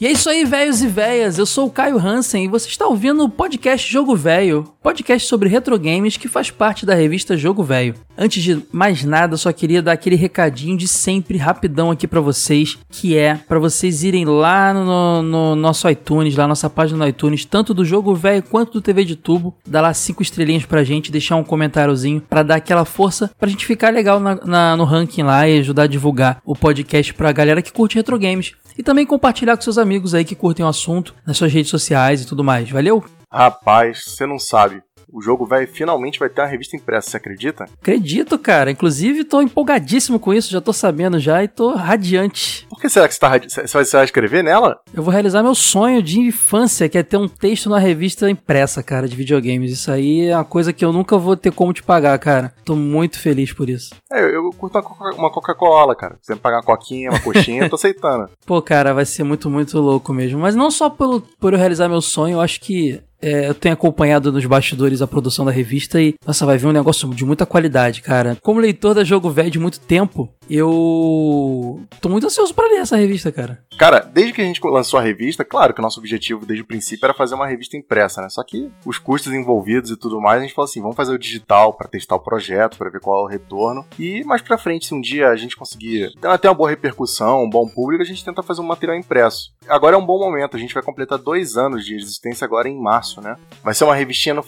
E é isso aí, velhos e velhas. Eu sou o Caio Hansen e você está ouvindo o podcast Jogo Velho, podcast sobre retro games que faz parte da revista Jogo Velho. Antes de mais nada, só queria dar aquele recadinho de sempre rapidão aqui para vocês, que é para vocês irem lá no, no, nosso iTunes, lá nossa página no iTunes, tanto do Jogo Velho quanto do TV de Tubo, dar lá cinco estrelinhas pra gente, deixar um comentáriozinho para dar aquela força pra gente ficar legal na, na, no ranking lá e ajudar a divulgar o podcast pra galera que curte retro games e também compartilhar com seus amigos aí que curtem o assunto nas suas redes sociais e tudo mais. Valeu? Rapaz, você não sabe. O jogo vai finalmente vai ter uma revista impressa, você acredita? Acredito, cara. Inclusive, tô empolgadíssimo com isso, já tô sabendo já e tô radiante. Por que será que você, tá radi... você vai escrever nela? Eu vou realizar meu sonho de infância, que é ter um texto na revista impressa, cara, de videogames. Isso aí é uma coisa que eu nunca vou ter como te pagar, cara. Tô muito feliz por isso. É, eu, eu curto uma Coca-Cola, cara. Se você me pagar uma coquinha, uma coxinha, eu tô aceitando. Pô, cara, vai ser muito, muito louco mesmo. Mas não só pelo, por eu realizar meu sonho, eu acho que é, eu tenho acompanhado nos bastidores a produção da revista e, nossa, vai vir um negócio de muita qualidade, cara. Como leitor da Jogo Velho de muito tempo, eu tô muito ansioso para ler essa revista, cara. Cara, desde que a gente lançou a revista, claro que o nosso objetivo desde o princípio era fazer uma revista impressa, né? Só que os custos envolvidos e tudo mais, a gente falou assim, vamos fazer o digital para testar o projeto, para ver qual é o retorno. E mais para frente, se um dia a gente conseguir ter até uma boa repercussão, um bom público, a gente tenta fazer um material impresso. Agora é um bom momento, a gente vai completar dois anos de existência agora em março, né? Vai ser uma revistinha no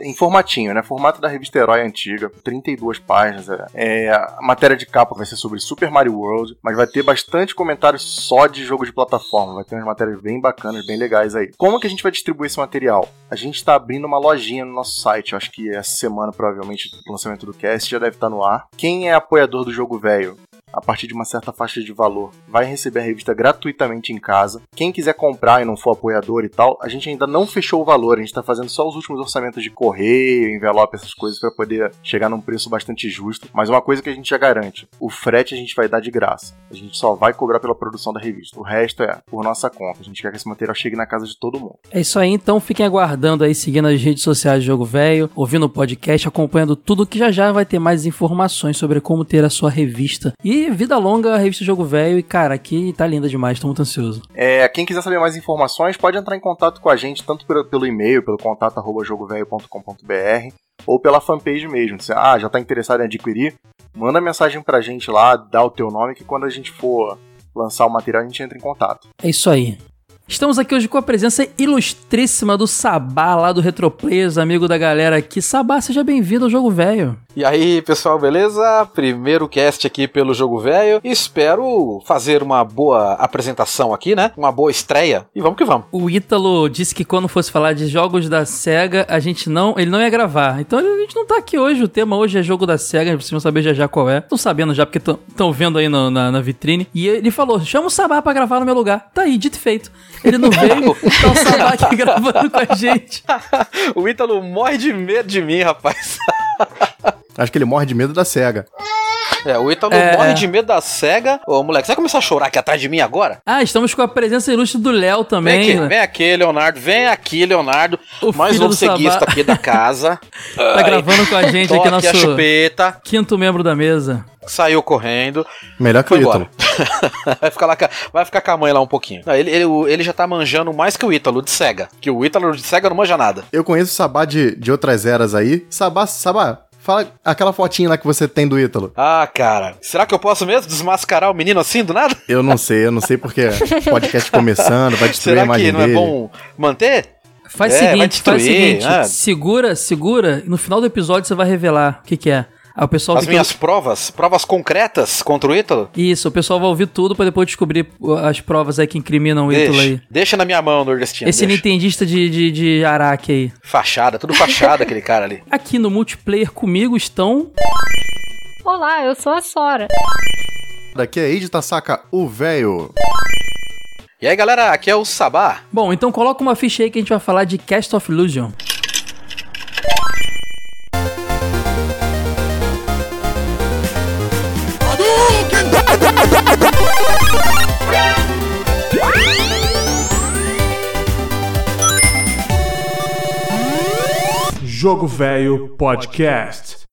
em formatinho, né? Formato da revista Herói antiga, 32 páginas. É. é a matéria de capa vai ser sobre Super Mario World, mas vai ter bastante comentários só de jogo de plataforma. Vai ter umas matérias bem bacanas, bem legais aí. Como que a gente vai distribuir esse material? A gente está abrindo uma lojinha no nosso site. Eu acho que essa semana, provavelmente, o lançamento do cast já deve estar no ar. Quem é apoiador do jogo velho a partir de uma certa faixa de valor, vai receber a revista gratuitamente em casa. Quem quiser comprar e não for apoiador e tal, a gente ainda não fechou o valor, a gente está fazendo só os últimos orçamentos de correio, envelope, essas coisas para poder chegar num preço bastante justo. Mas uma coisa que a gente já garante: o frete a gente vai dar de graça. A gente só vai cobrar pela produção da revista. O resto é por nossa conta. A gente quer que esse material chegue na casa de todo mundo. É isso aí, então fiquem aguardando aí, seguindo as redes sociais do Jogo Velho, ouvindo o podcast, acompanhando tudo que já já vai ter mais informações sobre como ter a sua revista. E vida longa, revista Jogo Velho. E, cara, aqui tá linda demais, tô muito ansioso. É, quem quiser saber mais informações, pode entrar em contato com a gente, tanto pelo, pelo e-mail, pelo contato arroba jogovelho.com.br, ou pela fanpage mesmo. Se, ah, já tá interessado em adquirir? Manda mensagem pra gente lá, dá o teu nome, que quando a gente for lançar o material, a gente entra em contato. É isso aí. Estamos aqui hoje com a presença ilustríssima do Sabá, lá do Retroplayers, amigo da galera aqui. Sabá, seja bem-vindo ao Jogo Velho. E aí, pessoal, beleza? Primeiro cast aqui pelo Jogo Velho. Espero fazer uma boa apresentação aqui, né? Uma boa estreia. E vamos que vamos. O Ítalo disse que quando fosse falar de jogos da SEGA, a gente não, ele não ia gravar. Então a gente não tá aqui hoje. O tema hoje é jogo da SEGA, vocês vão saber já já qual é. Estão sabendo já, porque estão vendo aí no, na, na, vitrine. E ele falou: chama o Sabá pra gravar no meu lugar. Tá aí, dito e feito. Ele não veio, tá o Sabá aqui gravando com a gente. o Ítalo morre de medo de mim, rapaz. Acho que ele morre de medo da SEGA. É, o Ítalo é... morre de medo da SEGA. Ô, moleque, você vai começar a chorar aqui atrás de mim agora? Ah, estamos com a presença ilustre do Léo também. Vem aqui, né? vem aqui, Leonardo. Vem aqui, Leonardo. O mais um ceguista aqui da casa. tá Ai, gravando com a gente aqui nosso a chupeta. quinto membro da mesa saiu correndo. Melhor que o Ítalo. vai, ficar lá, vai ficar com a mãe lá um pouquinho. Não, ele, ele, ele já tá manjando mais que o Ítalo de cega. Que o Ítalo de cega não manja nada. Eu conheço o Sabá de, de outras eras aí. Sabá, Sabá, Fala aquela fotinha lá que você tem do Ítalo. Ah, cara. Será que eu posso mesmo desmascarar o menino assim do nada? Eu não sei, eu não sei porque podcast começando, vai destruir Será a imagem que não é bom manter? Faz o é, seguinte, faz o seguinte, ah. segura, segura, e no final do episódio você vai revelar o que, que é. Aí o pessoal As minhas provas, provas concretas contra o Ítalo? Isso, o pessoal vai ouvir tudo para depois descobrir as provas aí que incriminam o deixa, Ítalo aí. Deixa na minha mão, nordestino. Esse deixa. nintendista de, de, de Araque aí. Fachada, tudo fachada aquele cara ali. Aqui no multiplayer comigo estão... Olá, eu sou a Sora. Daqui é Ed Tasaka, o velho. E aí, galera, aqui é o Sabá. Bom, então coloca uma ficha aí que a gente vai falar de Cast of Illusion. Jogo Velho Podcast.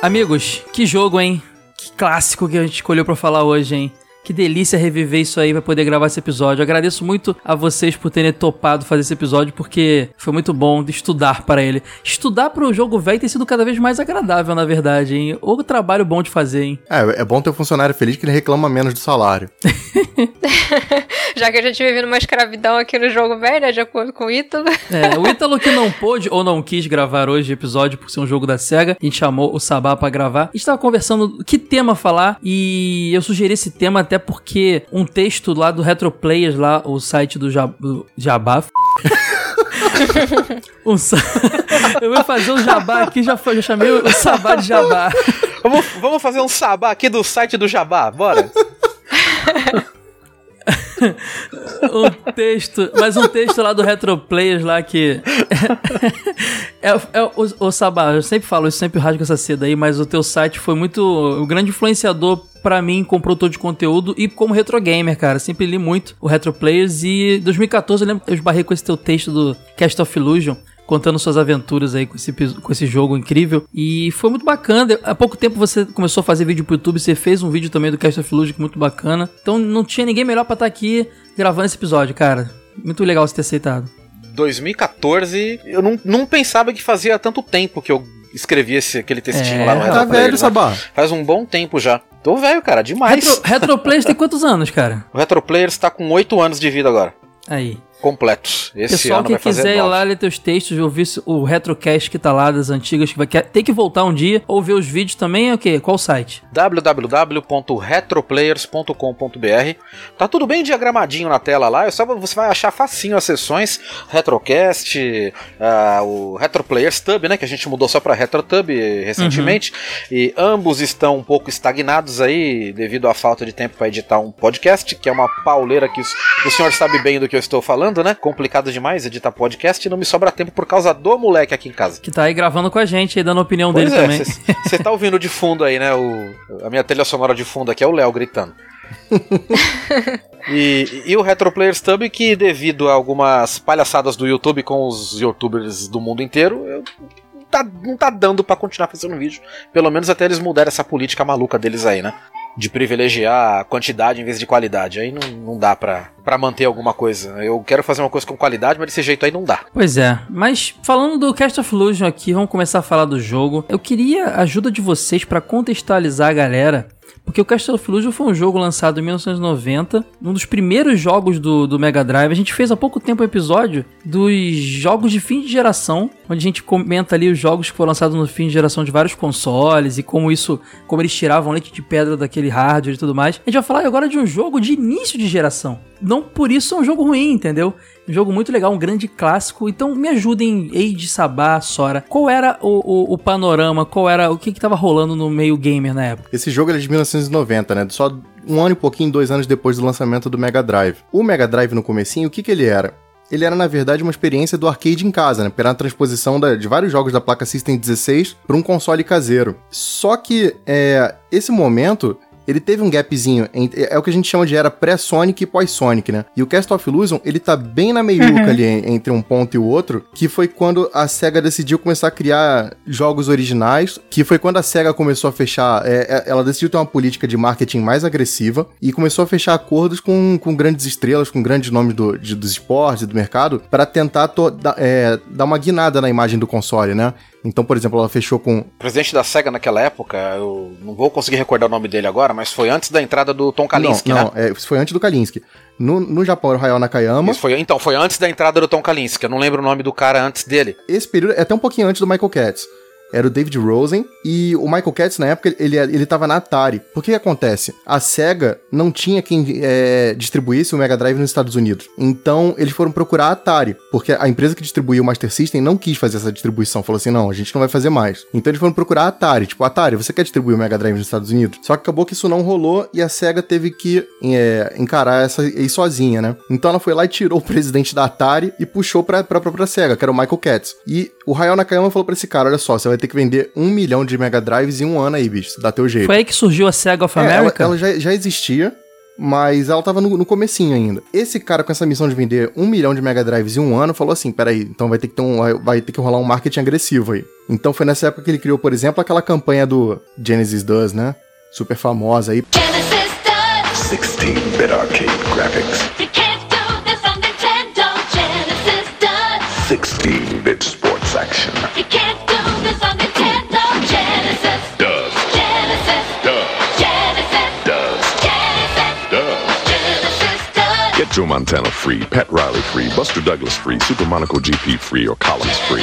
Amigos, que jogo, hein? Que clássico que a gente escolheu para falar hoje, hein? Que delícia reviver isso aí pra poder gravar esse episódio. Eu agradeço muito a vocês por terem topado fazer esse episódio, porque foi muito bom de estudar para ele. Estudar pro jogo velho tem sido cada vez mais agradável, na verdade, hein? Ou trabalho bom de fazer, hein? É, é bom ter um funcionário feliz que ele reclama menos do salário. Já que a gente vive numa escravidão aqui no jogo velho, né? De acordo com o Ítalo. É, o Ítalo que não pôde ou não quis gravar hoje o episódio por ser um jogo da SEGA, a gente chamou o Sabá pra gravar. A gente tava conversando que tema falar e eu sugeri esse tema até porque um texto lá do Retro Players, lá, o site do, Jab Jabá. um sa... Eu vou fazer um jabá aqui, já, foi, já chamei o Sabá de Jabá. Vamos, vamos fazer um sabá aqui do site do Jabá, bora? um texto, mas um texto lá do Retro Players lá que. é, é, o, o Sabá, eu sempre falo, eu sempre rasgo essa seda aí, mas o teu site foi muito. um grande influenciador pra mim como produtor de conteúdo e como retro gamer, cara. Sempre li muito o Retro Players e 2014 eu lembro eu esbarrei com esse teu texto do Cast of Illusion contando suas aventuras aí com esse, com esse jogo incrível. E foi muito bacana. Há pouco tempo você começou a fazer vídeo pro YouTube, você fez um vídeo também do Cast of Illusion, muito bacana. Então não tinha ninguém melhor pra estar aqui gravando esse episódio, cara. Muito legal você ter aceitado. 2014, eu não, não pensava que fazia tanto tempo que eu escrevi esse, aquele textinho É, lá no Tá Retro velho, Players, né? Sabá. Faz um bom tempo já. Tô velho, cara, demais. Retro, Retro Players tem quantos anos, cara? O Retro Players tá com 8 anos de vida agora. Aí. Completos. Esse Pessoal ano que vai fazer quiser ir lá ler teus textos, ouvir o Retrocast que tá lá das antigas, que vai quer, tem que voltar um dia, ou ver os vídeos também, é o quê? Qual o site? www.retroplayers.com.br Tá tudo bem diagramadinho na tela lá, é só você vai achar facinho as sessões Retrocast, ah, o Retroplayers Tub, né, que a gente mudou só para RetroTub recentemente, e ambos estão um pouco estagnados aí devido à falta de tempo para editar um podcast, que é uma pauleira que o senhor sabe bem do que eu estou falando, né? Complicado demais editar podcast e não me sobra tempo por causa do moleque aqui em casa. Que tá aí gravando com a gente, aí dando a opinião Pois dele é, também. você tá ouvindo de fundo aí, né? O, a minha trilha sonora de fundo aqui é o Léo gritando. e, e o Retro Players Tub, que devido a algumas palhaçadas do YouTube com os youtubers do mundo inteiro, eu- tá, não tá dando pra continuar fazendo vídeo. Pelo menos até eles mudarem essa política maluca deles aí, né? De privilegiar quantidade em vez de qualidade. Aí não, não dá pra, pra manter alguma coisa. Eu quero fazer uma coisa com qualidade, mas desse jeito aí não dá. Pois é, mas falando do Cast of Illusion aqui, vamos começar a falar do jogo. Eu queria a ajuda de vocês pra contextualizar a galera, porque o Cast of Illusion foi um jogo lançado em 1990, um dos primeiros jogos do, do Mega Drive. A gente fez há pouco tempo um episódio dos jogos de fim de geração, onde a gente comenta ali os jogos que foram lançados no fim de geração de vários consoles e como isso, como eles tiravam leite de pedra daquele hardware e tudo mais. A gente vai falar agora de um jogo de início de geração. Não por isso é um jogo ruim, entendeu? Um jogo muito legal, um grande clássico. Então me ajudem, Eide, Sabá, Sora. Qual era o, o, o panorama? Qual era o que, que rolando no meio gamer na época? Esse jogo ele é de 1990, né? Só um ano e pouquinho, dois anos depois do lançamento do Mega Drive. O Mega Drive no comecinho, o que que ele era? Ele era, na verdade, uma experiência do arcade em casa, né? Pela transposição da- de vários jogos da placa System 16 para um console caseiro. Só que, é, esse momento, ele teve um gapzinho. em- É o que a gente chama de era pré-Sonic e pós-Sonic, né? E o Cast of Illusion, ele tá bem na meiuca ali en- entre um ponto e o outro, que foi quando a SEGA decidiu começar a criar jogos originais, que foi quando a SEGA começou a fechar, é, é, ela decidiu ter uma política de marketing mais agressiva e começou a fechar acordos com, com grandes estrelas, com grandes nomes do, de- dos esportes e do mercado, para tentar to- da- é, dar uma guinada na imagem do console, né? Então, por exemplo, ela fechou com O presidente da SEGA naquela época, eu não vou conseguir recordar o nome dele agora, mas foi antes da entrada do Tom Kalinske, não, né? não, é, isso foi antes do Kalinske. No, no Japão era o Hayao Nakayama. Isso foi, então, foi antes da entrada do Tom Kalinske. Eu não lembro o nome do cara antes dele. Esse período é até um pouquinho antes do Michael Katz. Era o David Rosen e o Michael Katz, na época, ele, ele tava na Atari. Por que que acontece? A SEGA não tinha quem é, distribuísse o Mega Drive nos Estados Unidos. Então, eles foram procurar a Atari, porque a empresa que distribuía o Master System não quis fazer essa distribuição. Falou assim, não, a gente não vai fazer mais. Então, eles foram procurar a Atari. Tipo, Atari, você quer distribuir o Mega Drive nos Estados Unidos? Só que acabou que isso não rolou e a SEGA teve que é, encarar essa aí sozinha, né? Então, ela foi lá e tirou o presidente da Atari e puxou pra, pra própria SEGA, que era o Michael Katz. E o Hayao Nakayama falou pra esse cara, olha só, você vai ter que vender um milhão de Mega Drives em um ano aí, bicho. Dá teu jeito. Foi aí que surgiu a SEGA of É, ela, America? ela já, já existia, mas ela tava no, no comecinho ainda. Esse cara com essa missão de vender um milhão de Mega Drives em um ano falou assim: peraí, então vai ter que ter um, vai ter que rolar um marketing agressivo aí. Então foi nessa época que ele criou, por exemplo, aquela campanha do Genesis Does, né? Super famosa aí. Genesis does. 16-bit arcade graphics. You can't do this on Nintendo. Genesis does. 16-bit sports. You can't do this on Nintendo. Genesis does. Genesis does. Genesis does. Genesis does. Genesis does. Get Joe Montana free, Pat Riley free, Buster Douglas free, Super Monaco GP free, or Collins free.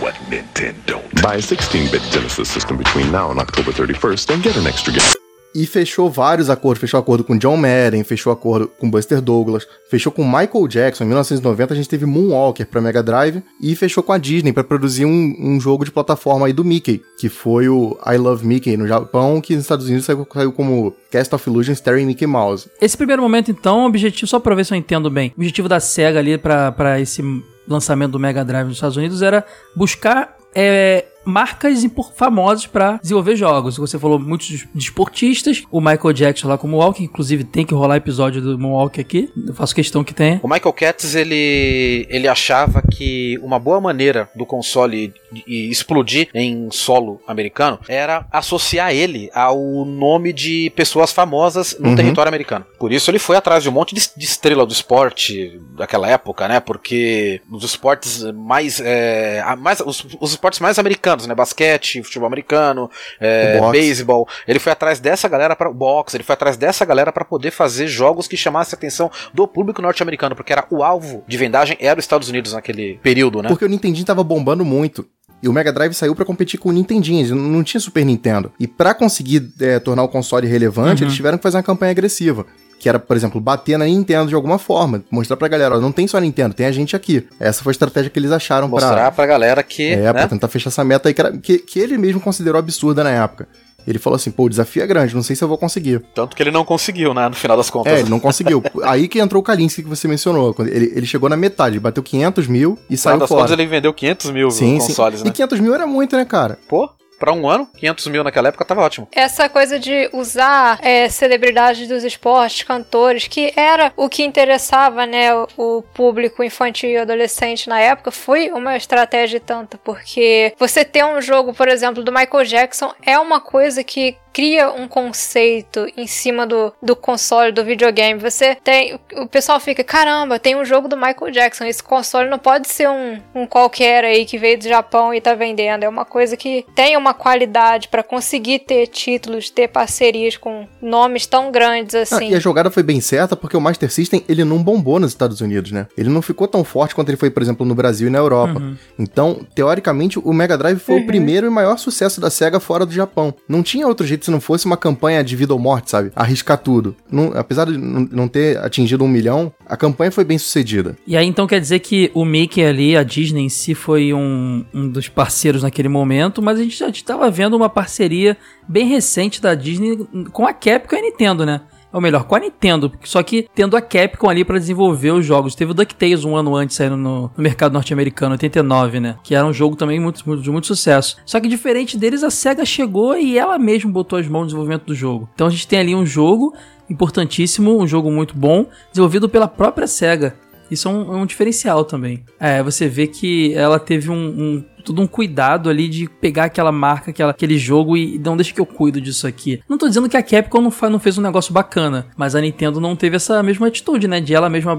What Nintendo? Buy a 16-bit Genesis system between now and October 31st and get an extra game. E fechou vários acordos. Fechou acordo com John Madden, fechou acordo com Buster Douglas, fechou com Michael Jackson. Em 1990 a gente teve Moonwalker para Mega Drive e fechou com a Disney para produzir um, um, jogo de plataforma aí do Mickey, que foi o I Love Mickey no Japão, que nos Estados Unidos saiu, saiu como Cast of Illusion Starring Mickey Mouse. Esse primeiro momento, então, o objetivo, só pra ver se eu entendo bem, o objetivo da SEGA ali para esse lançamento do Mega Drive nos Estados Unidos era buscar é, marcas famosas para desenvolver jogos. Você falou muitos de esportistas, o Michael Jackson lá como Walker, inclusive tem que rolar episódio do Moonwalk aqui. Eu faço questão que tenha. O Michael Katz ele ele achava que uma boa maneira do console explodir em solo americano era associar ele ao nome de pessoas famosas no uhum. território americano. Por isso ele foi atrás de um monte de, de, estrela do esporte daquela época, né? Porque os esportes mais, é, mais os, os esportes mais americanos, né? Basquete, futebol americano, é, beisebol. Ele foi atrás dessa galera para boxe, ele foi atrás dessa galera para poder fazer jogos que chamassem a atenção do público norte-americano, porque era o alvo de vendagem era os Estados Unidos naquele período, né? Porque o Nintendinho tava bombando muito. E o Mega Drive saiu para competir com o Nintendinho, não tinha Super Nintendo. E para conseguir é, tornar o console relevante, uhum. eles tiveram que fazer uma campanha agressiva que era, por exemplo, bater na Nintendo de alguma forma, mostrar pra galera, ó, não tem só Nintendo, tem a gente aqui. Essa foi a estratégia que eles acharam para mostrar pra... pra galera que, É, né? pra tentar fechar essa meta aí que, era, que, que ele mesmo considerou absurda na época. Ele falou assim, pô, o desafio é grande, não sei se eu vou conseguir. Tanto que ele não conseguiu, né, no final das contas. É, ele não conseguiu. Aí que entrou o Kalinski que você mencionou. Ele, ele chegou na metade, bateu 500 mil e no saiu das fora. Contas, ele vendeu 500 mil sim, consoles, sim. né? E 500 mil era muito, né, cara? Pô, para um ano, 500 mil naquela época tava ótimo. Essa coisa de usar é, celebridades dos esportes, cantores, que era o que interessava, né, o, público infantil e adolescente na época, foi uma estratégia tanta, porque você ter um jogo, por exemplo, do Michael Jackson é uma coisa que cria um conceito em cima do, do console, do videogame. Você tem. O pessoal fica, caramba, tem um jogo do Michael Jackson. Esse console não pode ser um, um qualquer aí que veio do Japão e tá vendendo. É uma coisa que tem uma qualidade para conseguir ter títulos, ter parcerias com nomes tão grandes assim. Ah, e a jogada foi bem certa porque o Master System ele não bombou nos Estados Unidos, né? Ele não ficou tão forte quanto ele foi, por exemplo, no Brasil e na Europa. Uhum. Então, teoricamente, o Mega Drive foi uhum. o primeiro e maior sucesso da SEGA fora do Japão. Não tinha outro jeito se não fosse uma campanha de vida ou morte, sabe? Arriscar tudo. Não, apesar de não ter atingido um milhão, a campanha foi bem sucedida. E aí então quer dizer que o Mickey ali, a Disney em si, foi um, um dos parceiros naquele momento, mas a gente já estava vendo uma parceria bem recente da Disney com a Capcom e a Nintendo, né? Ou melhor, com a Nintendo, só que tendo a Capcom ali para desenvolver os jogos. Teve o DuckTales um ano antes saindo no, no mercado norte-americano, 89, né? Que era um jogo também muito, muito, de muito sucesso. Só que diferente deles, a SEGA chegou e ela mesma botou as mãos no desenvolvimento do jogo. Então a gente tem ali um jogo importantíssimo, um jogo muito bom, desenvolvido pela própria SEGA. Isso é um, é um diferencial também. É, você vê que ela teve um, um todo um cuidado ali de pegar aquela marca, aquela, aquele jogo e não deixa que eu cuido disso aqui. Não tô dizendo que a Capcom não, não fez um negócio bacana, mas a Nintendo não teve essa mesma atitude, né? De ela mesma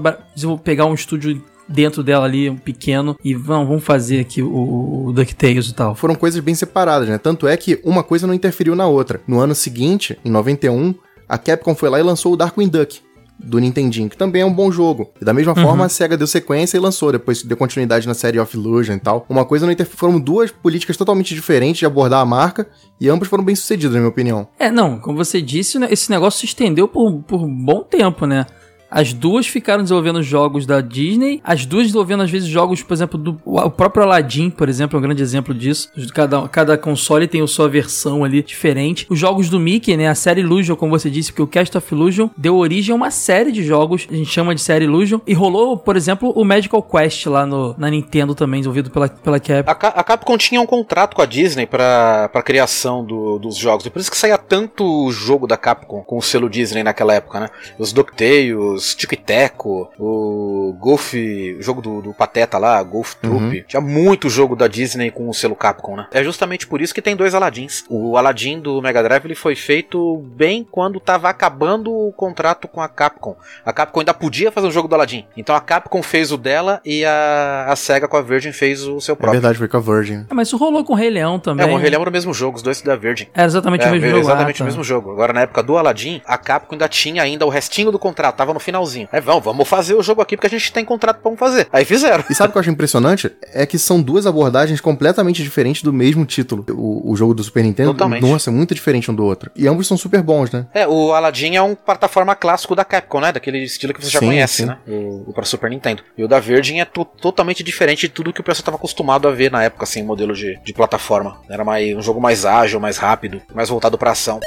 pegar um estúdio dentro dela ali, um pequeno, e vamos, vamos fazer aqui o, o DuckTales e tal. Foram coisas bem separadas, né? Tanto é que uma coisa não interferiu na outra. No ano seguinte, em 91, a Capcom foi lá e lançou o Darkwing Duck, do Nintendinho, que também é um bom jogo. E da mesma uhum. forma, a SEGA deu sequência e lançou, depois deu continuidade na série of Illusion e tal. Uma coisa não interferiu. Foram duas políticas totalmente diferentes de abordar a marca, e ambas foram bem sucedidas, na minha opinião. É, não, como você disse, né, esse negócio se estendeu por, por um bom tempo, né? As duas ficaram desenvolvendo jogos da Disney, as duas desenvolvendo às vezes jogos, por exemplo, do o próprio Aladdin, por exemplo, é um grande exemplo disso. Cada, cada console tem a sua versão ali diferente. Os jogos do Mickey, né, a série Illusion, como você disse, porque o Cast of Illusion deu origem a uma série de jogos, a gente chama de série Illusion, e rolou, por exemplo, o Magical Quest lá no, na Nintendo também, desenvolvido pela, pela Capcom. A, a Capcom tinha um contrato com a Disney pra, pra criação do, dos jogos, e por isso que saía tanto jogo da Capcom com o selo Disney naquela época, né? Os DuckTales, Tico e Teco, o Golf, o jogo do, do Pateta lá, Golf Troop. Uhum. Tinha muito jogo da Disney com o selo Capcom, né? É justamente por isso que tem dois Aladdins. O Aladdin do Mega Drive ele foi feito bem quando tava acabando o contrato com a Capcom. A Capcom ainda podia fazer um jogo do Aladdin. Então a Capcom fez o dela e a, a SEGA com a Virgin fez o seu próprio. É verdade, foi com a Virgin. Ah, mas isso rolou com o Rei Leão também. É, o Rei Leão era o mesmo jogo, os dois da Virgin. Era exatamente é, o mesmo jogo. Exatamente ah, o mesmo jogo. Agora, na época do Aladdin, a Capcom ainda tinha ainda o restinho do contrato, tava no finalzinho. É, vamos, vamos fazer o jogo aqui porque a gente tem contrato pra fazer. Aí fizeram. E sabe o que eu acho impressionante? É que são duas abordagens completamente diferentes do mesmo título. O, o jogo do Super Nintendo, Totalmente. nossa, é muito diferente um do outro. E ambos são super bons, né? É, o Aladdin é um plataforma clássico da Capcom, né? Daquele estilo que você já Sim, conhece, sim. né? O, o para Super Nintendo. E o da Virgin é to- totalmente diferente de tudo que o pessoal estava acostumado a ver na época, assim, modelo de, de plataforma. Era mais, um jogo mais ágil, mais rápido, mais voltado pra ação.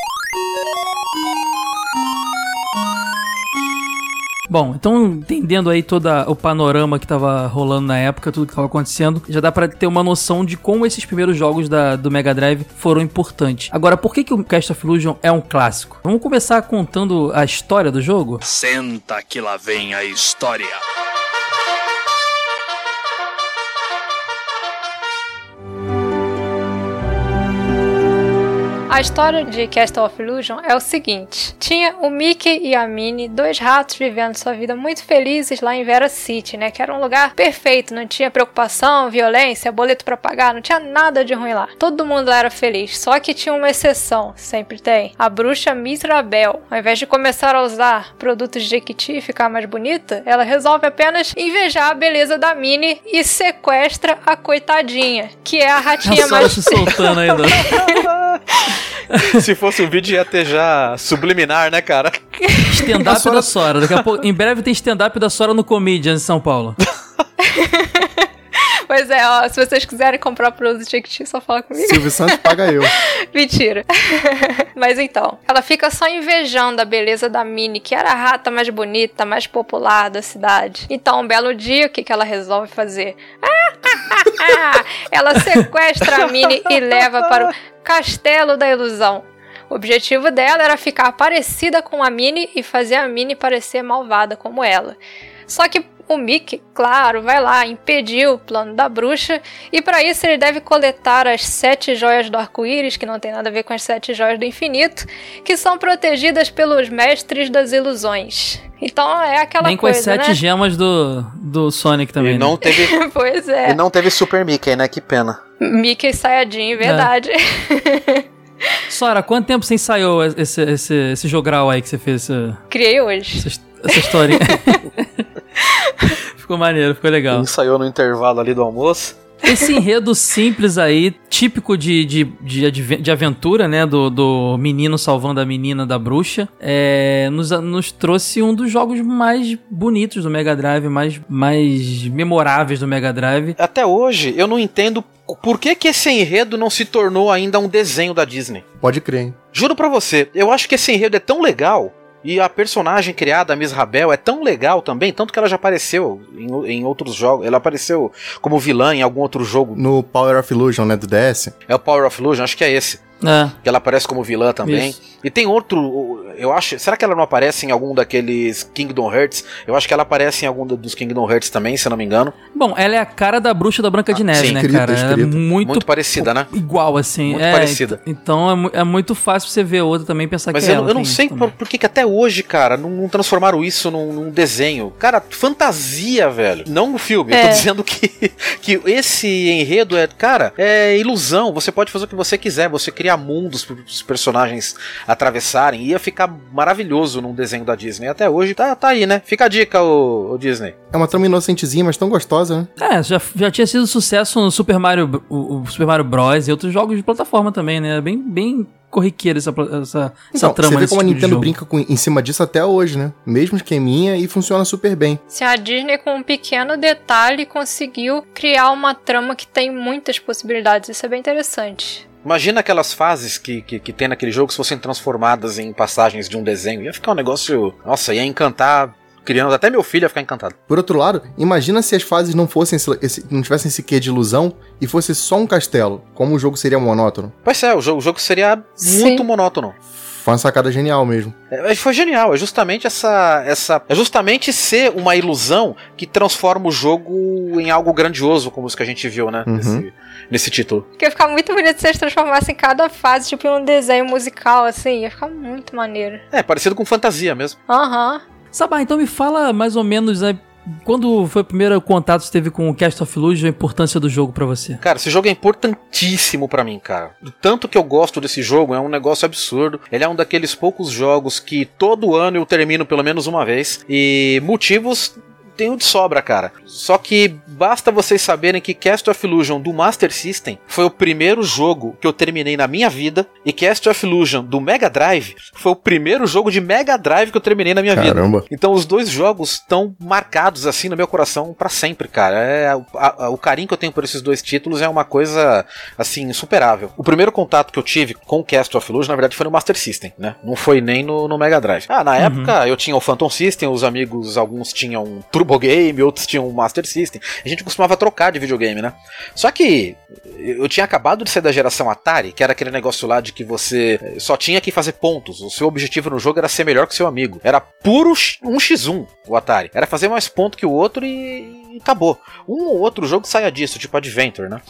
Bom, então entendendo aí todo o panorama que tava rolando na época, tudo que tava acontecendo, já dá pra ter uma noção de como esses primeiros jogos da- do Mega Drive foram importantes. Agora, por que, que o Cast of Illusion é um clássico? Vamos começar contando a história do jogo? Senta que lá vem a história. A história de Castle of Illusion é o seguinte: tinha o Mickey e a Minnie, dois ratos vivendo sua vida muito felizes lá em Vera City, né? Que era um lugar perfeito, não tinha preocupação, violência, boleto pra pagar, não tinha nada de ruim lá. Todo mundo lá era feliz. Só que tinha uma exceção, sempre tem: a bruxa Misrabel. Ao invés de começar a usar produtos de Jequiti e ficar mais bonita, ela resolve apenas invejar a beleza da Minnie e sequestra a coitadinha, que é a ratinha mais soltando ainda. Se fosse um vídeo ia ter já subliminar, né, cara? Stand-up Sora- da Sora. Daqui a pouco, em breve tem stand-up da Sora no Comedians em São Paulo. Pois é, ó, se vocês quiserem comprar produto de Jequiti, só fala comigo. Silvio Santos paga eu. Mentira. Mas então, ela fica só invejando a beleza da Minnie, que era a rata mais bonita, mais popular da cidade. Então, um belo dia, o que, que ela resolve fazer? ela sequestra a Minnie e leva para o Castelo da Ilusão. O objetivo dela era ficar parecida com a Minnie e fazer a Minnie parecer malvada como ela. Só que o Mickey, claro, vai lá impedir o plano da bruxa e para isso ele deve coletar as sete joias do arco-íris, que não tem nada a ver com as sete joias do infinito, que são protegidas pelos mestres das ilusões. Então é aquela Nem com as coisa, sete né? gemas do, do Sonic também. E né? não teve, pois é. e não teve Super Mickey, né? Que pena. Mickey Sayajin, verdade. Sora, quanto tempo você ensaiou esse, esse, esse jogral aí que você fez? Essa, Criei hoje. essa, essa historinha? ficou maneiro, ficou legal. Ensaiou no intervalo ali do almoço. Esse enredo simples aí, típico de, de, de, de aventura, né? Do, do menino salvando a menina da bruxa, é, nos, nos trouxe um dos jogos mais bonitos do Mega Drive, mais, mais memoráveis do Mega Drive. Até hoje, eu não entendo por que, que esse enredo não se tornou ainda um desenho da Disney. Pode crer, hein? Juro pra você, eu acho que esse enredo é tão legal. E a personagem criada, a Miss Rabel, é tão legal também, tanto que ela já apareceu em, em outros jogos. Ela apareceu como vilã em algum outro jogo. No Power of Illusion, né, do DS. É o Power of Illusion, acho que é esse. É, Que ela aparece como vilã também. Isso. E tem outro, eu acho. Será que ela não aparece em algum daqueles Kingdom Hearts? Eu acho que ela aparece em algum dos Kingdom Hearts também, se eu não me engano. Bom, ela é a cara da bruxa da Branca de Ah, Neve, sim, né, escrita, cara? Ela é muito, Muito parecida, né? igual, assim. Muito é, parecida. ent- Então é, é muito fácil você ver outra também e pensar Mas que é eu, ela. eu não sei por, por que, que até hoje, cara, não, não transformaram isso num, num desenho. Cara, fantasia, velho. Não um filme. Eu É. tô dizendo que, que esse enredo é, cara, é ilusão. Você pode fazer o que você quiser. Você cria mundos para os personagens atravessarem. Ia ficar maravilhoso num desenho da Disney. Até hoje tá, tá aí, né? Fica a dica, o, Disney. É uma trama inocentezinha, mas tão gostosa, né? É, já, já tinha sido sucesso no Super Mario, o, o Super Mario Bros. e outros jogos de plataforma também, né? Bem, bem corriqueira essa, essa, essa Então, trama você vê como a tipo de Nintendo brinca com- em cima disso até hoje, né? Mesmo esqueminha e funciona super bem. Se a Disney, com um pequeno detalhe, conseguiu criar uma trama que tem muitas possibilidades. Isso é bem interessante. Imagina aquelas fases que, que, que tem naquele jogo se fossem transformadas em passagens de um desenho. Ia ficar um negócio. Nossa, ia encantar crianças. Até meu filho ia ficar encantado. Por outro lado, imagina se as fases não fossem esse- esse- não tivessem esse quê de ilusão e fosse só um castelo. Como o jogo seria monótono. Pois é, o jogo, o jogo seria Sim. muito monótono. Foi uma sacada genial mesmo. É, foi genial, é justamente essa, essa. É justamente ser uma ilusão que transforma o jogo em algo grandioso, como os que a gente viu, né? Uhum. Nesse, nesse título. Porque ia ficar muito bonito se eles transformassem cada fase, tipo, em um desenho musical, assim. Ia ficar muito maneiro. É, parecido com fantasia mesmo. Aham. Sabá, então me fala mais ou menos né, quando foi o primeiro contato que você teve com o Cast of Illusion, a importância do jogo pra você. Cara, esse jogo é importantíssimo pra mim, cara. Do tanto que eu gosto desse jogo, é um negócio absurdo. Ele é um daqueles poucos jogos que todo ano eu termino pelo menos uma vez. E motivos tenho de sobra, cara. Só que basta vocês saberem que Cast of Illusion do Master System foi o primeiro jogo que eu terminei na minha vida. E Cast of Illusion do Mega Drive foi o primeiro jogo de Mega Drive que eu terminei na minha vida. Caramba. Então os dois jogos estão marcados assim no meu coração pra sempre, cara. É, a- a- o carinho que eu tenho por esses dois títulos é uma coisa assim insuperável. O primeiro contato que eu tive com o Cast of Illusion, na verdade, foi no Master System, né? Não foi nem no, no Mega Drive. Ah, na época eu tinha o Phantom System, os amigos, alguns tinham um Turbo Game, outros tinham um Master System. A gente costumava trocar de videogame, né? Só que eu tinha acabado de ser da geração Atari, que era aquele negócio lá de que você eh, só tinha que fazer pontos. O seu objetivo no jogo era ser melhor que seu amigo. Era puro x- um x1 o Atari. Era fazer mais ponto que o outro e, acabou. Um ou outro jogo saia disso, tipo Adventure, né?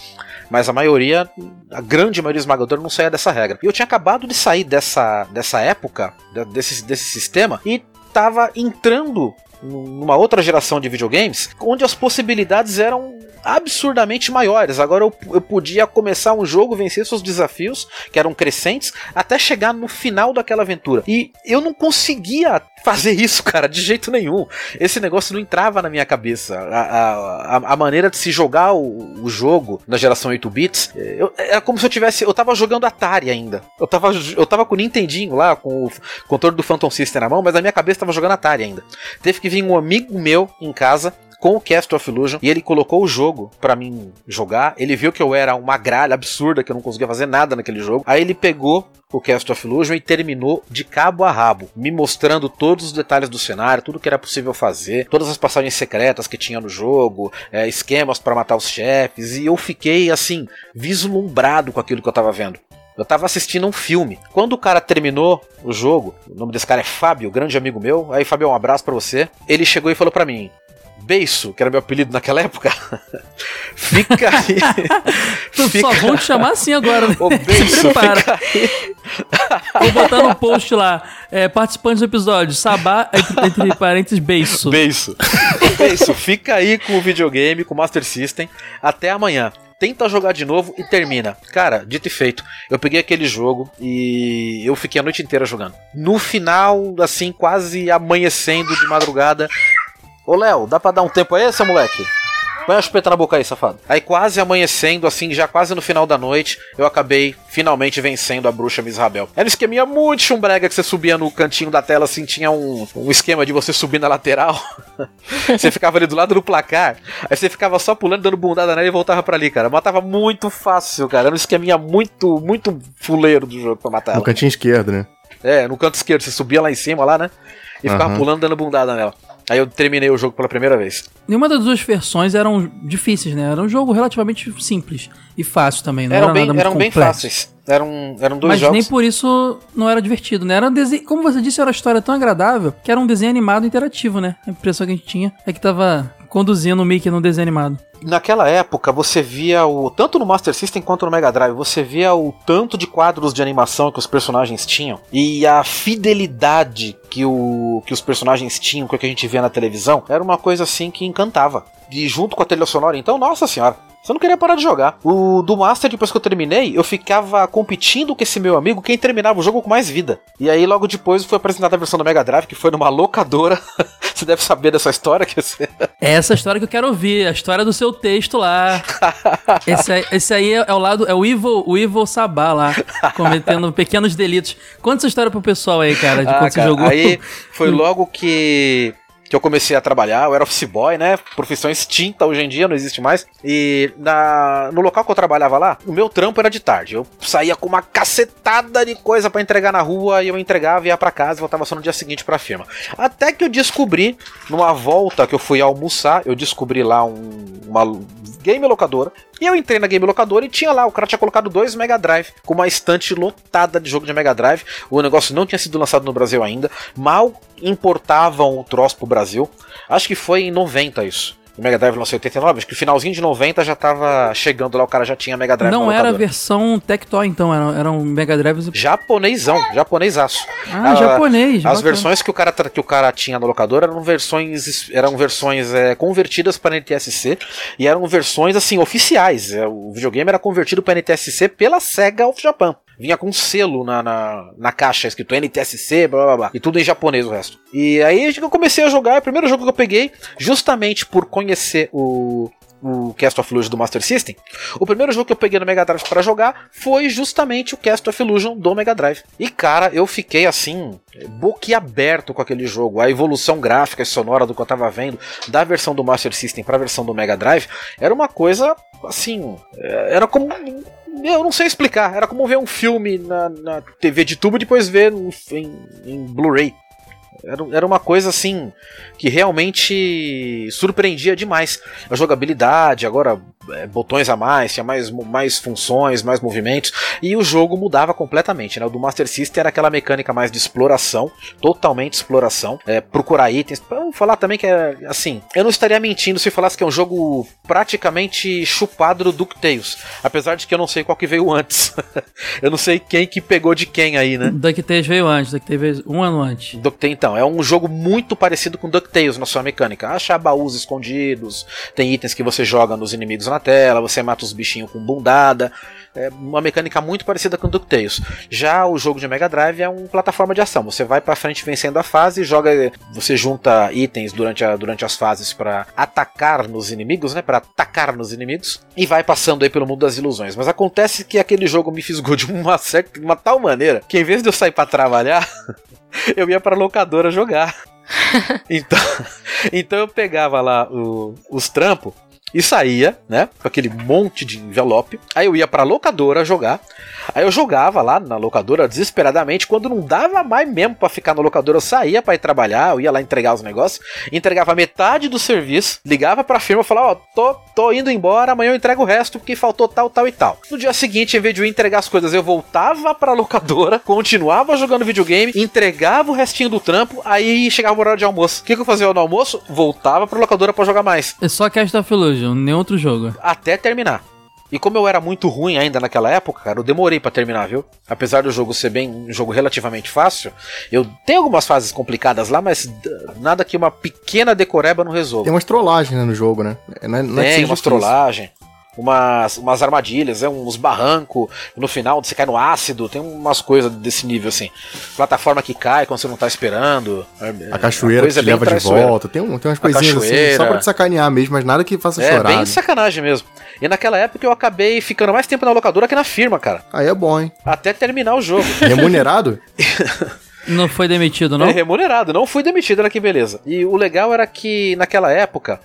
Mas a maioria, a grande maioria esmagadora não saía dessa regra. E eu tinha acabado de sair dessa, dessa época, de- desse, desse sistema, e tava entrando numa outra geração de videogames onde as possibilidades eram absurdamente maiores. Agora eu, eu podia começar um jogo, vencer seus desafios, que eram crescentes, até chegar no final daquela aventura. E eu não conseguia fazer isso, cara, de jeito nenhum. Esse negócio não entrava na minha cabeça. A, a, a- a maneira de se jogar o, o jogo na geração 8 bits, eu, era como se eu tivesse. Eu tava jogando Atari ainda. Eu tava, eu tava com o Nintendinho lá, com o controle do Phantom System na mão, mas na minha cabeça tava jogando Atari ainda. Teve que vir um amigo meu em casa com o Cast of Illusion e ele colocou o jogo pra mim jogar. Ele viu que eu era uma gralha absurda, que eu não conseguia fazer nada naquele jogo. Aí ele pegou o Cast of Illusion e terminou de cabo a rabo, me mostrando todos os detalhes do cenário, tudo que era possível fazer, todas as passagens secretas que tinha no jogo, é, esquemas pra matar os chefes, e eu fiquei assim, vislumbrado com aquilo que eu tava vendo. Eu tava assistindo um filme. Quando o cara terminou o jogo, o nome desse cara é Fábio, grande amigo meu. Aí, Fábio, um abraço pra você. Ele chegou e falou pra mim: Beiço, que era meu apelido naquela época. fica aí. Só vão te chamar assim agora, né? Ô, Se Beiço, prepara. fica aí. Vou botar no post lá. É, participantes do episódio. Sabá, entre, entre parênteses, beiço. Beiço. Beiço, fica aí com o videogame, com o Master System. Até amanhã. Tenta jogar de novo e termina. Cara, dito e feito, eu peguei aquele jogo e eu fiquei a noite inteira jogando. No final, assim, quase amanhecendo de madrugada. Ô Léo, dá pra dar um tempo aí, seu moleque? Põe a chupeta na boca aí, safado. Aí quase amanhecendo, assim, já quase no final da noite, eu acabei finalmente vencendo a bruxa Misrabel. Era um esqueminha muito chumbrega que você subia no cantinho da tela, assim, tinha um, um esquema de você subir na lateral. você ficava ali do lado do placar, aí você ficava só pulando, dando bundada nela e voltava pra ali, cara. Matava muito fácil, cara. Era um esqueminha muito, muito fuleiro do jogo pra matar No ela. cantinho esquerdo, né? É, no canto esquerdo, você subia lá em cima, lá, né? E ficava Aham. pulando, dando bundada nela. Aí eu terminei o jogo pela primeira vez. Nenhuma das duas versões eram difíceis, né? Era um jogo relativamente simples e fácil também. Não eram era bem, nada muito eram bem complexo. fáceis. Eram, eram dois Mas jogos. nem por isso não era divertido, né? Era um desenho, como você disse, era uma história tão agradável que era um desenho animado interativo, né? A impressão que a gente tinha é que tava conduzindo o Mickey num desenho animado. Naquela época, você via o. Tanto no Master System quanto no Mega Drive, você via o tanto de quadros de animação que os personagens tinham e a fidelidade que, o, que os personagens tinham com o que a gente via na televisão era uma coisa assim que encantava. E junto com a trilha sonora, então, nossa senhora. Você não queria parar de jogar. O do Master, depois que eu terminei, eu ficava competindo com esse meu amigo quem terminava o jogo com mais vida. E aí, logo depois, foi apresentada a versão do Mega Drive, que foi numa locadora. Você deve saber dessa história que você... É essa história que eu quero ouvir, a história do seu texto lá. Esse aí, esse aí é, é o lado, é o Evil, o Evil Sabá lá, cometendo pequenos delitos. Conta essa história pro pessoal aí, cara, de Ah, quando você cara, jogou. Aí foi logo que que eu comecei a trabalhar, eu era office boy, né? Profissão extinta hoje em dia, não existe mais. E na, no local que eu trabalhava lá, o meu trampo era de tarde. Eu saía com uma cacetada de coisa pra entregar na rua e eu entregava, ia pra casa e voltava só no dia seguinte pra firma. Até que eu descobri, numa volta que eu fui almoçar, eu descobri lá um, uma game locadora. E eu entrei na game locadora e tinha lá, o cara tinha colocado dois Mega Drive, com uma estante lotada de jogo de Mega Drive. O negócio não tinha sido lançado no Brasil ainda. Mal importavam o troço pro Brasil. Acho que foi em 90 isso. O Mega Drive lançou em 89, acho que finalzinho de 90 já tava chegando lá, o cara já tinha Mega Drive Não era a versão Tectoy, então, era, era um Mega Drive. Japonesão, japonesaço. Ah, Ah, japonês. As bacana. versões que o cara, que o cara tinha na locadora eram versões, eram versões é, convertidas para NTSC e eram versões assim oficiais. É, O videogame era convertido para NTSC pela Sega of Japan. Vinha com um selo na, na, na caixa escrito NTSC, blá blá blá. E tudo em japonês o resto. E aí eu comecei a jogar. O primeiro jogo que eu peguei, justamente por conhecer o, o Cast of Illusion do Master System, o primeiro jogo que eu peguei no Mega Drive para jogar foi justamente o Cast of Illusion do Mega Drive. E cara, eu fiquei assim, boquiaberto com aquele jogo. A evolução gráfica e sonora do que eu tava vendo da versão do Master System para a versão do Mega Drive era uma coisa assim, é, era como eu não sei explicar, era como ver um filme na, na TV de tubo e depois ver em, em Blu-ray. Era, era uma coisa assim que realmente surpreendia demais. A jogabilidade, agora é, botões a mais, tinha mais, mais funções, mais movimentos, e o jogo mudava completamente. Né? O do Master System era aquela mecânica mais de exploração, totalmente exploração, é, procurar itens. Vamos falar também que é assim, eu não estaria mentindo se falasse que é um jogo praticamente chupado do DuckTales, apesar de que eu não sei qual que veio antes. eu não sei quem que pegou de quem aí, né? DuckTales veio antes, DuckTales veio um ano antes. DuckTales, então, é um jogo muito parecido com DuckTales na sua mecânica. Achar baús escondidos, tem itens que você joga nos inimigos na tela, você mata os bichinhos com bundada. É uma mecânica muito parecida com DuckTales. Já o jogo de Mega Drive é uma plataforma de ação. Você vai pra frente vencendo a fase, joga, você junta itens durante, a, durante as fases para atacar nos inimigos, né? Para atacar nos inimigos e vai passando aí pelo mundo das ilusões. Mas acontece que aquele jogo me fisgou de uma certa, de uma tal maneira que em vez de eu sair para trabalhar, eu ia pra locadora jogar. então, então eu pegava lá o- os trampos e saía, né? Com aquele monte de envelope. Aí eu ia pra locadora jogar. Aí eu jogava lá na locadora desesperadamente. Quando não dava mais mesmo pra ficar na locadora, eu saía pra ir trabalhar. Eu ia lá entregar os negócios. Entregava metade do serviço. Ligava pra firma e falava: Ó, tô, tô indo embora. Amanhã eu entrego o resto porque faltou tal, tal e tal. No dia seguinte, em vez de eu entregar as coisas, eu voltava pra locadora, continuava jogando videogame, entregava o restinho do trampo. Aí chegava o horário de almoço. O que, que eu fazia no almoço? Voltava pra locadora pra jogar mais É só Cast of Illusion, nenhum outro jogo. até terminar. E como eu era muito ruim ainda naquela época, cara, eu demorei pra terminar, viu? Apesar do jogo ser bem um jogo relativamente fácil, eu tenho algumas fases complicadas lá, mas nada que uma pequena decoreba não resolva. Tem umas trollagens né, no jogo, né? Não é, não é que Tem difícil. trollagens, umas, umas armadilhas, é, uns barrancos, no final você cai no ácido, tem umas coisas desse nível assim. Plataforma que cai quando você não tá esperando. A cachoeira que te bem leva de volta. Tem, um, tem umas coisinhas assim, só pra te sacanear mesmo, mas nada que faça É, chorar. bem né? sacanagem mesmo. E naquela época eu acabei ficando mais tempo na locadora que na firma, cara. Aí é bom, hein? Até terminar o jogo. Remunerado? Não foi demitido, não? É remunerado, não fui demitido, olha que beleza. E o legal era que naquela época.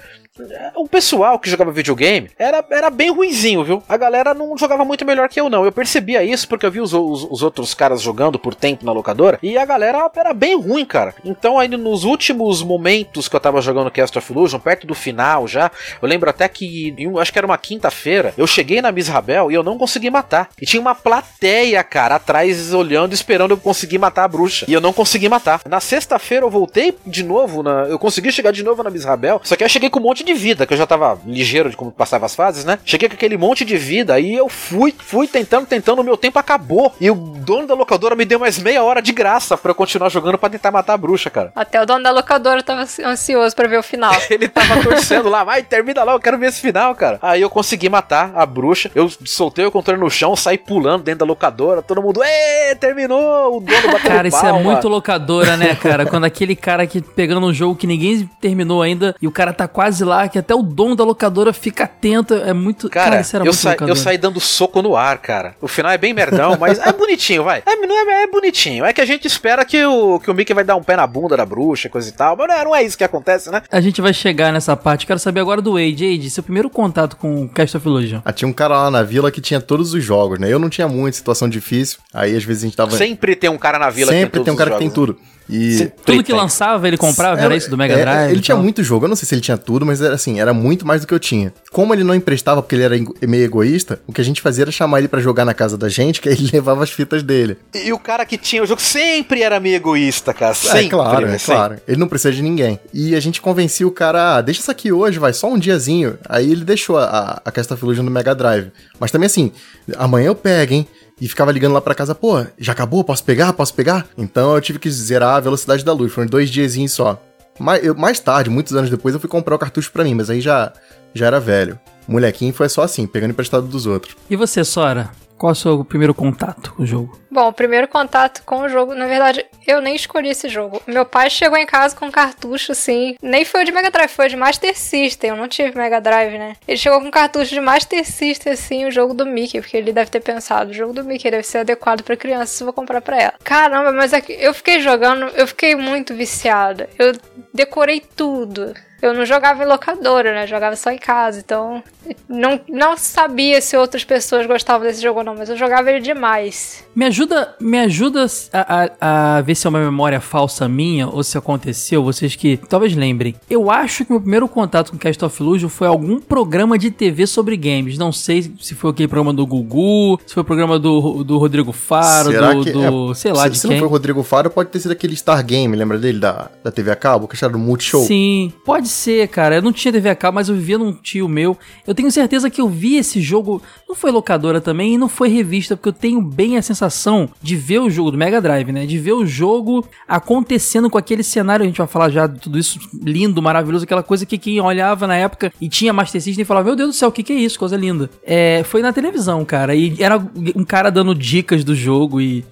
O pessoal que jogava videogame era, era bem ruinzinho, viu? A galera não jogava muito melhor que eu, não. Eu percebia isso porque eu vi os, os, os outros caras jogando por tempo na locadora e a galera era bem ruim, cara. Então, aí nos últimos momentos que eu tava jogando Cast of Illusion, perto do final já, eu lembro até que, em acho que era uma quinta-feira, eu cheguei na Misrabel e eu não consegui matar. E tinha uma plateia, cara, atrás olhando, esperando eu conseguir matar a bruxa. E eu não consegui matar. Na sexta-feira eu voltei de novo, na, eu consegui chegar de novo na Misrabel, só que eu cheguei com um monte de vida, que eu já tava ligeiro de como passava as fases, né? Cheguei com aquele monte de vida, aí eu fui, fui tentando, tentando, o meu tempo acabou. E o dono da locadora me deu mais meia hora de graça pra eu continuar jogando pra tentar matar a bruxa, cara. Até o dono da locadora tava ansioso pra ver o final. Ele tava torcendo lá, vai, termina lá, eu quero ver esse final, cara. Aí eu consegui matar a bruxa, eu soltei o controle no chão, saí pulando dentro da locadora, todo mundo, ê, terminou, o dono bateu Cara, isso é uma- muito locadora, né, cara? Quando aquele cara que pegando um jogo que ninguém terminou ainda e o cara tá quase lá, que até o dono da locadora fica atento. É muito. Cara, era eu, muito sa- locadora. eu saí dando soco no ar, cara. O final é bem merdão, mas é bonitinho, vai. É, não é, é bonitinho. É que a gente espera que o, que o Mickey vai dar um pé na bunda da bruxa, coisa e tal. Mas não é, não é isso que acontece, né? A gente vai chegar nessa parte. Quero saber agora do Wade. Wade, seu primeiro contato com o Cast of Illusion. Ah, tinha um cara lá na vila que tinha todos os jogos, né? Eu não tinha muito, situação difícil. Aí às vezes a gente tava. Sempre tem um cara na vila Sempre que tem um cara que tem tudo. E. Sim. Tudo que tem. lançava, ele comprava, era, isso do Mega é, Drive? então? Ele e tinha tal? muito jogo, eu não sei se ele tinha tudo, mas era assim, era muito mais do que eu tinha. Como ele não emprestava porque ele era meio egoísta, o que a gente fazia era chamar ele pra jogar na casa da gente, que aí ele levava as fitas dele. jogos. E o cara que tinha o jogo sempre era meio egoísta, cara. Sempre, é claro, é sempre. claro. Ele não precisa de ninguém. E a gente convencia o cara, ah, deixa isso aqui hoje, vai, só um diazinho. Aí ele deixou a, a, a Cast of Illusion no Mega Drive. Mas também assim, amanhã eu pego, hein? E ficava ligando lá pra casa, pô, já acabou? Posso pegar? Posso pegar? Então eu tive que zerar a velocidade da luz. Foram dois diazinhos só. Mais, eu- mais tarde, muitos anos depois, eu fui comprar o cartucho pra mim, mas aí já, já era velho. Molequinho foi só assim, pegando emprestado dos outros. E você, Sora? Qual é o seu primeiro contato com o jogo? Bom, o primeiro contato com o jogo, na verdade, eu nem escolhi esse jogo. Meu pai chegou em casa com um cartucho, assim. Nem foi de Mega Drive, foi de Master System. Eu não tive Mega Drive, né? Ele chegou com um cartucho de Master System, assim, o jogo do Mickey, porque ele deve ter pensado: o jogo do Mickey deve ser adequado pra criança, vou comprar pra ela. Caramba, mas é eu fiquei jogando, eu fiquei muito viciada. Eu decorei tudo. Eu não jogava em locadora, né? Jogava só em casa, então não, não sabia se outras pessoas gostavam desse jogo ou não, mas eu jogava ele demais. Me ajuda, me ajuda a, a- a ver se é uma memória falsa minha ou se aconteceu, vocês que talvez lembrem. Eu acho que meu primeiro contato com Cast of Illusion foi algum programa de TV sobre games. Não sei se foi aquele programa do Gugu, se foi o programa do, do Rodrigo Faro, do, do- é, sei lá se, de se quem. não foi o Rodrigo Faro, pode ter sido aquele Star Game, lembra dele, da, da TV a cabo, que era do Multishow? Sim, pode ser, cara. Eu não tinha TV a cabo, mas eu vivia num tio meu. Eu tenho certeza que eu vi esse jogo. Não foi locadora também e não foi revista, porque eu tenho bem a sensação de ver o jogo do Mega Drive, né? De ver o jogo acontecendo com aquele cenário. A gente vai falar já de tudo isso lindo, maravilhoso, aquela coisa que quem olhava na época e tinha Master System falava: Meu Deus do céu, o que, que é isso? Coisa linda. É, foi na televisão, cara. E era um cara dando dicas do jogo e.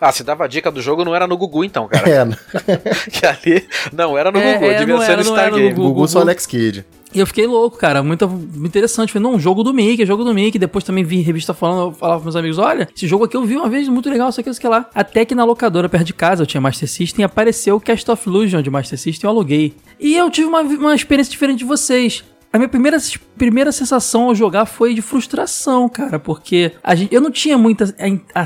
Ah, se dava dica do jogo, não era no Gugu então, cara. É, que ali não era no É, Gugu, é, devia ser era, no. Gugu. Gugu só Alex Kidd. E eu fiquei louco, cara. Muito, interessante. Falei, não, jogo do Mickey, jogo do Mickey. Depois também vi revista falando, eu falava pros meus amigos: olha, esse jogo aqui eu vi uma vez, muito legal, isso aqui, isso aqui lá. Até que na locadora perto de casa, eu tinha Master System, e apareceu o Cast of Illusion de Master System, eu aluguei. E eu tive uma, uma experiência diferente de vocês. A minha primeira, primeira sensação ao jogar foi de frustração, cara, porque gente, eu não tinha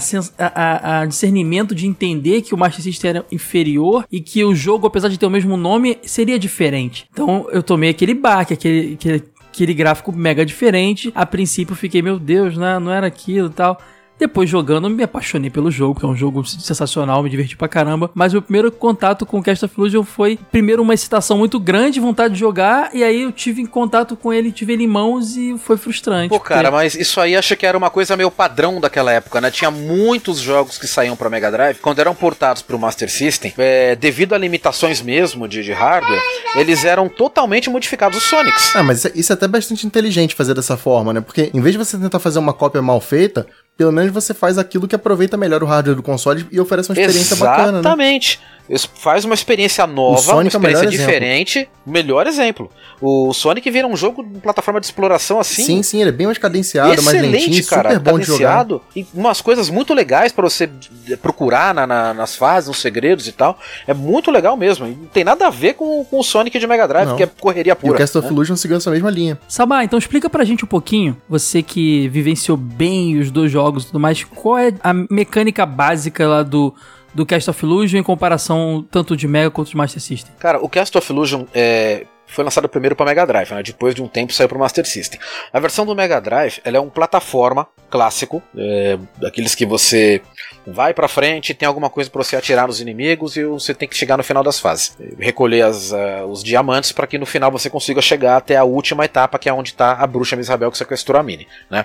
sens- a- a- a discernimento de entender que o Master System era inferior e que o jogo, apesar de ter o mesmo nome, seria diferente. Então eu tomei aquele baque, aquele, aquele, aquele gráfico mega diferente. A princípio eu fiquei, meu Deus, né, não era aquilo e tal. Depois jogando, me apaixonei pelo jogo, que é um jogo sensacional, me diverti pra caramba. Mas meu primeiro contato com o Cast of Illusion foi, primeiro, uma excitação muito grande, vontade de jogar, e aí eu tive em contato com ele, tive ele em mãos e foi frustrante. Pô, cara, porque- mas isso aí acho que era uma coisa meio padrão daquela época, né? Tinha muitos jogos que saíam pra Mega Drive, quando eram portados pro Master System, é, devido a limitações mesmo de, de hardware, eles eram totalmente modificados. Os Sonics. Ah, mas isso é- isso é até bastante inteligente fazer dessa forma, né? Porque em vez de você tentar fazer uma cópia mal feita, pelo menos você faz aquilo que aproveita melhor o hardware do console e oferece uma experiência bacana, né? Exatamente. Isso faz uma experiência nova, uma é o melhor experiência exemplo. diferente. Melhor exemplo. O Sonic vira um jogo de plataforma de exploração assim. Sim, sim, ele é bem mais cadenciado, mais Excelente, lentinho, cara. super bom de jogar. E umas coisas muito legais pra você procurar na- na- nas fases, nos segredos e tal. É muito legal mesmo. E não tem nada a ver com, com o Sonic de Mega Drive, Não. que é correria E o pura. Cast of né? Illusion seguiu essa mesma linha. Sabá, então explica pra gente um pouquinho, você que vivenciou bem os dois jogos e tudo mais, qual é a mecânica básica lá do, do Cast of Illusion em comparação tanto de Mega quanto de Master System? Cara, o Cast of Illusion é, foi lançado primeiro para Mega Drive, né? depois de um tempo saiu para Master System. A versão do Mega Drive ela é um plataforma clássico, é, daqueles que você vai para frente, tem alguma coisa para você atirar nos inimigos e você tem que chegar no final das fases, recolher as, ah, os diamantes para que no final você consiga chegar até a última etapa, que é onde está a bruxa Misabel que sequestrou a Minnie. Né?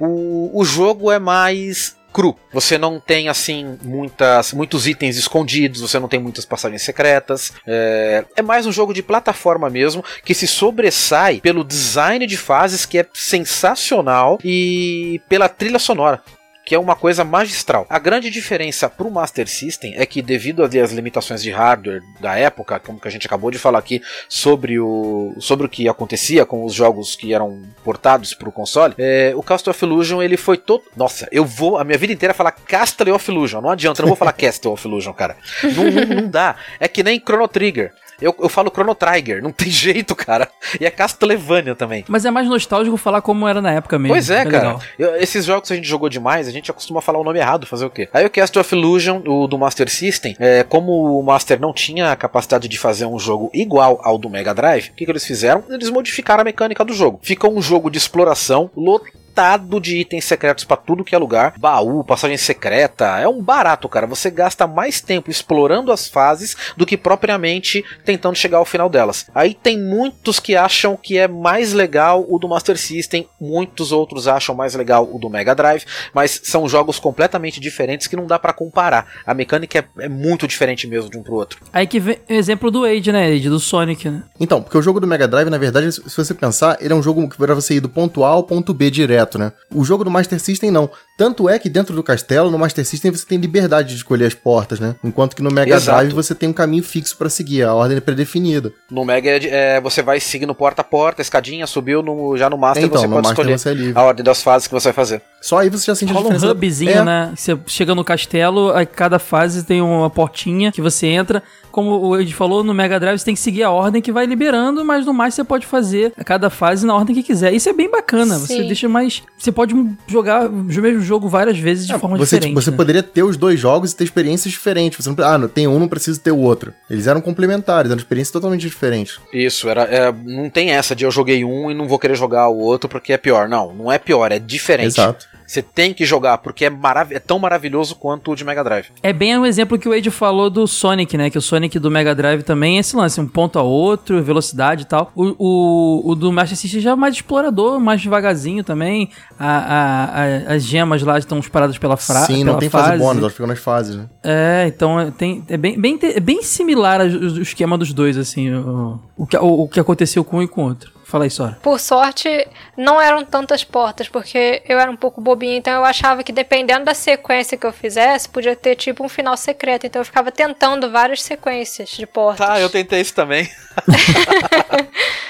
O, o jogo é mais cru. Você não tem assim muitas, muitos itens escondidos, você não tem muitas passagens secretas. É, é mais um jogo de plataforma mesmo que se sobressai pelo design de fases que é sensacional e pela trilha sonora. Que é uma coisa magistral. A grande diferença pro Master System é que devido às limitações de hardware da época, como que a gente acabou de falar aqui sobre o sobre o que acontecia com os jogos que eram portados pro console, é, o Castle of Illusion ele foi todo, nossa, eu vou a minha vida inteira falar Castle of Illusion, não adianta, eu não vou falar Castle of Illusion, cara. Não, não, não dá. É que nem Chrono Trigger. Eu, eu falo Chrono Trigger, não tem jeito, cara. E é Castlevania também. Mas é mais nostálgico falar como era na época mesmo. Pois é, cara. legal. Eu- esses jogos que a gente jogou demais, a gente acostuma falar o nome errado, fazer o quê? Aí o Castle of Illusion, o do Master System, é, como o Master não tinha a capacidade de fazer um jogo igual ao do Mega Drive, o que, que eles fizeram? Eles modificaram a mecânica do jogo. Fica um jogo de exploração lotado de itens secretos pra tudo que é lugar, baú, passagem secreta, é um barato, cara. Você gasta mais tempo explorando as fases do que propriamente tentando chegar ao final delas. Aí tem muitos que acham que é mais legal o do Master System, muitos outros acham mais legal o do Mega Drive, mas são jogos completamente diferentes que não dá pra comparar. A mecânica é, é muito diferente mesmo de um pro outro. Aí que vem o exemplo do Age, né, Age, do Sonic, né? Então, porque o jogo do Mega Drive, na verdade, se você pensar, ele é um jogo que para você ir do ponto A ao ponto B direto, né? O jogo do Master System não. Tanto é que dentro do castelo, no Master System, você tem liberdade de escolher as portas, né? Enquanto que no Mega Exato. Drive você tem um caminho fixo pra seguir, a ordem é predefinida. No Mega é é, você vai seguindo porta a porta, escadinha, subiu, no, já no Master Então, você no pode Master escolher você é livre. a ordem das fases que você vai fazer. Só aí você já sente a Rola um diferença. hubzinho, É, né? Você chega no castelo, aí cada fase tem uma portinha que você entra. Como o Ed falou, no Mega Drive você tem que seguir a ordem que vai liberando, mas no mais você pode fazer a cada fase na ordem que quiser. Isso é bem bacana. Você Sim. deixa mais. Você pode jogar o mesmo jogo várias vezes de forma Você, diferente. você né? poderia ter os dois jogos e ter experiências diferentes. Você não, ah, não, tem um, não precisa ter o outro. Eles eram complementares, eram experiências totalmente diferentes. Isso, era, é, não tem essa de eu joguei um e não vou querer jogar o outro porque é pior. Não, não é pior, é diferente. Exato. Você tem que jogar porque é, marav é tão maravilhoso quanto o de Mega Drive. É bem o exemplo que o Age falou do Sonic, né? Que o Sonic do Mega Drive também é esse lance, um ponto a outro, velocidade e tal. O, o, o do Master System já é mais explorador, mais devagarzinho também. A, a- a- as gemas lá estão espalhadas pela frase. Sim, não tem fase, bônus, elas ficam nas fases, né? É, então é, tem, é, bem, bem, é bem similar o esquema dos dois, assim, o, o, que, o, o que aconteceu com um e com o outro. Fala aí, Sora. Por sorte, não eram tantas portas, porque eu era um pouco bobinha, então eu achava que dependendo da sequência que eu fizesse, podia ter tipo um final secreto. Então eu ficava tentando várias sequências de portas. Tá, eu tentei isso também.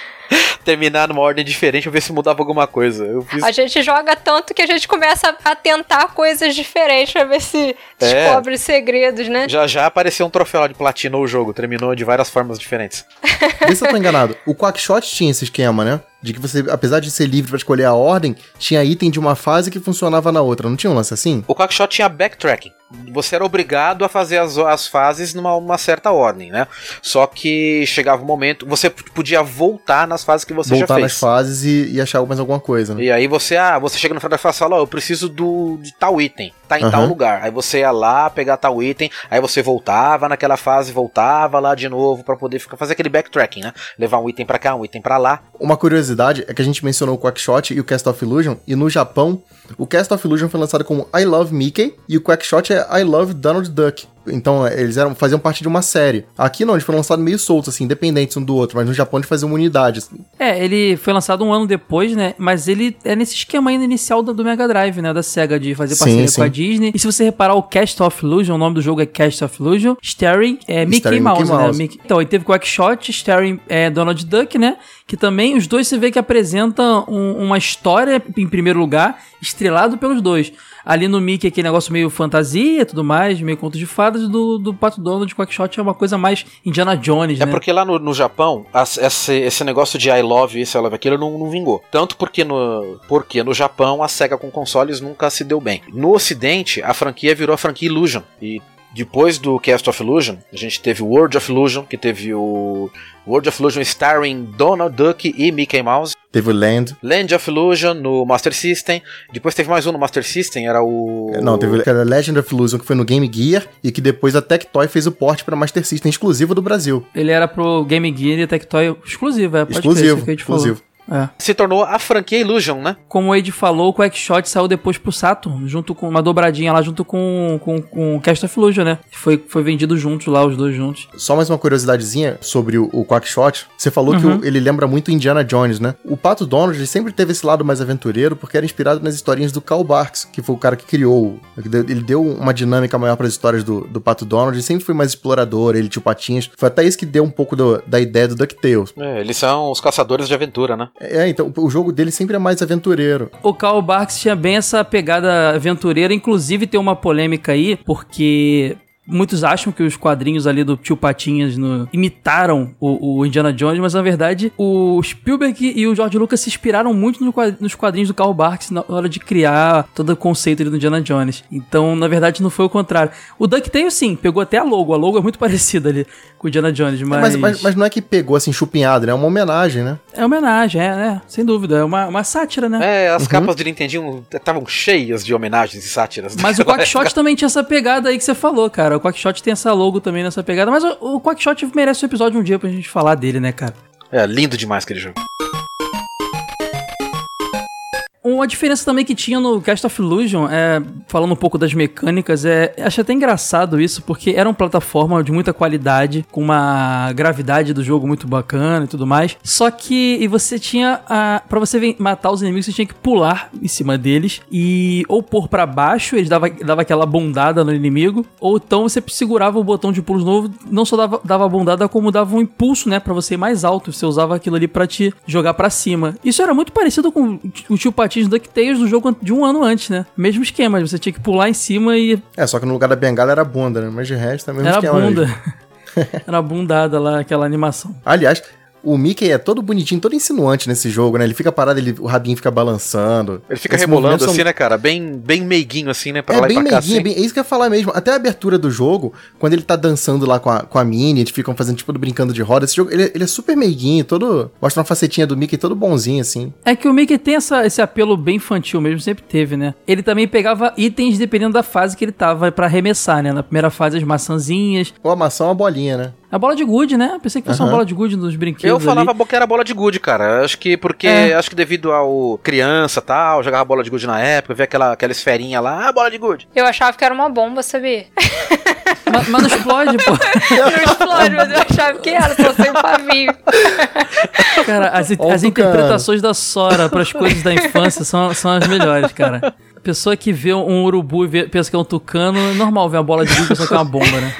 Terminar numa ordem diferente, pra ver se mudava alguma coisa. Eu fiz. A gente joga tanto que a gente começa a tentar coisas diferentes pra ver se É. descobre segredos, né? Já já apareceu um troféu lá de platina o jogo, terminou de várias formas diferentes. Vê se eu tô enganado. O Quackshot tinha esse esquema, né? De que você, apesar de ser livre pra escolher a ordem, tinha item de uma fase que funcionava na outra. Não tinha um lance assim? O Quackshot tinha backtracking. Você era obrigado a fazer as, as fases numa uma certa ordem, né? Só que chegava um momento, você podia voltar nas fases que você Voltar já nas fez. fases e, e achar mais alguma coisa, né? E aí você, ah, você chega no final da fase e fala, ó, eu preciso do, de tal item, tá em tal Aham. lugar. Aí você ia lá pegar tal item, aí você voltava naquela fase, voltava lá de novo pra poder ficar, fazer aquele backtracking, né? Levar um item pra cá, um item pra lá. Uma curiosidade é que a gente mencionou o Quackshot e o Cast of Illusion, e no Japão, o Cast of Illusion foi lançado como I Love Mickey e o Quackshot é I Love Donald Duck. Então, é, eles eram, faziam parte de uma série. Aqui não, eles foram lançados meio soltos, assim, independentes um do outro, mas no Japão eles faziam uma unidade. assim. É, ele foi lançado um ano depois, né? Mas ele é nesse esquema ainda inicial do, do Mega Drive, né? Da SEGA, de fazer parceria sim. com a Disney. E se você reparar o Cast of Illusion, o nome do jogo é Cast of Illusion, starring é, Mickey, Starring Mouse, Mickey né? Mouse. Mickey- Então, ele teve Quackshot, starring é, Donald Duck, né? Que também, os dois você vê que apresentam um- uma história, em primeiro lugar, estrelado pelos dois. Ali no Mickey, aquele negócio meio fantasia e tudo mais, meio conto de fadas, do, do Pato Donald, Quackshot é uma coisa mais Indiana Jones, É né? porque lá no, no Japão, as- esse, esse negócio de I love isso, I love aquilo não, não vingou. Tanto porque no, porque no Japão a SEGA com consoles nunca se deu bem. No ocidente, a franquia virou a franquia Illusion. E depois do Cast of Illusion, a gente teve o World of Illusion, que teve o World of Illusion starring Donald Duck e Mickey Mouse. Teve o Land. Land of Illusion no Master System. Depois teve mais um no Master System, era o. Não, teve era Legend of Illusion, que foi no Game Gear, e que depois a Tectoy fez o port pra Master System exclusivo do Brasil. Ele era pro Game Gear e Tectoy exclusivo, é, pode crer, exclusivo, isso que a gente falou. É. Se tornou a franquia Illusion, né? Como o Ed falou, o Quackshot saiu depois pro Saturn, junto com uma dobradinha lá, junto com, com, com o Cast of Illusion, né? Foi, foi vendido juntos lá, os dois juntos. Só mais uma curiosidadezinha sobre o, o Quackshot. Você falou que Uhum. o- ele lembra muito Indiana Jones, né? O Pato Donald ele sempre teve esse lado mais aventureiro porque era inspirado nas historinhas do Karl Barks, que foi o cara que criou. que Ele deu uma dinâmica maior para as histórias do, do Pato Donald. Ele sempre foi mais explorador, ele tio Patinhas. Foi até isso que deu um pouco do- da ideia do DuckTales. É, eles são os caçadores de aventura, né? É, então o jogo dele sempre é mais aventureiro. O Karl Barks tinha bem essa pegada aventureira, inclusive tem uma polêmica aí, porque muitos acham que os quadrinhos ali do Tio Patinhas no- imitaram o, o Indiana Jones, mas na verdade o Spielberg e o George Lucas se inspiraram muito no nos quadrinhos do Karl Barks na hora de criar todo o conceito do Indiana Jones. Então, na verdade, não foi o contrário. O DuckTales, sim, pegou até a logo. A logo é muito parecida ali com o Indiana Jones, mas... Mas, mas, mas não é que pegou assim chupinhado, né? É uma homenagem, né? É homenagem, é, é, sem dúvida. É uma, uma sátira, né? É, as capas de Nintendinho estavam cheias de homenagens e sátiras. Mas o Quackshot também tinha essa pegada aí que você falou, cara. O Quackshot tem essa logo também nessa pegada. Mas o, o Quackshot merece um episódio um dia pra gente falar dele, né, cara? É, lindo demais aquele jogo. Uma diferença também que tinha no Cast of Illusion, é, falando um pouco das mecânicas, é, acho até engraçado isso, porque era uma plataforma de muita qualidade, com uma gravidade do jogo muito bacana e tudo mais. Só que e você tinha, a, para você matar os inimigos, você tinha que pular em cima deles e ou pôr pra baixo, eles dava, dava aquela bundada no inimigo, ou então você segurava o botão de pulos novo, não só dava, dava a bundada, como dava um impulso, né, Pra você ir mais alto. Você usava aquilo ali pra te jogar pra cima. Isso era muito parecido com o tio Patins DuckTales do jogo de um ano antes, né? Mesmo esquema, você tinha que pular em cima e É, só que no lugar da bengala era bunda, né? Mas de resto é o mesmo era esquema bunda. mesmo. era bundada lá, aquela animação. Aliás, o Mickey é todo bonitinho, todo insinuante nesse jogo, né? Ele fica parado, ele, o rabinho fica balançando. Ele fica Esses rebolando movimentos assim, são- né, cara? Bem, bem meiguinho assim, né? Pra É lá e bem pra cá. meiguinho, é, assim. bem- é isso que eu ia falar mesmo. Até a abertura do jogo, quando ele tá dançando lá com a, com a Minnie, eles ficam fazendo tipo brincando de roda. Esse jogo, ele, ele é super meiguinho, todo. Mostra uma facetinha do Mickey todo bonzinho, assim. É que o Mickey tem essa- esse apelo bem infantil mesmo, sempre teve, né? Ele também pegava itens dependendo da fase que ele tava pra arremessar, né? Na primeira fase, as maçãzinhas. Ou a maçã é uma bolinha, né? A bola de gude, né? Pensei que fosse uma Aham. bola de gude nos brinquedos. Eu falava ali. que era bola de gude, cara. Acho que porque. É. Acho que devido ao criança e tal, jogava bola de gude na época, via aquela, aquela esferinha lá, ah, bola de gude. Eu achava que era uma bomba, sabia? Mas, mas não explode, pô. Não explode, mas eu achava que era, só sem pavio. Cara, as, as interpretações da Sora pras coisas da infância são, são as melhores, cara. Pessoa que vê um urubu e vê- pensa que é um tucano, é normal ver uma bola de gude e pensar que é uma bomba, né?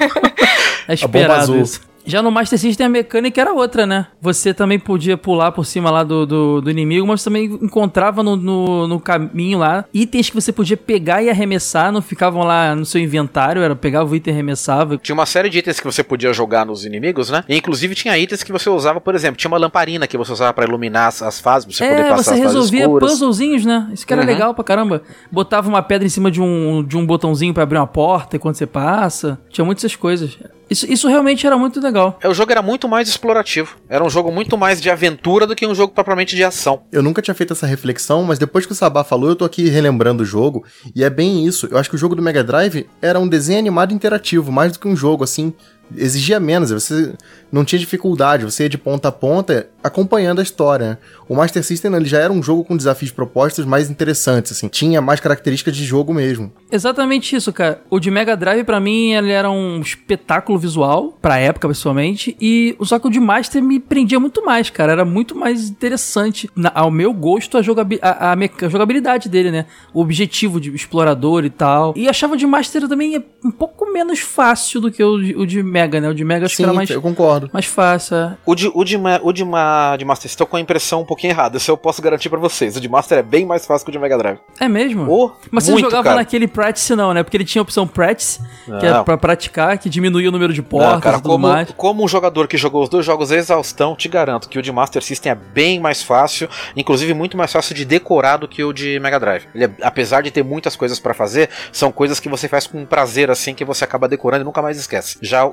É esperado isso. Já no Master System a mecânica era outra, né? Você também podia pular por cima lá do, do, do inimigo, mas também encontrava no, no, no caminho lá itens que você podia pegar e arremessar, não ficavam lá no seu inventário, era pegava o item e arremessava. Tinha uma série de itens que você podia jogar nos inimigos, né? E, inclusive tinha itens que você usava, por exemplo, tinha uma lamparina que você usava pra iluminar as, as fases, pra você poder é, passar você as fases resolvia puzzlezinhos, né? Isso que era Uhum. legal pra caramba. Botava uma pedra em cima de um, de um botãozinho pra abrir uma porta e quando você passa. Tinha muitas essas coisas. Isso, isso realmente era muito legal. É, O jogo era muito mais explorativo. Era um jogo muito mais de aventura do que um jogo propriamente de ação. Eu nunca tinha feito essa reflexão, mas depois que o Sabá falou, eu tô aqui relembrando o jogo, e é bem isso. Eu acho que o jogo do Mega Drive era um desenho animado interativo, mais do que um jogo, assim. Exigia menos, você não tinha dificuldade, você ia de ponta a ponta acompanhando a história. né? O Master System ele já era um jogo com desafios propostos mais interessantes, assim. Tinha mais características de jogo mesmo. Exatamente isso, cara. O de Mega Drive, pra mim, ele era um espetáculo visual, pra época, pessoalmente. E só que o de Master me prendia muito mais, cara. Era muito mais interessante, na- ao meu gosto, a, jogabi a, a a jogabilidade dele, né? O objetivo de explorador e tal. E achava o de Master também um pouco menos fácil do que o o de Mega, né? O de Mega que Sim, era mais, eu concordo. mais fácil. é. O de, o de, o de, ma- de Master System eu tô com a impressão um pouquinho errada. Isso eu posso garantir pra vocês. O de Master é bem mais fácil que o de Mega Drive. É mesmo? Oh, Mas você jogava cara. naquele practice não, né? Porque ele tinha a opção practice, que é Não. pra praticar, que diminuía o número de portas Não, cara, e tudo como, mais. como um jogador que jogou os dois jogos exaustão, te garanto que o de Master System é bem mais fácil, inclusive muito mais fácil de decorar do que o de Mega Drive. Ele é- apesar de ter muitas coisas pra fazer, são coisas que você faz com prazer assim, que você acaba decorando e nunca mais esquece. Já o,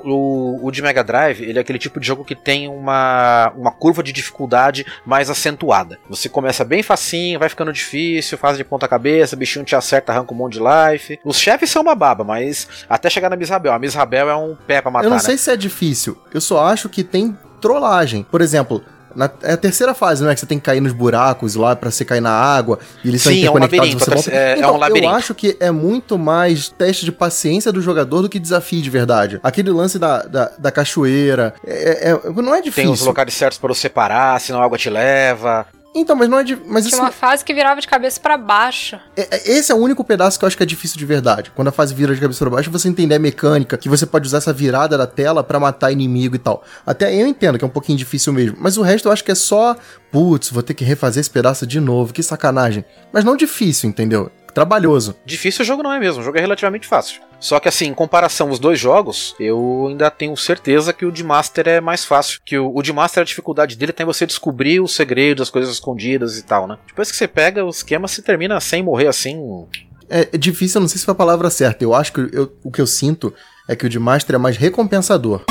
o de Mega Drive, ele é aquele tipo de jogo que tem uma, uma curva de dificuldade mais acentuada. Você começa bem facinho, vai ficando difícil, faz de ponta cabeça, bichinho te acerta, arranca um monte de life. Os chefes são uma baba, mas até chegar na Miss Rabel. A Miss Rabel é um pé pra matar, eu não né? sei se é difícil, eu só acho que tem trollagem. Por exemplo, Na, é a terceira fase, não é? Que você tem que cair nos buracos lá pra você cair na água. E eles são Sim, é um interconectados. você é- é então, um labirinto. Eu acho que é muito mais teste de paciência do jogador do que desafio de verdade. Aquele lance da, da, da cachoeira. É, é- não é Tem difícil. os locais certos para você parar, senão a água te leva. Então, mas não é. di- Mas Tinha isso, uma fase que virava de cabeça pra baixo. é- é- esse é o único pedaço que eu acho que é difícil de verdade. Quando a fase vira de cabeça para baixo, você entender a mecânica, que você pode usar essa virada da tela pra matar inimigo e tal. Até eu entendo que é um pouquinho difícil mesmo. Mas o resto eu acho que é só. Putz, vou ter que refazer esse pedaço de novo. Que sacanagem. Mas não difícil, entendeu? Trabalhoso. Difícil o jogo não é mesmo, o jogo é relativamente fácil. Só que assim, em comparação os dois jogos, eu ainda tenho certeza que o de Master é mais fácil. Que o, o de Master, a dificuldade dele tem você descobrir os segredos, as coisas escondidas e tal, né? Depois que você pega o esquema, você termina sem morrer assim. É, é difícil, eu não sei se foi a palavra certa. Eu acho que eu- o que eu sinto é que o de Master é mais recompensador.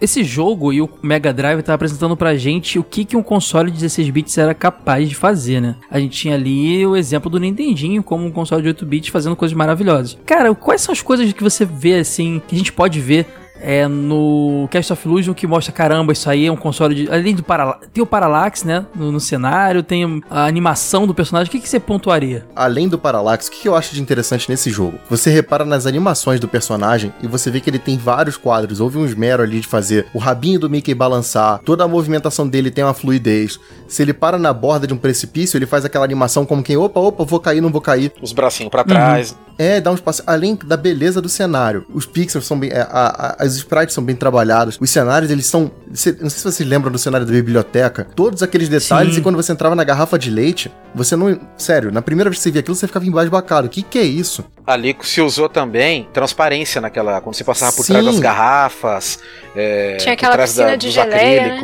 Esse jogo e o Mega Drive tá apresentando pra gente o que, que um console de 16 bits era capaz de fazer, né? A gente tinha ali o exemplo do Nintendinho como um console de 8 bits fazendo coisas maravilhosas. Cara, quais são as coisas que você vê assim, que a gente pode ver é no Cast of Illusion que mostra, caramba, isso aí é um console de. Além do Parala tem o Parallax, né? No, no cenário, tem a animação do personagem. O que, que você pontuaria? Além do Parallax, o que que eu acho de interessante nesse jogo? Você repara nas animações do personagem e você vê que ele tem vários quadros. Houve um esmero ali de fazer o rabinho do Mickey balançar, toda a movimentação dele tem uma fluidez. Se ele para na borda de um precipício, ele faz aquela animação como quem, opa, opa, vou cair, não vou cair. Os bracinhos pra trás. É, dá um espaço. Além da beleza do cenário, os pixels são bem. é, a- a- as sprites são bem trabalhados. Os cenários, eles são. cê- não sei se vocês lembram do cenário da biblioteca. Todos aqueles detalhes. Sim. E quando você entrava na garrafa de leite, você não. Sério, na primeira vez que você via aquilo, você ficava embasbacado. O que, que é isso? Ali se usou também transparência naquela. Quando você passava por Sim. trás das garrafas. é, Tinha por aquela trás piscina de dos geleia, né?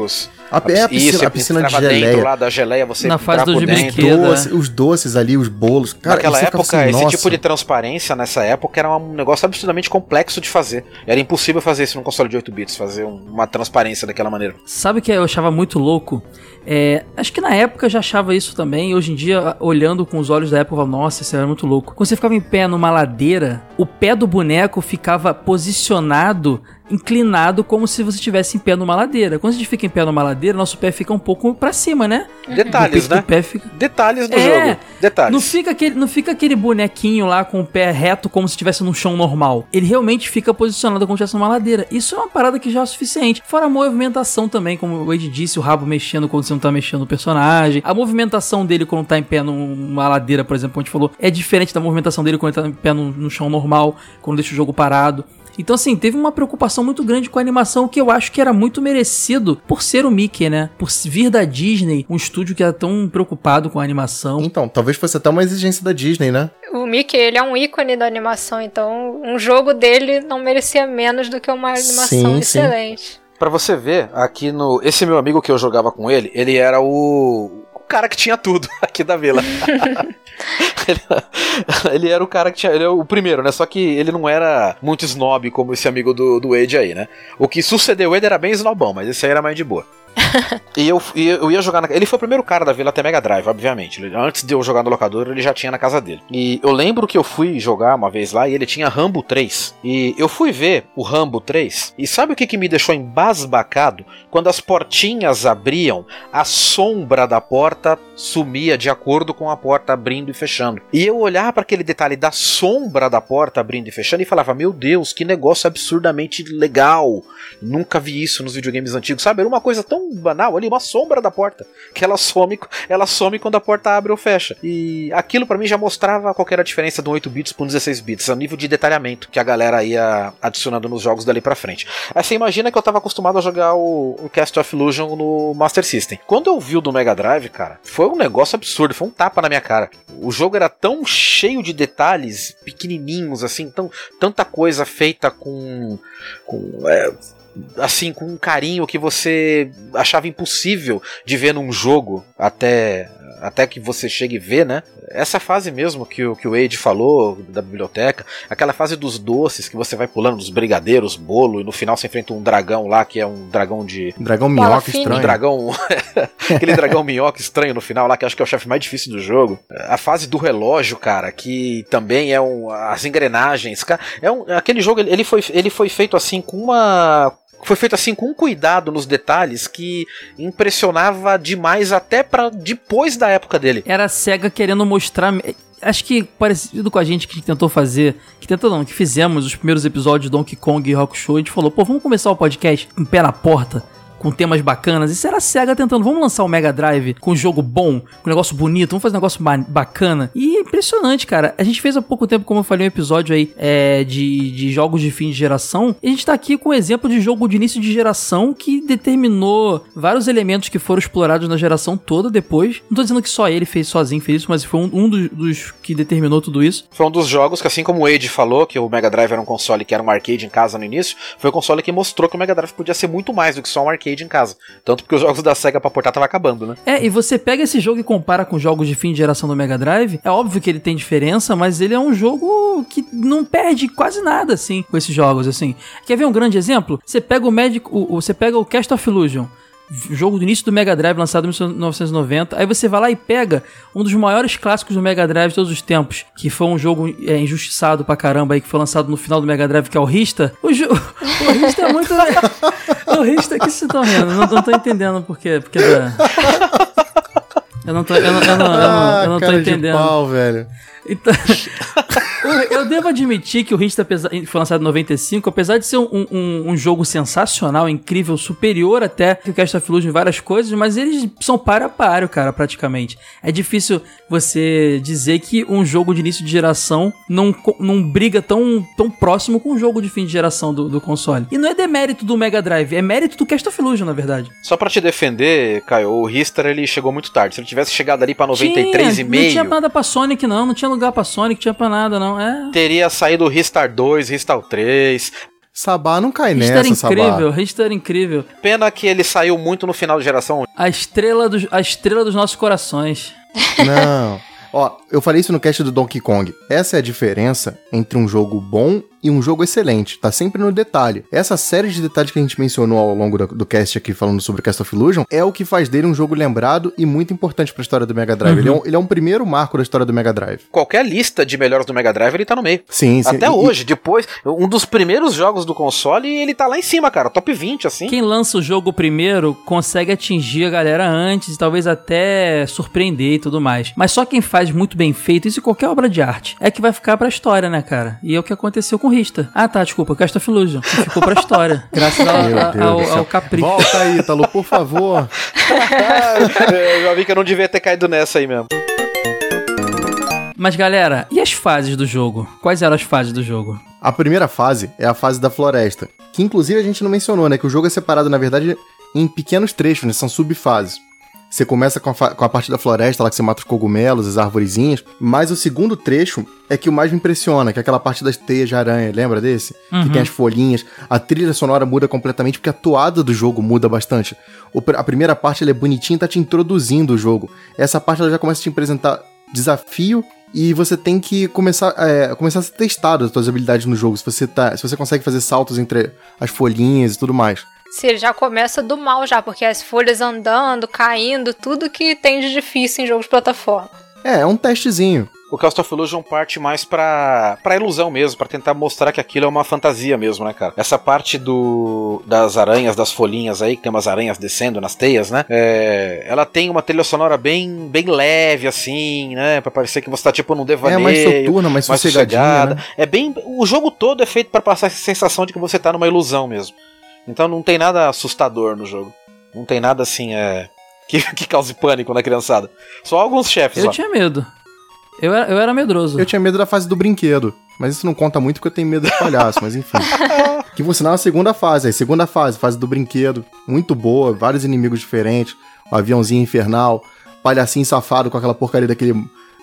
A, é a piscina, Isso, a piscina de geleia. dentro lá da geleia, você Na fase entrava do por brinquedo. dentro. né? Doce- os doces ali, os bolos. Cara, Naquela época, assim, esse nossa. tipo de transparência nessa época era um negócio absurdamente complexo de fazer. Era impossível fazer isso num console de 8 bits, fazer um- uma transparência daquela maneira. Sabe o que eu achava muito louco? É, acho que na época eu já achava isso também. Hoje em dia, olhando com os olhos da época, eu falo, nossa, isso era muito louco. Quando você ficava em pé numa ladeira, o pé do boneco ficava posicionado, inclinado, como se você estivesse em pé numa ladeira. Quando a gente fica em pé numa ladeira, nosso pé fica um pouco pra cima, né? Detalhes, o peito né? do fica. Detalhes do É, jogo. Detalhes. Não fica, aquele, não fica aquele bonequinho lá com o pé reto como se estivesse num chão normal. Ele realmente fica posicionado como se estivesse numa ladeira. Isso é uma parada que já é suficiente. Fora a movimentação também, como o Wade disse, o rabo mexendo quando você não tá mexendo no personagem. A movimentação dele quando tá em pé numa ladeira, por exemplo, como a gente falou, é diferente da movimentação dele quando ele tá em pé no, no chão normal, quando deixa o jogo parado. Então, assim, teve uma preocupação muito grande com a animação que eu acho que era muito merecido por ser o Mickey, né? Por vir da Disney, um estúdio que era tão preocupado com a animação. Então, talvez fosse até uma exigência da Disney, né? O Mickey, ele é um ícone da animação, então um jogo dele não merecia menos do que uma animação Sim, sim. Pra você ver, aqui no. Esse meu amigo que eu jogava com ele, ele era o. O cara que tinha tudo aqui da vila. ele, ele era o cara que tinha. Ele é o primeiro, né? Só que ele não era muito snob como esse amigo do, do Wade aí, né? O que sucedeu ele era bem snobão, mas esse aí era mais de boa. e eu, eu ia jogar na, Ele foi o primeiro cara da vila até Mega Drive, obviamente. Antes de eu jogar no locador, ele já tinha na casa dele. E eu lembro que eu fui jogar uma vez lá e ele tinha Rambo 3. E eu fui ver o Rambo 3. E sabe o que, que me deixou embasbacado? Quando as portinhas abriam, a sombra da porta sumia de acordo com a porta abrindo e fechando. E eu olhava para aquele detalhe da sombra da porta abrindo e fechando e falava: Meu Deus, que negócio absurdamente legal! Nunca vi isso nos videogames antigos, sabe? Era uma coisa tão banal ali, uma sombra da porta, que ela some, ela some quando a porta abre ou fecha. E aquilo pra mim já mostrava qual era a diferença do 8 bits para um 16 bits, o nível de detalhamento que a galera ia adicionando nos jogos dali pra frente. Aí você imagina que eu tava acostumado a jogar o, o Cast of Illusion no Master System. Quando eu vi o do Mega Drive, cara, foi um negócio absurdo, foi um tapa na minha cara. O jogo era tão cheio de detalhes pequenininhos, assim, tão, tanta coisa feita com. com é, assim, com um carinho que você achava impossível de ver num jogo até, até que você chegue e ver, né? Essa fase mesmo que o, que o Wade falou da biblioteca, aquela fase dos doces que você vai pulando dos brigadeiros, bolo, e no final você enfrenta um dragão lá que é um dragão de. Dragão minhoca fino. Um estranho. dragão. aquele dragão minhoca estranho no final lá, que acho que é o chefe mais difícil do jogo. A fase do relógio, cara, que também é um. As engrenagens. Cara, é um, aquele jogo, ele foi, ele foi feito assim com uma foi feito assim com cuidado nos detalhes que impressionava demais até para depois da época dele. Era a SEGA querendo mostrar. Acho que parecido com a gente que tentou fazer. Que tentou não, que fizemos os primeiros episódios de Donkey Kong e Rock Show. A gente falou, pô, vamos começar o podcast em pé na porta com temas bacanas. Isso era a SEGA tentando, vamos lançar o Mega Drive com um jogo bom, com um negócio bonito, vamos fazer um negócio ba bacana. E é impressionante, cara. A gente fez há pouco tempo, como eu falei, um episódio aí é, de, de jogos de fim de geração. E a gente tá aqui com um exemplo de jogo de início de geração que determinou vários elementos que foram explorados na geração toda depois. Não tô dizendo que só ele fez sozinho, fez isso, mas foi um, um dos, dos, que determinou tudo isso. Foi um dos jogos que, assim como o Age falou, que o Mega Drive era um console que era um arcade em casa no início, foi o console que mostrou que o Mega Drive podia ser muito mais do que só um arcade em casa. Tanto porque os jogos da SEGA pra portar tava acabando, né? É, e você pega esse jogo e compara com jogos de fim de geração do Mega Drive, é óbvio que ele tem diferença, mas ele é um jogo que não perde quase nada, assim, com esses jogos, assim. Quer ver um grande exemplo? Você pega o Magic, o, o, você pega o Cast of Illusion, jogo do início do Mega Drive, lançado em 1990. Aí você vai lá e pega um dos maiores clássicos do Mega Drive de todos os tempos, que foi um jogo é, injustiçado pra caramba aí, que foi lançado no final do Mega Drive, que é o Rista. O, jo... o Rista é muito. o Rista, que vocês estão rindo? Não, não tô entendendo por quê. Porque. Eu não tô, eu não, eu não, eu não, eu não tô Ah, cara entendendo. De pau, velho. Então, eu devo admitir que o Rista apesar- foi lançado em 95, apesar de ser um, um- um jogo sensacional, incrível, superior até que o Cast of Illusion em várias coisas, mas eles são para a páreo, cara, praticamente. É difícil você dizer que um jogo de início de geração não, não briga tão, tão próximo com um jogo de fim de geração do, do console. E não é demérito do Mega Drive, é mérito do Cast of Illusion, na verdade. Só pra te defender, Caio, o Rister ele chegou muito tarde. Se ele tivesse chegado ali pra Tinha, Não tinha 93,5, nada pra Sonic, não. Não tinha lugar pra Sonic, tinha pra nada, não. É. teria saído o Ristar 2, Ristar 3. Sabá não cai Rista era nessa, incrível, Sabá. Incrível. Pena que ele saiu muito no final de geração. A estrela dos, a estrela dos nossos corações. Não. Ó, eu falei isso no cast do Donkey Kong. Essa é a diferença entre um jogo bom e um jogo excelente. Tá sempre no detalhe. Essa série de detalhes que a gente mencionou ao longo do, do cast aqui, falando sobre Cast of Illusion, é o que faz dele um jogo lembrado e muito importante pra história do Mega Drive. Ele, é um, ele é um primeiro marco da história do Mega Drive. Qualquer lista de melhores do Mega Drive, ele tá no meio. Sim, sim. Até E- hoje, depois, um dos primeiros jogos do console, ele tá lá em cima, cara. Top 20, assim. Quem lança o jogo primeiro consegue atingir a galera antes, talvez até surpreender e tudo mais. Mas só quem faz muito bem feito, isso em qualquer obra de arte, é que vai ficar pra história, né, cara? E é o que aconteceu com Rista. Ah, tá, desculpa, Cast of Illusion. que Ficou pra história. graças Deus ao, ao capricho. Volta aí, Ítalo, por favor. eu já vi que eu não devia ter caído nessa aí mesmo. Mas galera, e as fases do jogo? Quais eram as fases do jogo? A primeira fase é a fase da floresta, que inclusive a gente não mencionou, né? Que o jogo é separado, na verdade, em pequenos trechos, né? São subfases. Você começa com a, com a parte da floresta, lá que você mata os cogumelos, as arvorezinhas. Mas o segundo trecho é que o mais me impressiona, que é aquela parte das teias de aranha, lembra desse? Que tem as folhinhas. A trilha sonora muda completamente, porque a toada do jogo muda bastante. O a primeira parte ela é bonitinha e tá te introduzindo o jogo. Essa parte ela já começa a te apresentar desafio e você tem que começar, é, começar a ser testado as suas habilidades no jogo. Se você, tá, se você consegue fazer saltos entre as folhinhas e tudo mais. Se ele já começa do mal já, porque as folhas andando, caindo, tudo que tem de difícil em jogo de plataforma. É, é um testezinho. O Cast of Illusion parte mais pra, pra ilusão mesmo, pra tentar mostrar que aquilo é uma fantasia mesmo, né, cara? Essa parte do das aranhas, das folhinhas aí, que tem umas aranhas descendo nas teias, né? É, ela tem uma trilha sonora bem, bem leve, assim, né? Pra parecer que você tá tipo num devaneio. é mais soturna, mais, mais sossegadinha. sossegada. Né? É bem. O jogo todo é feito pra passar essa sensação de que você tá numa ilusão mesmo. Então não tem nada assustador no jogo. Não tem nada assim, é. Que, que cause pânico na criançada. Só alguns chefes Eu lá. tinha medo. Eu era, eu era medroso. Eu tinha medo da fase do brinquedo. Mas isso não conta muito porque eu tenho medo de palhaço, mas enfim. Que por sinal é a segunda fase. Aí, segunda fase, fase do brinquedo. Muito boa, vários inimigos diferentes. O aviãozinho infernal. Palhacinho safado com aquela porcaria daquele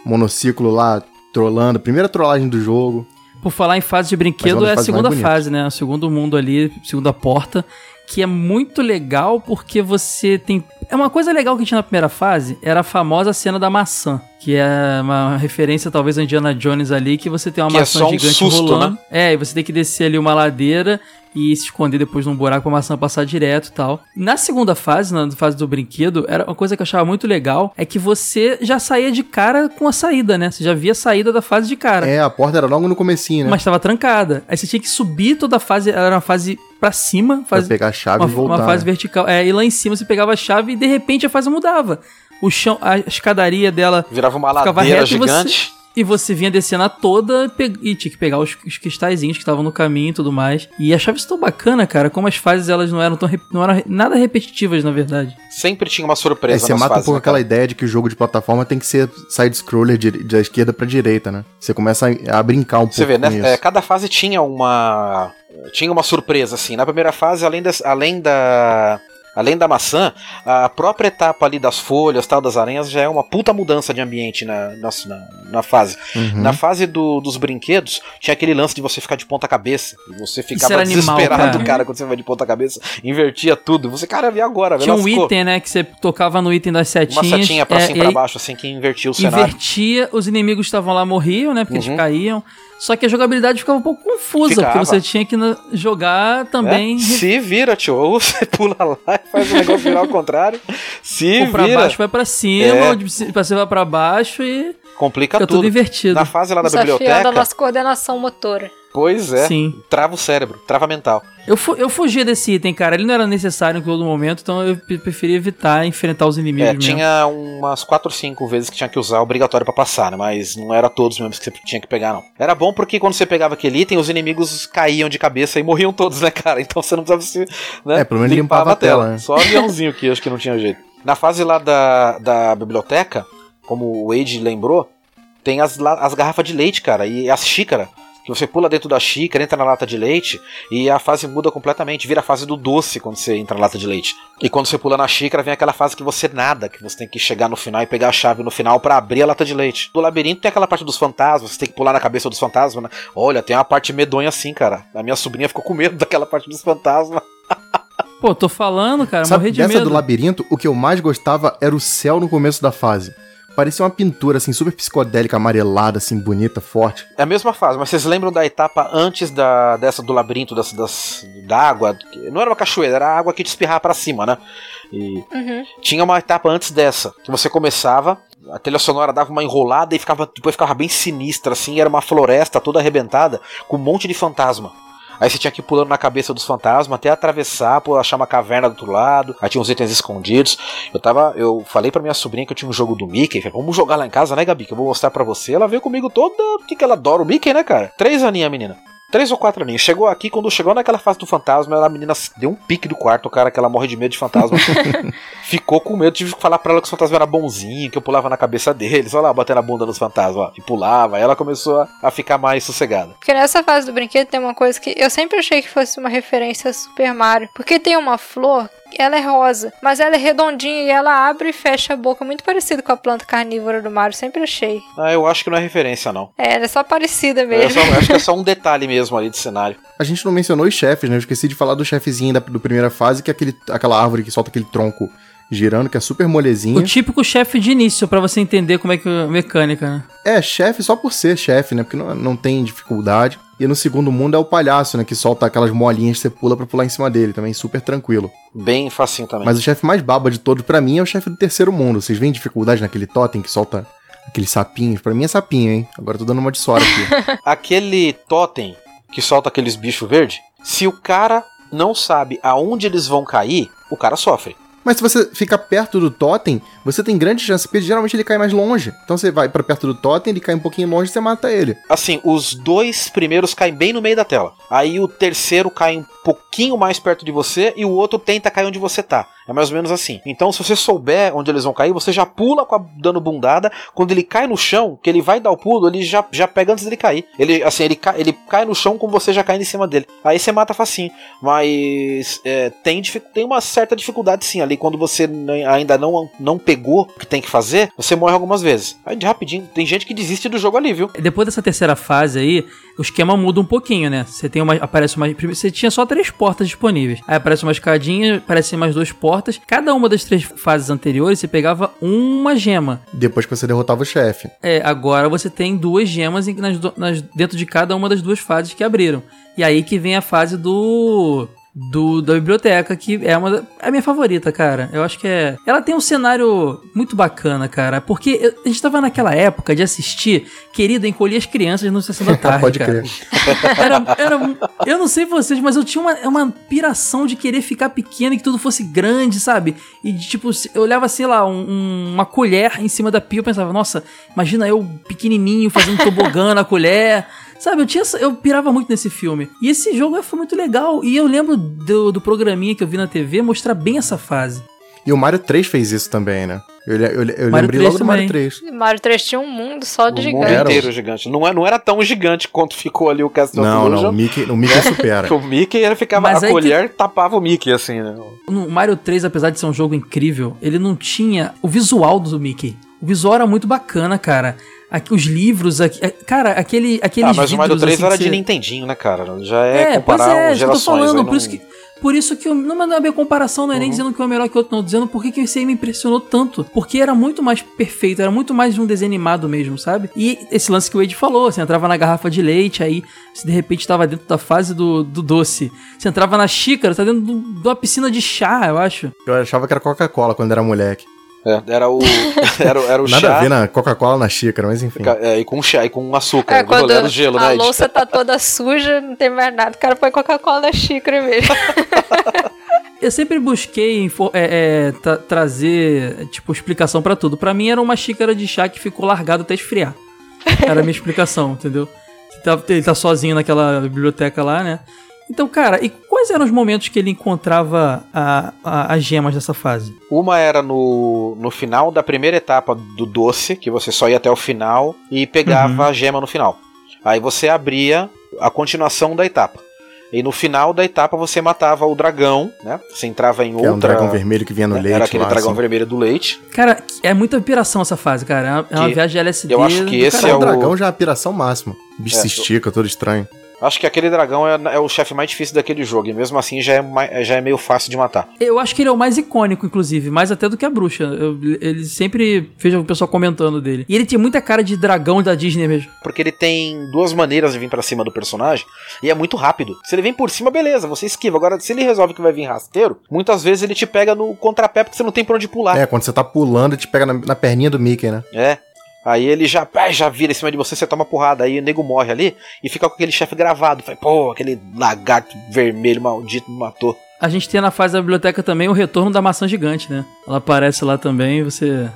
monociclo lá, trollando. Primeira trollagem do jogo. Por falar em fase de Mas brinquedo, é a segunda fase, né? O segundo mundo ali, segunda porta, que é muito legal porque você tem. É uma coisa legal que tinha na primeira fase, era a famosa cena da maçã, que é uma referência talvez a Indiana Jones ali, que você tem uma Que é maçã só um gigante susto, rolando. né? É, e você tem que descer ali uma ladeira e se esconder depois num buraco pra maçã passar direto e tal. Na segunda fase, na fase do brinquedo, era uma coisa que eu achava muito legal, é que você já saía de cara com a saída, né? Você já via a saída da fase de cara. É, a porta era logo no comecinho, né? Mas estava trancada. Aí você tinha que subir toda a fase. Era uma fase pra cima, Pra faz, pegar a chave uma, e voltar. uma fase né? vertical. É, e lá em cima você pegava a chave e de repente a fase mudava. O chão, a escadaria dela Virava uma Ficava ladeira reto e você- gigante. e você vinha descendo a toda e tinha que pegar os, os cristalzinhos que estavam no caminho e tudo mais. E achava isso tão bacana, cara, como as fases elas não eram tão não eram nada repetitivas, na verdade. Sempre tinha uma Aí surpresa você nas mata um fases, pouco né, aquela cara? ideia de que o jogo de plataforma tem que ser side-scroller de, da esquerda pra direita, né? Você começa a, a brincar um Você pouco vê, com né? isso. é, cada fase tinha uma. Tinha uma surpresa, assim. Na primeira fase, além, das, além da. Além da maçã, a própria etapa ali das folhas, tal, das aranhas, já é uma puta mudança de ambiente na, na, na- na fase. Uhum. Na fase do- dos brinquedos, tinha aquele lance de você ficar de ponta cabeça. E você ficava animal, desesperado, cara. cara. quando você vai de ponta cabeça, invertia tudo. Você, cara, e agora? Tinha um Lascou. item, né, que você tocava no item das Uma setinhas. setinha pra é, cima e e pra baixo, assim, que invertia o cenário. Invertia, os inimigos que estavam lá morriam, né, porque Uhum. eles caíam. Só que a jogabilidade ficava um pouco confusa, Ficava. porque você tinha que na- jogar também É, se vira, tio. Ou você pula lá e faz o negócio virar ao contrário. Se ou pra vira, baixo vai pra cima, É. pra cima vai pra baixo e complica fica tudo tudo. invertido. Na fase lá da Desafiando a biblioteca, nossa coordenação motora. pois é, Sim. trava o cérebro, trava mental. Eu, fu eu fugia desse item, cara. Ele não era necessário em todo momento, então eu pre- preferia evitar enfrentar os inimigos É, mesmo. tinha umas 4 ou 5 vezes que tinha que usar obrigatório pra passar, né? Mas não era todos mesmo que você tinha que pegar, não. Era bom porque quando você pegava aquele item, os inimigos caíam de cabeça e morriam todos, né, cara? Então você não precisava se. Né, É, pelo menos limpava a tela, né? Só aviãozinho que acho que não tinha jeito. Na fase lá da, da biblioteca, como o Wade lembrou, tem as, as garrafas de leite, cara, e as xícaras. Que você pula dentro da xícara, entra na lata de leite e a fase muda completamente. Vira a fase do doce quando você entra na lata de leite. E quando você pula na xícara, vem aquela fase que você nada, que você tem que chegar no final e pegar a chave no final pra abrir a lata de leite. Do labirinto tem aquela parte dos fantasmas, você tem que pular na cabeça dos fantasmas, né? Olha, tem uma parte medonha assim, cara. A minha sobrinha ficou com medo daquela parte dos fantasmas. Pô, tô falando, cara, Sabe, morri de dessa medo. do labirinto, o que eu mais gostava era o céu no começo da fase. Parecia uma pintura, assim, super psicodélica, amarelada, assim, bonita, forte. É a mesma fase, mas vocês lembram da etapa antes da, dessa do labirinto, das, das, da água? Não era uma cachoeira, era a água que te espirrava pra cima, né? E Uhum. tinha uma etapa antes dessa, que você começava, a trilha sonora dava uma enrolada e ficava, depois ficava bem sinistra, assim, era uma floresta toda arrebentada, com um monte de fantasma. Aí você tinha que ir pulando na cabeça dos fantasmas até atravessar, pô, achar uma caverna do outro lado. Aí tinha uns itens escondidos. Eu tava. Eu falei pra minha sobrinha que eu tinha um jogo do Mickey. Falei, vamos jogar lá em casa, né, Gabi? Que eu vou mostrar pra você. Ela veio comigo toda. Porque que ela adora o Mickey, né, cara? Três aninhos, menina. Três ou quatro aninhos. Chegou aqui, quando chegou naquela fase do fantasma, ela, a menina deu um pique do quarto, o cara que ela morre de medo de fantasma. Ficou com medo, tive que falar pra ela que os fantasmas eram bonzinhos, que eu pulava na cabeça deles, olha lá, batendo a bunda nos fantasmas, ó, e pulava. Aí ela começou a, a ficar mais sossegada. Porque nessa fase do brinquedo tem uma coisa que eu sempre achei que fosse uma referência a Super Mario. Porque tem uma flor, ela é rosa, mas ela é redondinha e ela abre e fecha a boca, muito parecido com a planta carnívora do Mario, sempre achei. Ah, eu acho que não é referência, não. É, ela é só parecida Eu mesmo. só- acho que é só um detalhe mesmo ali de cenário. A gente não mencionou os chefes, né? Eu esqueci de falar do chefezinho da do primeira fase, que é aquele, aquela árvore que solta aquele tronco girando, que é super molezinha. O típico chefe de início, pra você entender como é que é a mecânica, né? É, chefe só por ser chefe, né? Porque não, não tem dificuldade. E no segundo mundo é o palhaço, né? Que solta aquelas molinhas que você pula pra pular em cima dele, também super tranquilo. Bem facinho também. Mas o chefe mais baba de todos, pra mim, é o chefe do terceiro mundo. Vocês veem dificuldade naquele totem que solta aqueles sapinhos? Pra mim é sapinho, hein? Agora eu tô dando uma de Sora aqui. Aquele totem que solta aqueles bichos verdes, se o cara não sabe aonde eles vão cair, o cara sofre. Mas se você fica perto do totem, você tem grande chance, porque geralmente ele cai mais longe. Então você vai pra perto do totem, ele cai um pouquinho longe e você mata ele. Assim, os dois primeiros caem bem no meio da tela. Aí o terceiro cai um pouquinho mais perto de você e o outro tenta cair onde você tá. É mais ou menos assim. Então, se você souber onde eles vão cair, você já pula a dando bundada. Quando ele cai no chão, que ele vai dar o pulo, ele já, já pega antes dele cair. Ele, assim, ele, cai, ele cai no chão com você já caindo em cima dele. Aí você mata facinho. Mas é, tem, tem uma certa dificuldade sim ali. Quando você ainda não, não pegou o que tem que fazer, você morre algumas vezes. Aí de rapidinho, tem gente que desiste do jogo ali, viu? Depois dessa terceira fase aí, o esquema muda um pouquinho, né? Você tem uma. Aparece uma. Você tinha só três portas disponíveis. Aí aparece uma escadinha, aparecem mais duas portas. Cada uma das três fases anteriores, você pegava uma gema. Depois que você derrotava o chefe. É, agora você tem duas gemas em- nas nas- dentro de cada uma das duas fases que abriram. E aí que vem a fase do. Do, da biblioteca, que é uma da, é a minha favorita, cara. Eu acho que é. Ela tem um cenário muito bacana, cara. Porque eu- a gente tava naquela época de assistir Querido Encolher as Crianças no Sessão da Tarde. Pode cara. crer. Era, era, eu não sei vocês, mas eu tinha uma, uma piração de querer ficar pequeno e que tudo fosse grande, sabe? E de, tipo, eu olhava, sei lá, um- uma colher em cima da pia e pensava, nossa, imagina eu pequenininho fazendo tobogã na colher. Sabe, eu, tinha, eu pirava muito nesse filme. E esse jogo foi muito legal. E eu lembro do, do programinha que eu vi na TV mostrar bem essa fase. E o Mario 3 fez isso também, né? Eu, eu, eu lembrei 3 logo do Mario também. 3. Mario 3 tinha um mundo só de O mundo gigante. Era. inteiro gigante. Não, é- não era tão gigante quanto ficou ali o Castle Não, não, o. Mickey, o Mickey supera. Que o Mickey ele ficava. Mas a aí que- colher tapava o Mickey, assim, né? No Mario 3, apesar de ser um jogo incrível, ele não tinha o visual do Mickey. O visual era muito bacana, cara. Aqui, os livros, aqui, é- cara, aquele, aqueles Ah, mas o Mario vidros, 3 assim, era de você- Nintendinho, né, cara? Já é, É, pois comparar é, isso que eu tô gerações. falando, por não- isso que... Por isso que eu, não é bem comparação, não é nem Uhum. dizendo que um é melhor que o outro, não. Dizendo por que que esse aí me impressionou tanto. Porque era muito mais perfeito, era muito mais de um desenho animado mesmo, sabe? E esse lance que o Wade falou, você entrava na garrafa de leite, aí você de repente estava dentro da fase do, do doce. Você entrava na xícara, você tá dentro do- de uma piscina de chá, eu acho. Eu achava que era Coca-Cola quando era moleque. É, era o. Era, o- era o Nada chá. a ver na Coca-Cola na xícara, mas enfim. É, e com chá, e com açúcar. É, quando era o gelo, a né? louça tá toda suja, não tem mais nada. O cara põe Coca-Cola na xícara mesmo. Eu sempre busquei é, é, tra- trazer, tipo, explicação pra tudo. Pra mim era uma xícara de chá que ficou largado até esfriar. Era a minha explicação, entendeu? Ele tá, ele tá sozinho naquela biblioteca lá, né? Então, cara, e quais eram os momentos que ele encontrava a- a- as gemas dessa fase? Uma era no, no final da primeira etapa do doce, que você só ia até o final e pegava Uhum. a gema no final. Aí você abria a continuação da etapa. E no final da etapa você matava o dragão, né? Você entrava em Que é um outra. dragão vermelho que vinha no né? leite Era aquele lá, dragão assim. vermelho do leite. Cara, é muita piração essa fase, cara. É uma, Que viagem LSD. eu acho que esse caralho. é o o- dragão já é a piração máxima. O bicho É, se estica, todo estranho. Acho que aquele dragão é, é o chefe mais difícil daquele jogo. E mesmo assim já é, mai- já é meio fácil de matar. Eu acho que ele é o mais icônico, inclusive, mais até do que a bruxa. Eu- ele sempre vejo o pessoal comentando dele. E ele tem muita cara de dragão da Disney mesmo. Porque ele tem duas maneiras de vir pra cima do personagem e é muito rápido. Se ele vem por cima, beleza, você esquiva. Agora, se ele resolve que vai vir rasteiro, muitas vezes ele te pega no contrapé porque você não tem pra onde pular. É, quando você tá pulando, te pega na, na perninha do Mickey, né? É. Aí ele já, já vira em cima de você, você toma porrada. Aí o nego morre ali e fica com aquele chefe gravado. Fala, pô, aquele lagarto vermelho maldito me matou. A gente tem na fase da biblioteca também o retorno da maçã gigante, né? Ela aparece lá também, você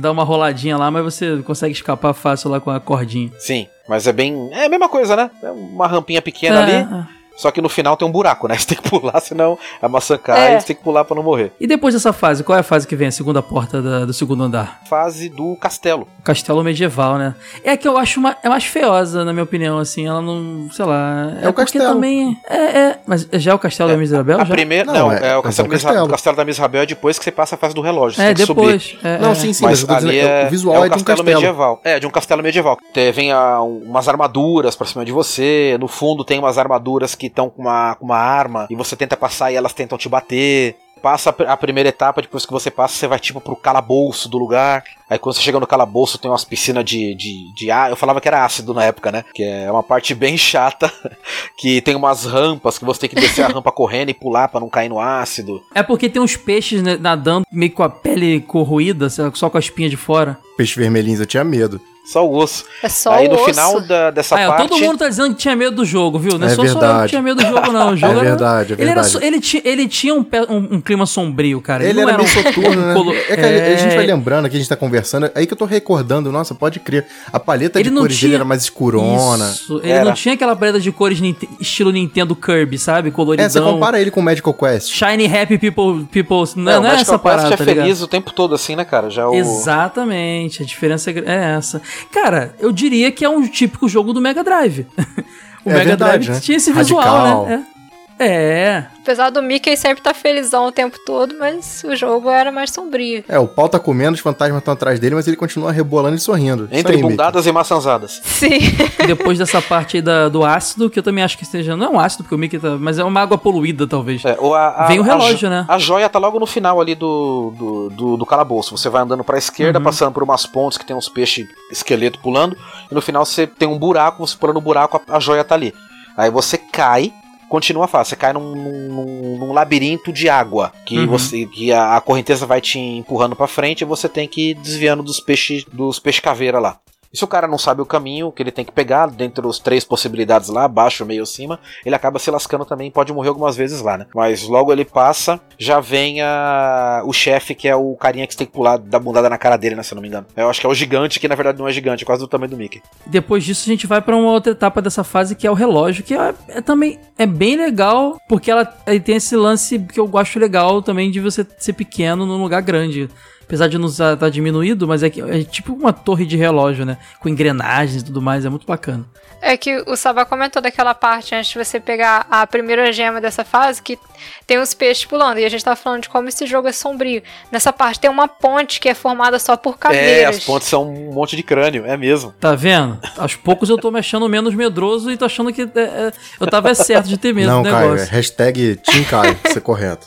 dá uma roladinha lá, mas você consegue escapar fácil lá com a cordinha. Sim, mas é bem. É a mesma coisa, né? É uma rampinha pequena É, ali. É. Só que no final tem um buraco, né? Você tem que pular, senão a maçã cai É. e você tem que pular pra não morrer. E depois dessa fase, qual é a fase que vem? A segunda porta da- do segundo andar? Fase do castelo. O castelo medieval, né? É a que eu acho uma, é mais feiosa, na minha opinião, assim. Ela não. sei lá. É o porque castelo. também. É, é. Mas já é o castelo da Misabel? A já? primeira. Não, Não, é- é, o castelo, é o Misra- castelo. o castelo da Misrabel é depois que você passa a fase do relógio. Você É, tem que subir. depois. É, Não, é. sim, sim, mas, Mas ali é, é, o visual é é, de um castelo, castelo. medieval. É, de um castelo medieval. Tem, vem a- um- umas armaduras pra cima de você. No fundo tem umas armaduras que estão com uma, com uma arma. E você tenta passar e elas tentam te bater. Passa a pr- a primeira etapa, depois que você passa, você vai tipo pro calabouço do lugar. Aí quando você chega no calabouço, tem umas piscinas de, de, de ar. Eu falava que era ácido na época, né? Que é uma parte bem chata. Que tem umas rampas que você tem que descer a rampa correndo e pular pra não cair no ácido. É porque tem uns peixes nadando meio com a pele corroída, só com a espinha de fora. Peixe vermelhinho, eu tinha medo. Só o osso. É só Aí o no osso. final da- dessa Ah, é, parte. todo mundo tá dizendo que tinha medo do jogo, viu? Não é, É só, só eu que verdade. tinha medo do jogo, não. O jogo É era- verdade, é Ele, era verdade. ele, ti- ele tinha um, pe- um- um clima sombrio, cara. Ele não era meio um- soturno, né? colo- É que a- a gente vai É, lembrando aqui, a gente tá conversando, aí que eu tô recordando, nossa, pode crer. A paleta Ele de não cores tinha- dele era mais escurona. Isso, ele Era. não tinha aquela paleta de cores estilo Nintendo Kirby, sabe? Coloridão. É, você compara ele com o Magical Quest. Shiny Happy People. people não, É, não o é essa parada, Quest é tá ligado? feliz o tempo todo, assim, né, cara? Já o... Exatamente, a diferença é é essa. Cara, eu diria que é um típico jogo do Mega Drive. o É Mega verdade, Drive né? tinha esse visual, Radical. né? É. É. Apesar do Mickey sempre tá felizão o tempo todo, mas o jogo era mais sombrio. É, o pau tá comendo, os fantasmas estão atrás dele, mas ele continua rebolando e sorrindo. Entre aí, Mickey. bundadas e maçanzadas. Sim. Depois dessa parte aí da- do ácido, que eu também acho que seja. Não é um ácido, porque o Mickey tá. Mas é uma água poluída, talvez. É, ou a, a- Vem o a relógio, jo- né? A joia tá logo no final ali do, do, do, do calabouço. Você vai andando pra esquerda, Uhum. passando por umas pontes que tem uns peixes esqueleto pulando. E no final você tem um buraco, você pula no buraco, a, a joia tá ali. Aí você cai, continua fácil. Você cai num, num, num labirinto de água que Uhum. você que a, a correnteza vai te empurrando pra frente e você tem que ir desviando dos peixes dos peixe caveira lá. E se o cara não sabe o caminho que ele tem que pegar, dentre os três possibilidades lá, baixo, meio cima, ele acaba se lascando também, pode morrer algumas vezes lá, né? Mas logo ele passa, já vem a... o chefe, que é o carinha que você tem que pular da bundada na cara dele, né? Se eu não me engano. Eu acho que é o gigante, que na verdade não é gigante, é quase do tamanho do Mickey. Depois disso, a gente vai pra uma outra etapa dessa fase que é o relógio, que é, é também é bem legal, porque ela, aí tem esse lance que eu acho legal também de você ser pequeno num lugar grande. Apesar de não estar tá diminuído, mas é, que, é tipo uma torre de relógio, né? Com engrenagens e tudo mais, é muito bacana. É que o Sabá comentou daquela parte antes de você pegar a primeira gema dessa fase, que tem os peixes pulando. E a gente tava falando de como esse jogo é sombrio. Nessa parte tem uma ponte que é formada só por É, caveiras. as pontes são um monte de crânio, é mesmo. Tá vendo? Aos poucos eu tô me achando menos medroso e tô achando que é, é, eu tava certo de ter medo Não, do Caio, é negócio. hashtag Team Caio, isso é correto.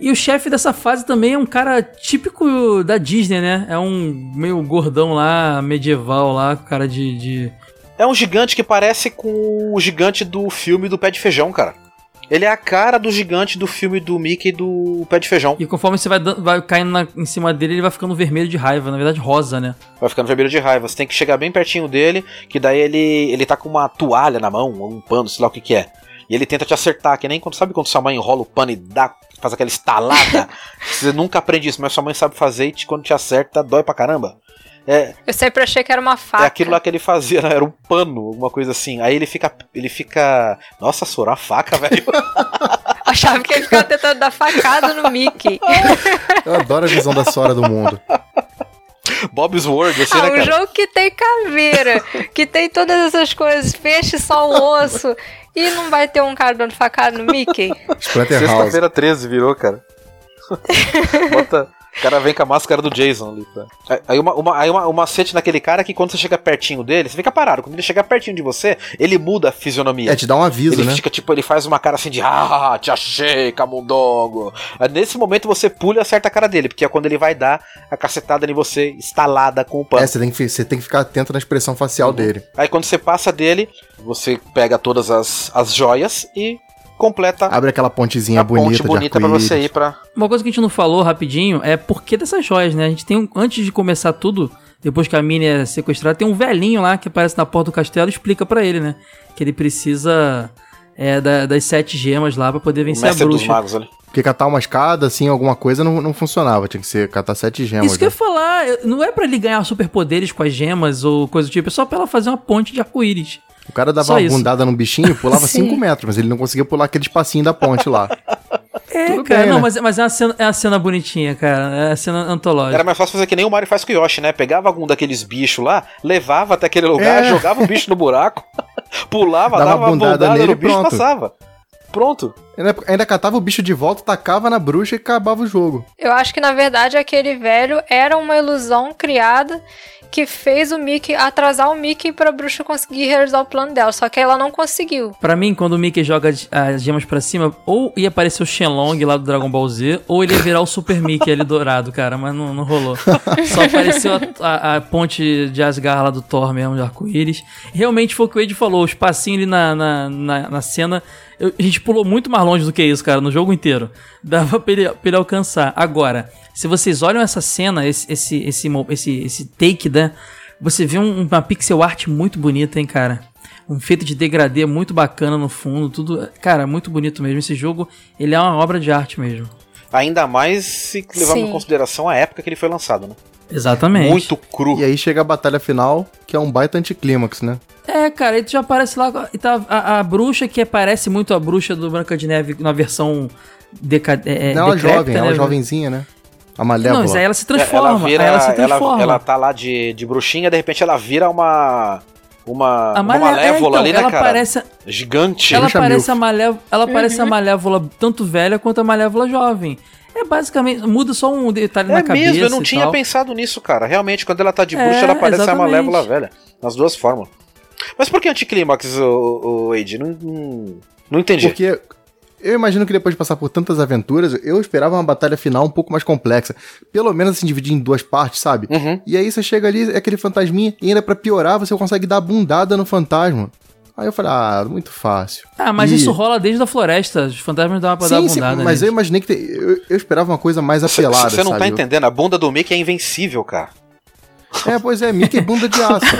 E o chefe dessa fase também é um cara típico da Disney, né? É um meio gordão lá, medieval lá, com cara de. de... É um gigante que parece com o gigante do filme do Pé de Feijão, cara. Ele é a cara do gigante do filme do Mickey do Pé de Feijão. E conforme você vai, vai caindo na- em cima dele, ele vai ficando vermelho de raiva, na verdade rosa, né? Vai ficando vermelho de raiva. Você tem que chegar bem pertinho dele, que daí ele, ele tá com uma toalha na mão, um pano, sei lá o que que é. E ele tenta te acertar, que nem quando sabe quando sua mãe enrola o pano e dá, faz aquela estalada. você nunca aprende isso, mas sua mãe sabe fazer e te- quando te acerta, dói pra caramba. É, Eu sempre achei que era uma faca. é aquilo lá que ele fazia, né? era um pano, alguma coisa assim. Aí ele fica. Ele fica. Nossa, Sora, uma faca, velho. Achava que ele ficava tentando dar facada no Mickey. Eu adoro a visão da Sora do mundo. Bob's World, assim, Ah, né, um cara? jogo que tem caveira, que tem todas essas coisas, peixe só o osso, e não vai ter um cara dando facada no Mickey? Splatterhouse. Sexta-feira 13 virou, cara. Bota. O cara vem com a máscara do Jason ali, tá? Aí, uma, uma, aí uma, um macete naquele cara é que quando você chega pertinho dele, você fica parado. Quando ele chega pertinho de você, ele muda a fisionomia. É, te dá um aviso, ele né? fica tipo, ele faz uma cara assim de ah, te achei, camundongo. Aí, nesse momento você pula e acerta a cara dele, porque é quando ele vai dar a cacetada em você instalada com o pano. É, você tem, que, você tem que ficar atento na expressão facial Uhum. dele. Aí quando você passa dele, você pega todas as, as joias e completa Abre aquela pontezinha a bonita ponte bonita de pra você ir pra. Uma coisa que a gente não falou rapidinho é por que dessas joias, né? A gente tem, um- antes de começar tudo, depois que a Minnie é sequestrada, tem um velhinho lá que aparece na porta do castelo e explica pra ele, né? Que ele precisa é, da- das sete gemas lá pra poder O vencer a bruxa. magos. Porque catar uma escada, assim, alguma coisa, não, não funcionava. Tinha que ser catar sete gemas. Isso que eu ia né? falar, eu- não é pra ele ganhar superpoderes com as gemas ou coisa do tipo, é só pra ela fazer uma ponte de arco-íris. O cara dava Só uma isso. bundada num bichinho e pulava Sim. 5 metros, mas ele não conseguia pular aquele espacinho da ponte lá. É, Tudo cara, bem, não, né? mas, mas é, uma cena, é uma cena bonitinha, cara. É uma cena antológica. Era mais fácil fazer que nem o Mario faz com o Yoshi, né? Pegava algum daqueles bichos lá, levava até aquele lugar, É. jogava o bicho no buraco, pulava, Dava dava, uma bundada bundada, nele no bicho pronto. passava. Pronto. Ainda, ainda catava o bicho de volta, tacava na bruxa e acabava o jogo. Eu acho que na verdade aquele velho era uma ilusão criada que fez o Mickey atrasar o Mickey pra bruxa conseguir realizar o plano dela, só que ela não conseguiu. Pra mim, quando o Mickey joga as- as gemas pra cima, ou ia aparecer o Shenlong lá do Dragon Ball Z, ou ele ia virar o Super Mickey ali dourado, cara, mas não, não rolou. Só apareceu a, a- a ponte de Asgard lá do Thor mesmo, de arco-íris. Realmente foi o que o Ed falou, o espacinho ali na, na, na, na cena. Eu- a gente pulou muito mais longe do que isso, cara, no jogo inteiro. Dava pra ele, pra ele alcançar. Agora, se vocês olham essa cena, esse, esse, esse, esse, esse take, né? Você vê um- uma pixel art muito bonita, hein, cara? um feito de degradê muito bacana no fundo, tudo, cara, muito bonito mesmo. Esse jogo, ele é uma obra de arte mesmo. Ainda mais se levando Sim. em consideração a época que ele foi lançado, né? Exatamente. Muito cru. E aí chega a batalha final, que é um baita anticlímax, né? É, cara, aí tu já aparece lá, e tá a, a bruxa que parece muito a bruxa do Branca de Neve na versão deca, é, é, não, ela decrépita, jovem, ela né? jovenzinha, né? A Não, Malévola. mas aí ela se ela, transforma, vira, aí ela se ela, transforma. ela tá lá de, de bruxinha, de repente ela vira uma. Uma, a uma Malé- malévola é, então, ali, né, ela cara? Parece, Gigante. ela parece a malévola, ela parece a malévola tanto velha quanto a malévola jovem. É basicamente, muda só um detalhe É na cabeça mesmo, eu não tinha tal. pensado nisso, cara. Realmente, quando ela tá de bruxa, É, ela parece a exatamente. malévola velha. Nas duas formas. Mas por que anticlímax, o, o Age? Não, não, não entendi. Porque eu imagino que depois de passar por tantas aventuras, eu esperava uma batalha final um pouco mais complexa. Pelo menos assim, dividir em duas partes, sabe? Uhum. E aí você chega ali, é aquele fantasminha, e ainda pra piorar, você consegue dar bundada no fantasma. Aí eu falei, ah, muito fácil. Ah, mas E- isso rola desde a floresta. Os fantasmas dão pra dar Sim, uma sim, bundada. mas eu neles. imaginei que. te- Eu, eu esperava uma coisa mais apelada. você não tá sabe? entendendo, a bunda do Mickey é invencível, cara. É, pois é, Mickey bunda de aço.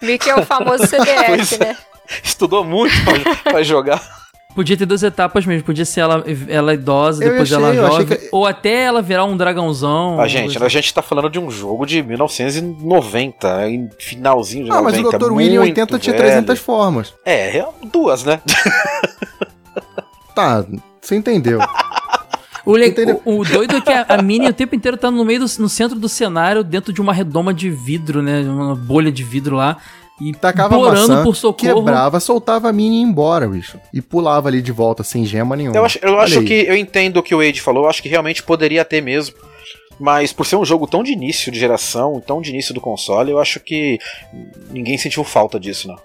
Mickey é o famoso CDF, é. né? Estudou muito pra, pra jogar. Podia ter duas etapas mesmo. Podia ser ela, ela idosa, Eu depois achei- ela jovem. que- Ou até ela virar um dragãozão. A gente, a gente tá falando de um jogo de 1990, em finalzinho de Ah, mas 90. o Dr. Willy em muito 80 tinha velho. 300 formas. É, é duas, né? Tá, você entendeu. O, le- o, o doido é que a, a Minnie o tempo inteiro tá no meio do, no centro do cenário, dentro de uma redoma de vidro, né? Uma bolha de vidro lá. E Tacava a implorando maçã, por socorro. quebrava, soltava a mini e ia embora, bicho. E pulava ali de volta, sem gema nenhuma. Eu acho, eu acho que eu entendo o que o Wade falou, eu acho que realmente poderia ter mesmo. Mas por ser um jogo tão de início de geração, tão de início do console, eu acho que ninguém sentiu falta disso, não.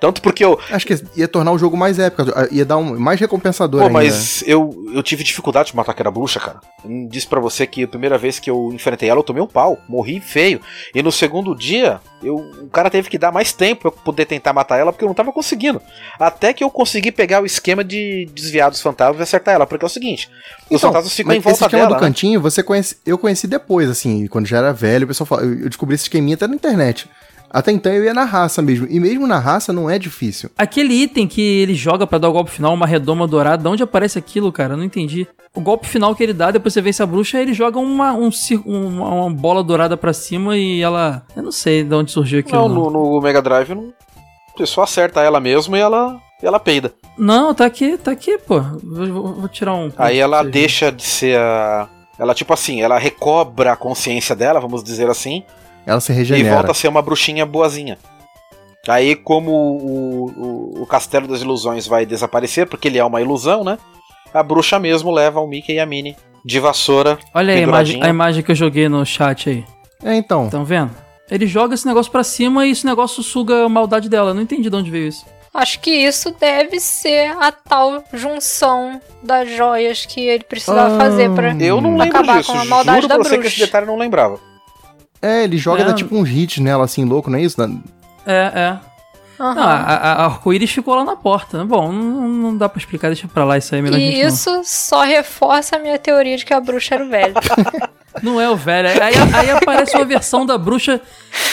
Tanto porque eu. Acho que ia tornar o jogo mais épico, ia dar um mais recompensador Pô, ainda. mas eu, eu tive dificuldade de matar aquela bruxa, cara. Eu disse pra você que a primeira vez que eu enfrentei ela, eu tomei um pau. Morri feio. E no segundo dia, eu, o cara teve que dar mais tempo pra eu poder tentar matar ela, porque eu não tava conseguindo. Até que eu consegui pegar o esquema de desviar dos fantasmas e acertar ela. Porque é o seguinte: os Então, fantasmas ficam em volta esse esquema dela. do né? cantinho, você conhece, eu conheci depois, assim, quando já era velho, o pessoal fala, eu descobri esse esqueminha até na internet. Até então eu ia na raça mesmo, e mesmo na raça não é difícil. Aquele item que ele joga pra dar o golpe final, uma redoma dourada, de onde aparece aquilo, cara? Eu não entendi. O golpe final que ele dá, depois você vence a bruxa, ele joga uma, um, cir- uma, uma bola dourada pra cima e ela. Eu não sei de onde surgiu aquilo. Não, Não, no, no Mega Drive não. Você só acerta ela mesmo e ela, e ela peida. não tá aqui, tá aqui, pô. Vou, vou- vou tirar um. Aí ela deixa de ser a. Ela, tipo assim, ela recobra a consciência dela, vamos dizer assim, Ela se e regenera. volta a ser uma bruxinha boazinha. Aí, como o, o, o Castelo das Ilusões vai desaparecer, porque ele é uma ilusão, né? A bruxa mesmo leva o Mickey e a Minnie de vassoura. Olha aí a imagem, a imagem que eu joguei no chat aí. É, então. Estão vendo? Ele joga esse negócio pra cima e esse negócio suga a maldade dela. Eu não entendi de onde veio isso. Acho que isso deve ser a tal junção das joias que ele precisava Ah. fazer pra. Eu não lembro Acabar disso. com a maldade Juro da pra você que bruxa. esse detalhe eu não lembrava. É, ele joga É. dá tipo um hit nela assim, louco, não é isso? É, é. Aham. Não, a, a, arco-íris ficou lá na porta. Bom, não, não dá pra explicar, deixa pra lá isso aí. é Melhor a gente E não. isso só reforça a minha teoria de que a bruxa era o velho. Não é o velho. Aí, aí aparece uma versão da bruxa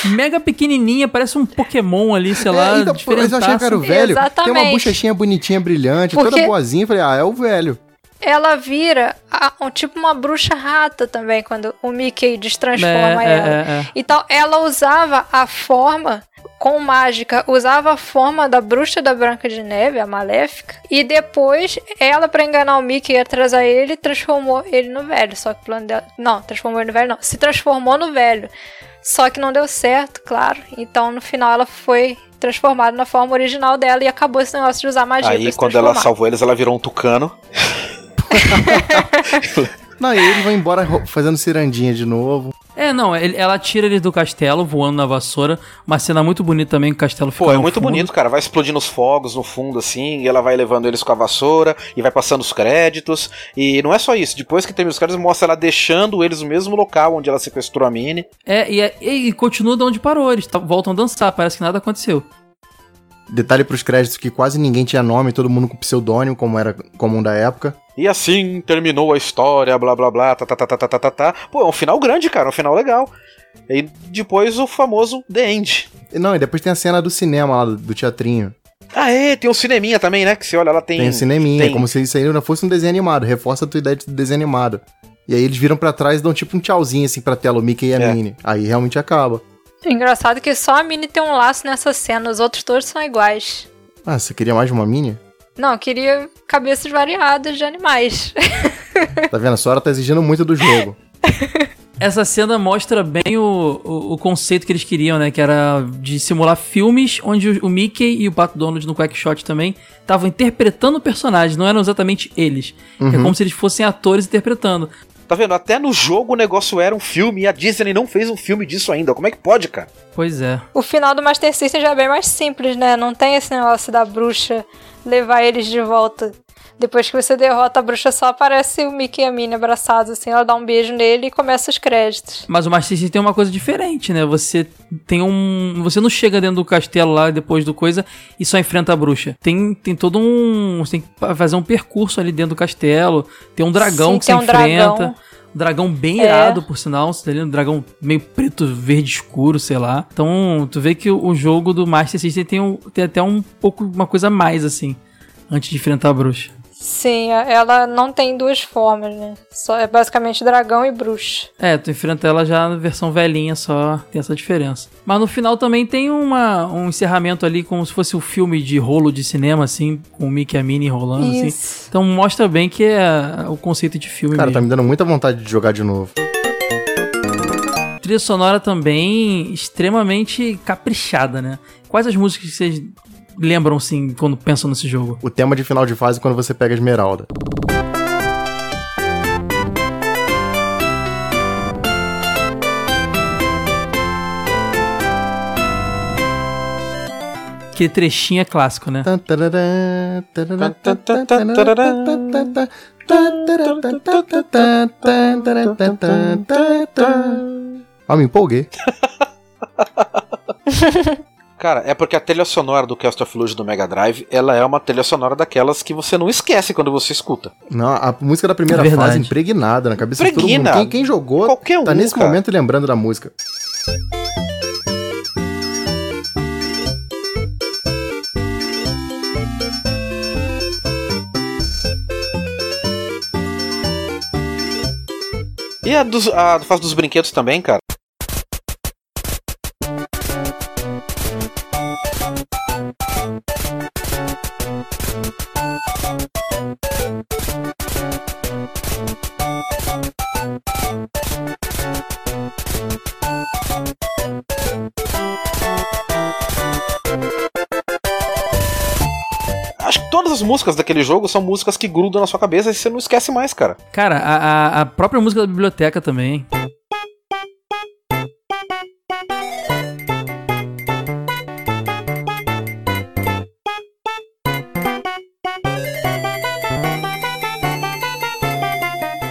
mega pequenininha, parece um Pokémon ali, sei lá, é, então, mas eu achei que era o velho. Tem uma Exatamente. bochechinha bonitinha, brilhante, Porque- toda boazinha. Falei, ah, é o velho. Ela vira a- um, tipo uma bruxa rata também, quando o Mickey destransforma É, é, ela. é, é. Então ela usava a forma com mágica, usava a forma da bruxa da Branca de Neve, a Maléfica, e depois ela, pra enganar o Mickey e atrasar ele, transformou ele no velho. Só que o plano dela. Não, transformou ele no velho, não. Se transformou no velho. Só que não deu certo, claro. Então no final ela foi transformada na forma original dela e acabou esse negócio de usar magia. pra Aí, se quando ela salvou eles, ela virou um tucano. Não, e ele vai embora fazendo cirandinha de novo. É, não, ele- ela tira ele do castelo, voando na vassoura. Uma cena muito bonita também, que o castelo fica Pô, é muito fundo. bonito, cara. Vai explodindo os fogos no fundo, assim, e ela vai levando eles com a vassoura, e vai passando os créditos. E não é só isso. Depois que termina os créditos, mostra ela deixando eles no mesmo local onde ela sequestrou a Minnie. É, e, é- e, e continua de onde parou, eles tá- voltam a dançar, parece que nada aconteceu. Detalhe pros créditos que quase ninguém tinha nome, todo mundo com pseudônimo, como era comum da época. E assim terminou a história, blá blá blá, tá tá tá tá tá tá tá. tá. Pô, é um final grande, cara, um final legal. E depois o famoso The End. Não, e depois tem a cena do cinema lá, do, do teatrinho. Ah, é, tem um cineminha também, né? Que você olha, ela tem. Tem, o cineminha, tem- como se isso aí não fosse um desenho animado. Reforça a tua ideia de desenho animado. E aí eles viram pra trás e dão tipo um tchauzinho assim pra tela, o Mickey e a É. Minnie. Aí realmente acaba. Engraçado que só a Minnie tem um laço nessa cena, os outros todos são iguais. Ah, você queria mais de uma Minnie? Não, eu queria cabeças variadas de animais. Tá vendo? A senhora tá exigindo muito do jogo. Essa cena mostra bem o, o, o conceito que eles queriam, né? Que era de simular filmes onde o, o Mickey e o Pato Donald no Quackshot também estavam interpretando personagens, não eram exatamente eles. É Uhum. como se eles fossem atores interpretando. Tá vendo? Até no jogo o negócio era um filme e a Disney não fez um filme disso ainda. Como é que pode, cara? Pois é. o final do Master System já é bem mais simples, né? Não tem esse negócio da bruxa levar eles de volta. Depois que você derrota a bruxa, só aparece o Mickey e a Minnie abraçados, assim, ela dá um beijo nele e começa os créditos. Mas o Master System tem uma coisa diferente, né? Você tem um. Você não chega dentro do castelo lá depois do coisa e só enfrenta a bruxa. Tem, tem todo um. Você tem que fazer um percurso ali dentro do castelo. Tem um dragão Sim, que tem você um enfrenta. dragão. Dragão bem É. irado, por sinal. Você tá um dragão meio preto, verde escuro, sei lá. Então, tu vê que o o jogo do Master System tem, um, tem até um pouco uma coisa a mais, assim, antes de enfrentar a bruxa. Sim, a- ela não tem duas formas, né? Só é basicamente dragão e bruxa. É, tu enfrenta ela já na versão velhinha só, tem essa diferença. Mas no final também tem uma, um encerramento ali como se fosse um filme de rolo de cinema, assim, com o Mickey e a Minnie rolando, assim. Isso. Então mostra bem que é o conceito de filme Cara, tá mesmo. me dando muita vontade de jogar de novo. Trilha sonora também extremamente caprichada, né? Quais as músicas que vocês lembram, assim, quando pensam nesse jogo? O tema de final de fase é quando você pega a esmeralda. Que trechinho é clássico, né? Ah, me empolguei. Cara, é porque a trilha sonora do Cast of Illusion do Mega Drive, ela é uma trilha sonora daquelas que você não esquece quando você escuta. Não, a música da primeira É fase impregnada na cabeça de todo Impregna. mundo. Quem, quem jogou Qualquer tá um, nesse cara. momento lembrando da música. E a, dos, a fase dos brinquedos também, cara. Acho que todas as músicas daquele jogo são músicas que grudam na sua cabeça e você não esquece mais, cara. Cara, a, a- própria música da biblioteca também.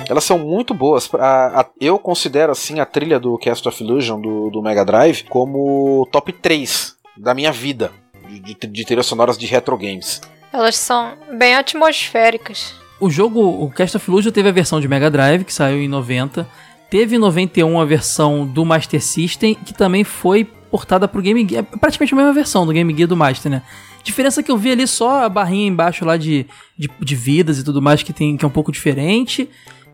Elas são muito boas. A- a- eu considero assim a trilha do Cast of Illusion do, do Mega Drive como top 3 da minha vida de, de, de trilhas sonoras de retro games. Elas são bem atmosféricas. O jogo, o Cast of Illusion teve a versão de Mega Drive, que saiu em 90. Teve em 91 a versão do Master System, que também foi portada pro Game Gear. É praticamente a mesma versão do Game Gear do Master, né? Diferença que eu vi ali só a barrinha embaixo lá de, de, de vidas e tudo mais, que, tem, que é um pouco diferente.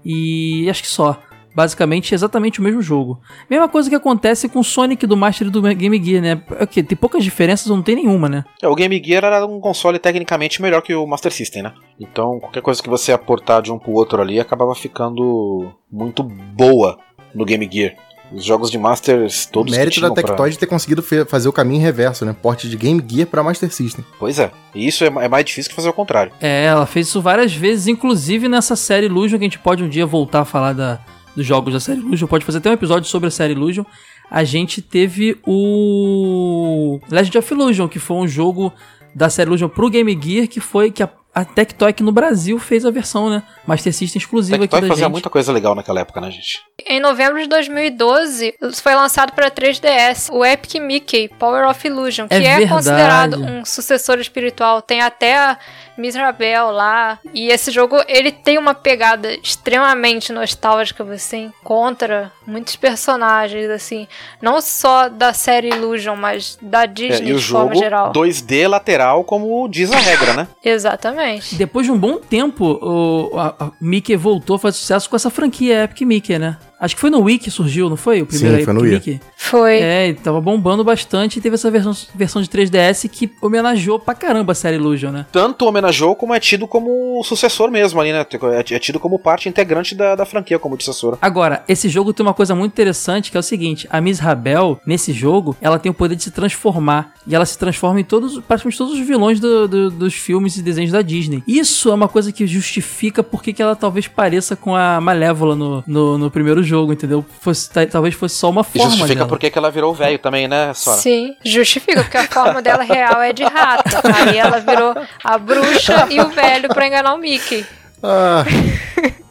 E acho que só. Basicamente, exatamente o mesmo jogo. Mesma coisa que acontece com o Sonic do Master e do Game Gear, né? É o quê? Tem poucas diferenças ou não tem nenhuma, né? É, o Game Gear era um console tecnicamente melhor que o Master System, né? Então qualquer coisa que você aportar de um pro outro ali acabava ficando muito boa no Game Gear. Os jogos de Masters todos que Mérito da tinham pra- Tectoy ter conseguido fazer o caminho reverso, né? Porte de Game Gear pra Master System. Pois é. E isso é, é mais difícil que fazer o contrário. É, ela fez isso várias vezes, inclusive nessa série Illusion, que a gente pode um dia voltar a falar da, dos jogos da série Illusion, pode fazer até um episódio sobre a série Illusion. A gente teve o Legend of Illusion, que foi um jogo da série Illusion pro Game Gear, que foi que a, a Tectoy aqui no Brasil fez a versão, né? Master System exclusiva aqui Tectoy da fazia gente. muita coisa legal naquela época, né, gente? Em novembro de 2012, foi lançado para 3DS o Epic Mickey Power of Illusion, que É é, considerado um sucessor espiritual. Tem até a Miserabel lá. E esse jogo, ele tem uma pegada extremamente nostálgica. Você encontra muitos personagens, assim, não só da série Illusion, mas da É, Disney e o de forma jogo geral. 2D lateral, como diz a regra, né? Exatamente. Depois de um bom tempo, o a, a Mickey voltou a fazer sucesso com essa franquia Epic Mickey, né? Acho que foi no Wii que surgiu, não foi? O primeiro Sim, foi no Wii. Mickey? Foi. É, e tava bombando bastante e teve essa versão, versão de 3DS que homenageou pra caramba a série Illusion, né? Tanto homenageou como é tido como sucessor mesmo ali, né? É é tido como parte integrante da, da franquia como sucessora. Agora, esse jogo tem uma coisa muito interessante que é o seguinte: a Miss Rabel, nesse jogo, ela tem o poder de se transformar. E ela se transforma em todos, praticamente todos os vilões do- do- dos filmes e desenhos da Disney. Isso é uma coisa que justifica porque que ela talvez pareça com a Malévola no, no, no primeiro jogo, entendeu? Fosse, ta- talvez fosse só uma E forma justifica dela. por que ela virou velho também, né, Sora? Sim, justifica, porque a forma dela real é de rata. Aí ela virou a bruxa e o velho pra enganar o Mickey. Ah,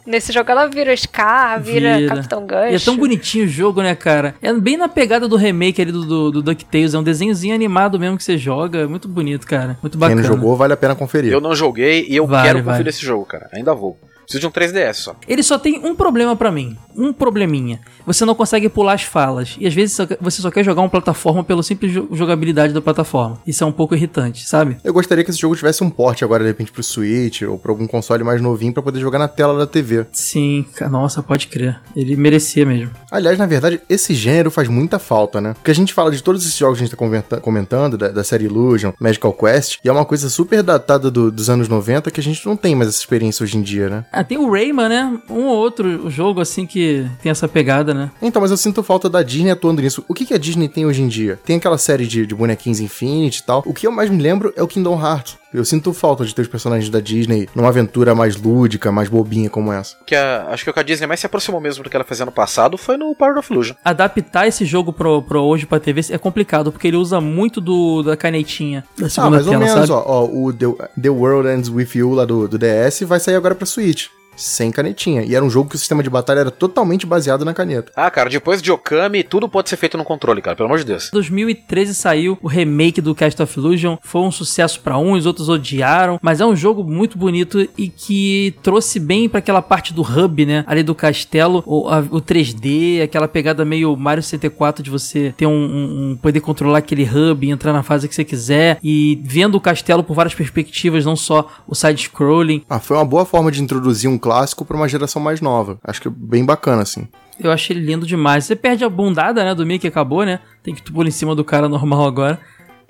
Nesse jogo ela vira Scar, vira, Vira. Capitão Gancho. E é tão bonitinho o jogo, né, cara? É bem na pegada do remake ali do, do, do DuckTales. É um desenhozinho animado mesmo que você joga. É muito bonito, cara. Muito quem bacana. não jogou, vale a pena conferir. Eu não joguei e eu Vale, quero vale. conferir esse jogo, cara. Ainda vou. Preciso de um 3DS só. Ele só tem um problema pra mim. Um probleminha. Você não consegue pular as falas. E às vezes você só quer jogar uma plataforma pelo simples jo- jogabilidade da plataforma. Isso é um pouco irritante, sabe? Eu gostaria que esse jogo tivesse um porte agora, de repente, pro Switch ou pra algum console mais novinho pra poder jogar na tela da TV. Sim, nossa, pode crer. Ele merecia mesmo. Aliás, na verdade, esse gênero faz muita falta, né? Porque a gente fala de todos esses jogos que a gente tá comenta- comentando, da, da série Illusion, Magical Quest, e é uma coisa super datada do- dos anos 90 que a gente não tem mais essa experiência hoje em dia, né? Ah, tem o Rayman, né? Um ou outro jogo assim que tem essa pegada, né? Então, mas eu sinto falta da Disney atuando nisso. O que, que a Disney tem hoje em dia? Tem aquela série de, de bonequinhos Infinity e tal. O que eu mais me lembro é o Kingdom Hearts. Eu sinto falta de ter os personagens da Disney numa aventura mais lúdica, mais bobinha como essa. Que a- acho que o que a Disney mais se aproximou mesmo do que ela fazia no passado foi no Power of Illusion. Adaptar esse jogo pro, pro hoje pra TV é complicado, porque ele usa muito do, da canetinha da Ah, mais ou tela, menos, sabe? ó, ó. O The, The World Ends With You lá do, do DS vai sair agora pra Switch. Sem canetinha. E era um jogo que o sistema de batalha era totalmente baseado na caneta. Ah, cara, depois de Okami, tudo pode ser feito no controle, cara, pelo amor de Deus. 2013 saiu o remake do Cast of Illusion, foi um sucesso pra uns, outros odiaram, mas é um jogo muito bonito e que trouxe bem pra aquela parte do hub, né? Ali do castelo, o, a- o 3D, aquela pegada meio Mario 64 de você ter um, um- um- poder controlar aquele hub, e entrar na fase que você quiser e vendo o castelo por várias perspectivas, não só o side scrolling. Ah, foi uma boa forma de introduzir um clássico pra uma geração mais nova. Acho que é bem bacana, assim. Eu achei ele lindo demais. Você perde a bundada, né, do Mickey acabou, né? Tem que tu pular em cima do cara normal agora,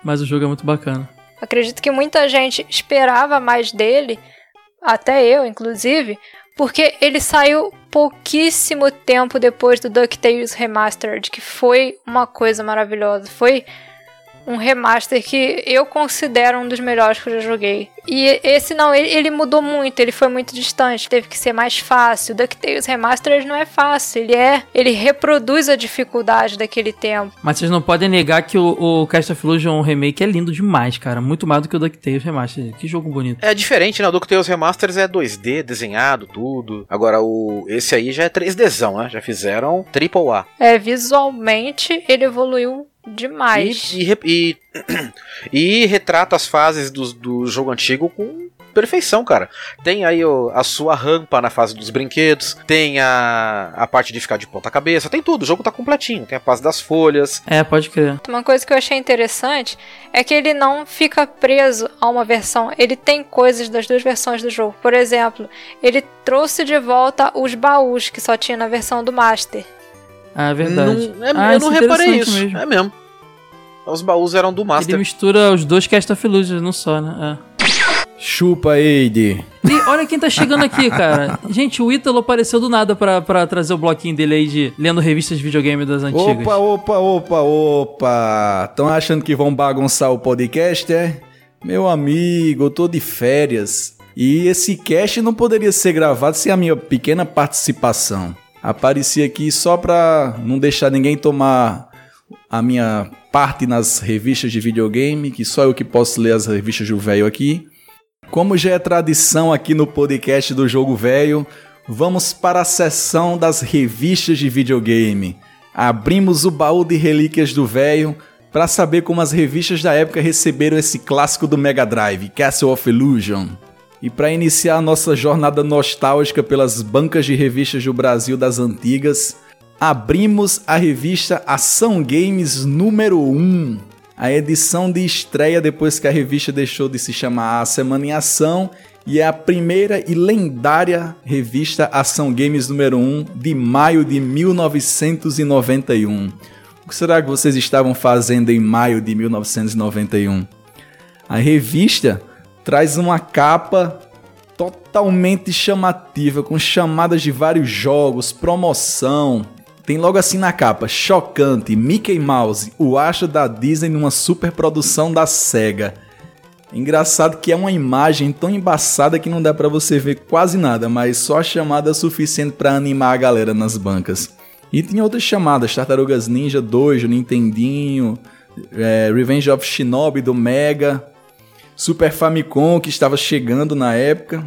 mas o jogo é muito bacana. Acredito que muita gente esperava mais dele, até eu, inclusive, porque ele saiu pouquíssimo tempo depois do DuckTales Remastered, que foi uma coisa maravilhosa. Foi um remaster que eu considero um dos melhores que eu já joguei. E esse não, ele, ele mudou muito, ele foi muito distante, teve que ser mais fácil. O DuckTales Remastered não é fácil, ele é, ele reproduz a dificuldade daquele tempo. Mas vocês não podem negar que o, o Cast of Illusion Remake é lindo demais, cara. Muito mais do que o DuckTales Remaster. Que jogo bonito. É diferente, né? O DuckTales Remasters é 2D, desenhado, tudo. Agora, o esse aí já é 3Dzão, né? Já fizeram AAA. É, visualmente ele evoluiu demais. E, e, e, e retrata as fases do, do jogo antigo com perfeição, cara. Tem aí o- a sua rampa na fase dos brinquedos, tem a, a parte de ficar de ponta cabeça, tem tudo, o jogo tá completinho. Tem a fase das folhas. É, pode crer. Uma coisa que eu achei interessante é que ele não fica preso a uma versão. Ele tem coisas das duas versões do jogo. Por exemplo, ele trouxe de volta os baús que só tinha na versão do Master. Ah, é verdade. Não- é- Ah, eu não é reparei interessante isso. mesmo. É mesmo. Os baús eram do Master. Ele mistura os dois Cast of Illusion, não só, né? Chupa, Eide. É. E olha quem tá chegando aqui, cara. Gente, o Ítalo apareceu do nada pra, pra trazer o bloquinho dele aí de lendo revistas de videogame das antigas. Opa, opa, opa, opa. Estão achando que vão bagunçar o podcast, é? Meu amigo, eu tô de férias. E esse cast não poderia ser gravado sem a minha pequena participação. Apareci aqui só pra não deixar ninguém tomar a minha parte nas revistas de videogame, que só eu que posso ler as revistas do velho aqui. Como já é tradição aqui no podcast do Jogo Velho, vamos para a seção das revistas de videogame. Abrimos o baú de relíquias do velho para saber como as revistas da época receberam esse clássico do Mega Drive, Castle of Illusion. E para iniciar a nossa jornada nostálgica pelas bancas de revistas do Brasil das antigas, abrimos a revista Ação Games número 1, a edição de estreia depois que a revista deixou de se chamar A Semana em Ação e é a primeira e lendária revista Ação Games número 1 de maio de 1991. O que será que vocês estavam fazendo em maio de 1991? A revista traz uma capa totalmente chamativa, com chamadas de vários jogos, promoção. Tem logo assim na capa, chocante, Mickey Mouse, o astro da Disney numa superprodução da SEGA. Engraçado que é uma imagem tão embaçada que não dá pra você ver quase nada, mas só a chamada é suficiente pra animar a galera nas bancas. E tinha outras chamadas, Tartarugas Ninja 2 do Nintendinho, é, Revenge of Shinobi do Mega, Super Famicom que estava chegando na época.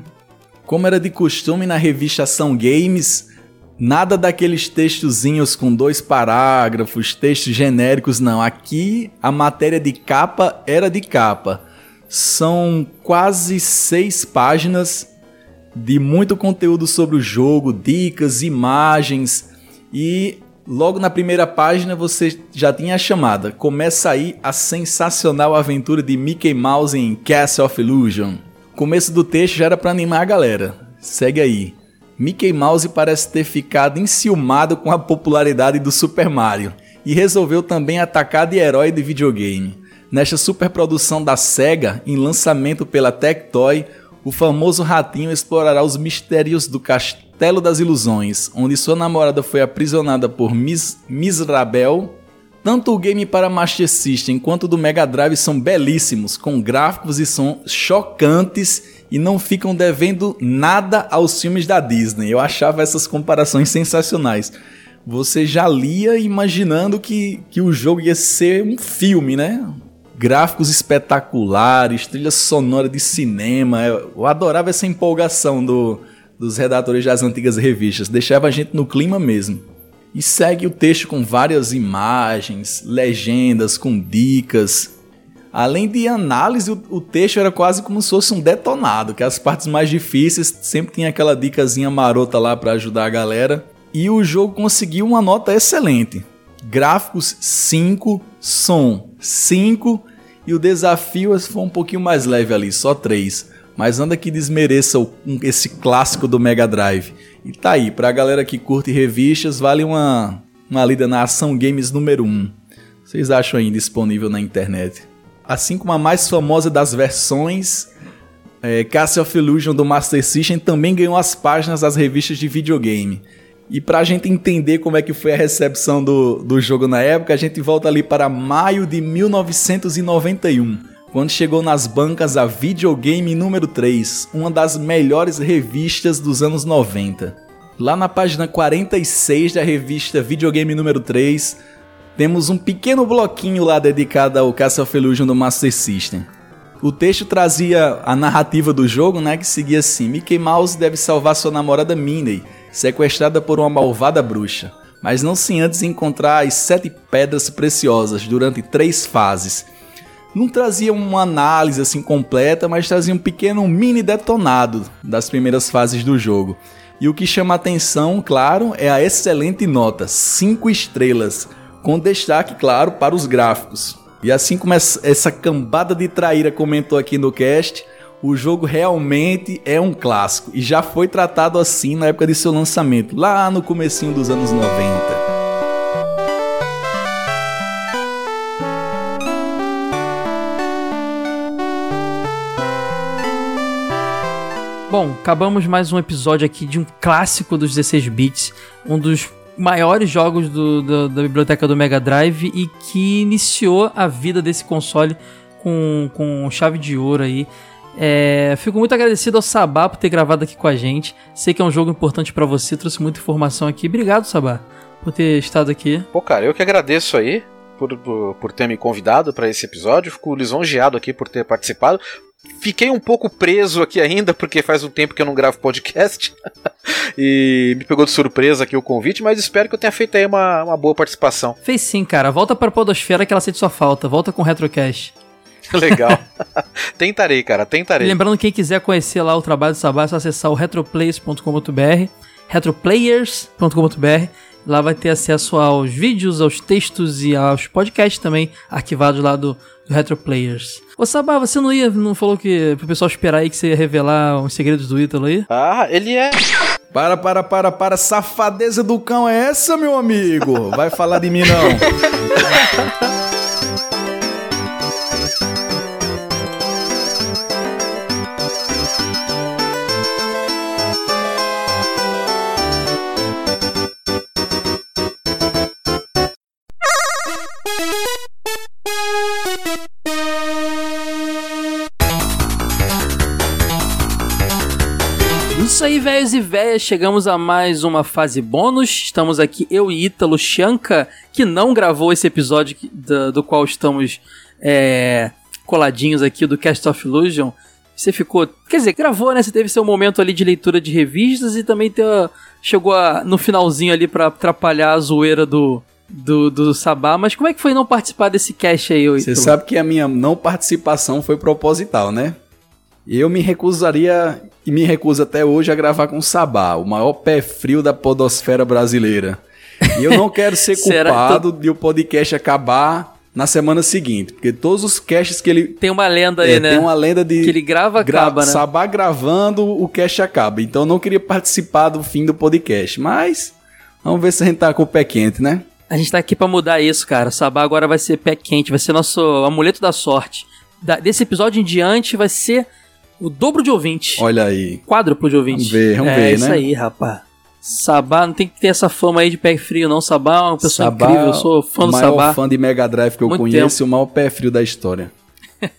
Como era de costume na revista Ação Games, nada daqueles textozinhos com dois parágrafos, textos genéricos, não. Aqui a matéria de capa era de capa. São quase seis páginas de muito conteúdo sobre o jogo, dicas, imagens e logo na primeira página você já tinha a chamada. Começa aí a sensacional aventura de Mickey Mouse em Castle of Illusion. começo do texto já era para animar a galera. Segue aí. Mickey Mouse parece ter ficado enciumado com a popularidade do Super Mario e resolveu também atacar de herói de videogame. Nesta superprodução da SEGA, em lançamento pela Tectoy, o famoso ratinho explorará os mistérios do Castelo das Ilusões, onde sua namorada foi aprisionada por Miss Misrabel. Tanto o game para Master System quanto do Mega Drive são belíssimos, com gráficos e som chocantes e não ficam devendo nada aos filmes da Disney. Eu achava essas comparações sensacionais. Você já lia imaginando que, que o jogo ia ser um filme, né? gráficos espetaculares, trilha sonora de cinema. Eu adorava essa empolgação do, dos redatores das antigas revistas, deixava a gente no clima mesmo. E segue o texto com várias imagens, legendas, com dicas. Além de análise, o, o texto era quase como se fosse um detonado, que as partes mais difíceis sempre tinha aquela dicasinha marota lá para ajudar a galera. E o jogo conseguiu uma nota excelente. Gráficos 5, som 5 e o desafio foi um pouquinho mais leve ali, só 3. Mas anda que desmereça o, esse clássico do Mega Drive. E tá aí, pra galera que curte revistas, vale uma, uma lida na Ação Games número 1. Vocês acham aí disponível na internet. Assim como a mais famosa das versões, é, Castle of Illusion do Master System também ganhou as páginas das revistas de videogame. E para a gente entender como é que foi a recepção do, do jogo na época, a gente volta ali para maio de 1991, quando chegou nas bancas a Videogame número 3, uma das melhores revistas dos anos 90. Lá na página 46 da revista Videogame número 3, temos um pequeno bloquinho lá dedicado ao Castle of Illusion do Master System. O texto trazia a narrativa do jogo, né, que seguia assim: Mickey Mouse deve salvar sua namorada Minnie sequestrada por uma malvada bruxa, mas não sem antes encontrar as sete pedras preciosas durante três fases. Não trazia uma análise assim completa, mas trazia um pequeno mini detonado das primeiras fases do jogo. E o que chama atenção, claro, é a excelente nota, 5 estrelas, com destaque, claro, para os gráficos. E assim como essa cambada de traíra comentou aqui no cast, o jogo realmente é um clássico e já foi tratado assim na época de seu lançamento, lá no comecinho dos anos 90. Bom, acabamos mais um episódio aqui de um clássico dos 16 bits, um dos maiores jogos do, do, da biblioteca do Mega Drive e que iniciou a vida desse console com, com chave de ouro aí. É, fico muito agradecido ao Sabá por ter gravado aqui com a gente. Sei que é um jogo importante para você, trouxe muita informação aqui. Obrigado, Sabá, por ter estado aqui. Pô, cara, eu que agradeço aí por, por, por ter me convidado para esse episódio. Fico lisonjeado aqui por ter participado. Fiquei um pouco preso aqui ainda, porque faz um tempo que eu não gravo podcast. e me pegou de surpresa aqui o convite, mas espero que eu tenha feito aí uma, uma boa participação. Fez sim, cara. Volta pra Podosfera que ela sente sua falta. Volta com o Retrocast. Legal. tentarei, cara, tentarei. lembrando, quem quiser conhecer lá o trabalho do Sabá, é só acessar o retroplayers.com.br, retroplayers.com.br. Lá vai ter acesso aos vídeos, aos textos e aos podcasts também arquivados lá do, do Retroplayers. Ô Sabá, você não ia, não falou que pro pessoal esperar aí que você ia revelar os segredos do Ítalo aí? Ah, ele é. Para, para, para, para, safadeza do cão é essa, meu amigo? Vai falar de mim não. velhos e velhas, chegamos a mais uma fase bônus. Estamos aqui, eu e Ítalo Chanca, que não gravou esse episódio do, do qual estamos é, coladinhos aqui do Cast of Illusion. Você ficou. Quer dizer, gravou, né? Você teve seu momento ali de leitura de revistas e também chegou a- no finalzinho ali pra atrapalhar a zoeira do, do, do Sabá. Mas como é que foi não participar desse cast aí, Você sabe que a minha não participação foi proposital, né? Eu me recusaria e me recuso até hoje a gravar com o Sabá, o maior pé frio da podosfera brasileira. E eu não quero ser culpado de o podcast acabar na semana seguinte, porque todos os casts que ele Tem uma lenda aí, é, né? tem uma lenda de Que ele grava, gra- acaba, né? Sabá gravando, o cast acaba. Então eu não queria participar do fim do podcast, mas vamos ver se a gente tá com o pé quente, né? A gente tá aqui pra mudar isso, cara. O Sabá agora vai ser pé quente, vai ser nosso amuleto da sorte. Da- desse episódio em diante vai ser o dobro de ouvintes. Olha aí. Quádruplo de ouvintes. Vamos ver, vamos é, ver, isso né? aí, rapaz. Sabá, não tem que ter essa fama aí de pé frio, não. Sabá é uma pessoa Sabá, incrível, eu sou fã o do maior Sabá. fã de Mega Drive que eu Muito conheço e o maior pé frio da história.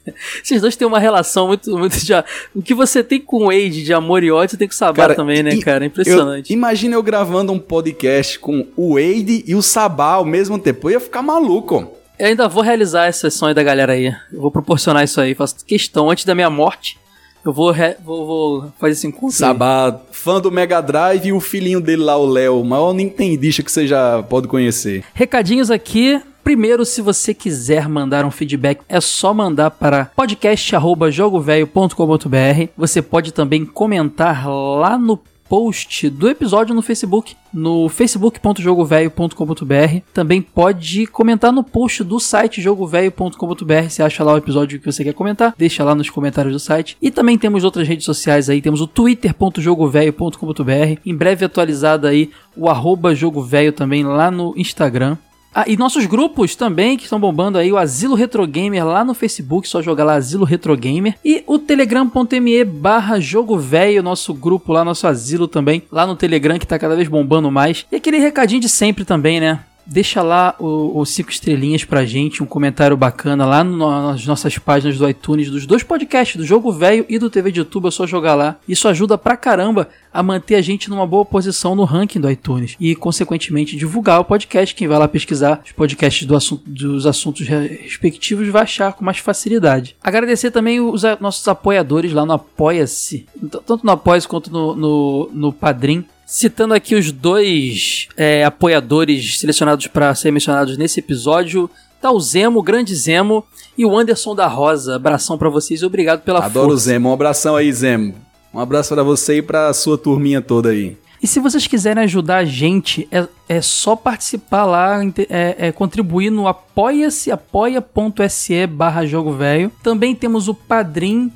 Esses dois têm uma relação muito, muito de. O que você tem com o Wade de amor e ódio, você tem com o Sabá Cara, também, né, cara? Impressionante. Eu, imagina eu gravando um podcast com o Wade e o Sabá ao mesmo tempo. Eu ia ficar maluco. Eu ainda vou realizar esse sonho da galera aí. Eu vou proporcionar isso aí. Faço questão, antes da minha morte, eu vou, re- vou, vou fazer esse encontro. aí. Sabá, fã do Mega Drive e o filhinho dele lá, o Léo, o maior nintendista que você já pode conhecer. Recadinhos aqui. Primeiro, se você quiser mandar um feedback, é só mandar para podcast@jogovelho.com.br. Você pode também comentar lá no post do episódio no Facebook, no facebook.jogovelho.com.br. Também pode comentar no post do site jogovelho.com.br. Você acha lá o episódio que você quer comentar, deixa lá nos comentários do site. E também temos outras redes sociais aí, temos o twitter.jogovelho.com.br, em breve atualizado aí o arroba jogovelho também lá no Instagram. Ah, e nossos grupos também, que estão bombando aí, o Asilo Retro Gamer lá no Facebook, só jogar lá Asilo Retro Gamer. E o telegram.me barra Jogo Velho, nosso grupo lá, nosso asilo também, lá no Telegram, que tá cada vez bombando mais. E aquele recadinho de sempre também, né? Deixa lá os cinco estrelinhas pra gente, um comentário bacana lá no- nas nossas páginas do iTunes, dos dois podcasts, do Jogo Velho e do TV de YouTube, é só jogar lá. Isso ajuda pra caramba a manter a gente numa boa posição no ranking do iTunes e, consequentemente, divulgar o podcast. Quem vai lá pesquisar os podcasts do assunto- dos assuntos re- respectivos vai achar com mais facilidade. Agradecer também os a- nossos apoiadores lá no Apoia-se, t- tanto no Apoia-se quanto no, no, no Padrim. Citando aqui os dois é, apoiadores selecionados para ser mencionados nesse episódio, tá o Zemo, o grande Zemo, e o Anderson da Rosa. Abração pra vocês e obrigado pela Adoro força. Zemo. Um abração aí, Zemo. Um abraço pra você e pra sua turminha toda aí. E se vocês quiserem ajudar a gente, é, é só participar lá, é, é contribuir no apoia-se, apoia.se barra jogo velho. Também temos o padrim.com.br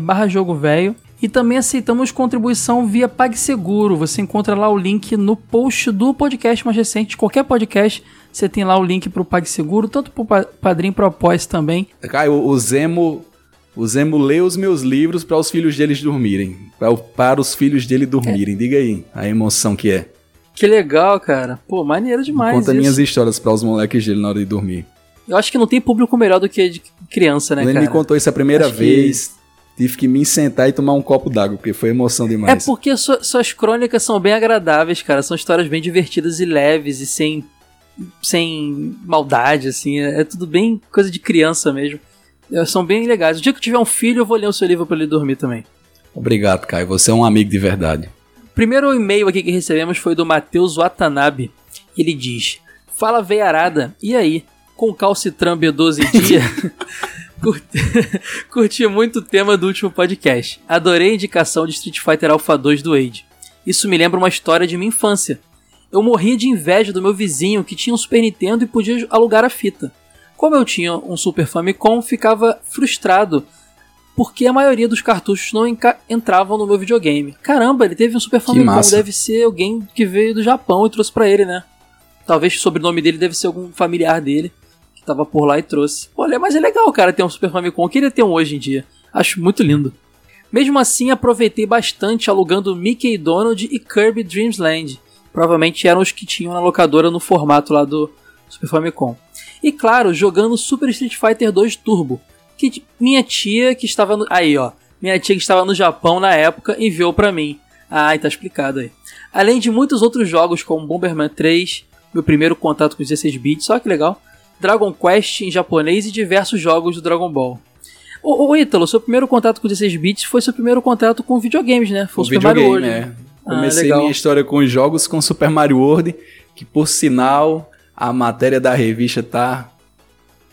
barra jogo velho. E também aceitamos contribuição via PagSeguro. Você encontra lá o link no post do podcast mais recente. Qualquer podcast, você tem lá o link para o PagSeguro, tanto para o Padrim para também. Caio, o Zemo, o Zemo lê os meus livros para os filhos deles dormirem. Pra, para os filhos dele dormirem. Diga aí a emoção que é. Que legal, cara. Pô, maneiro demais Conta isso. minhas histórias para os moleques dele na hora de dormir. Eu acho que não tem público melhor do que de criança, né, ele cara? me contou isso a primeira Acho que- vez, tive que me sentar e tomar um copo d'água, porque foi emoção É demais. porque su- suas crônicas são bem agradáveis, cara. São histórias bem divertidas e leves e sem, sem maldade, assim. É, é tudo bem coisa de criança mesmo. É, São bem legais. O dia que eu tiver um filho, eu vou ler o seu livro pra ele dormir também. Obrigado, Caio. Você é um amigo de verdade. Primeiro e-mail aqui que recebemos foi do Matheus Watanabe. Ele diz: Fala veiarada, e aí? Com calcitran B12 em dia? Curti, curti muito o tema do último podcast. Adorei a indicação de Street Fighter Alpha 2 do Age. Isso me lembra uma história de minha infância. Eu morria de inveja do meu vizinho que tinha um Super Nintendo e podia alugar a fita. Como eu tinha um Super Famicom, ficava frustrado porque a maioria dos cartuchos não entravam no meu videogame. Caramba, ele teve um Super Famicom, massa. deve ser alguém que veio do Japão e trouxe pra ele, né? Talvez o sobrenome dele deve ser algum familiar dele tava por lá e trouxe. Olha, mas é legal, cara, ter um Super Famicom. Eu queria ter um hoje em dia. Acho muito lindo. Mesmo assim, aproveitei bastante alugando Mickey Donald e Kirby Dreams Land. Provavelmente eram os que tinham na locadora no formato lá do Super Famicom. E claro, jogando Super Street Fighter 2 Turbo. Que minha tia que estava no... Aí, ó. Minha tia que estava no Japão na época enviou para mim. Ah, tá explicado aí. Além de muitos outros jogos como Bomberman 3, meu primeiro contato com os 16 bits, só que legal. Dragon Quest em japonês e diversos jogos do Dragon Ball. Ô, ô Ítalo, seu primeiro contato com 16 bits foi seu primeiro contato com videogames, né? Foi o, Super Mario World. é. né? Comecei legal. minha história com os jogos com Super Mario World, que por sinal a matéria da revista tá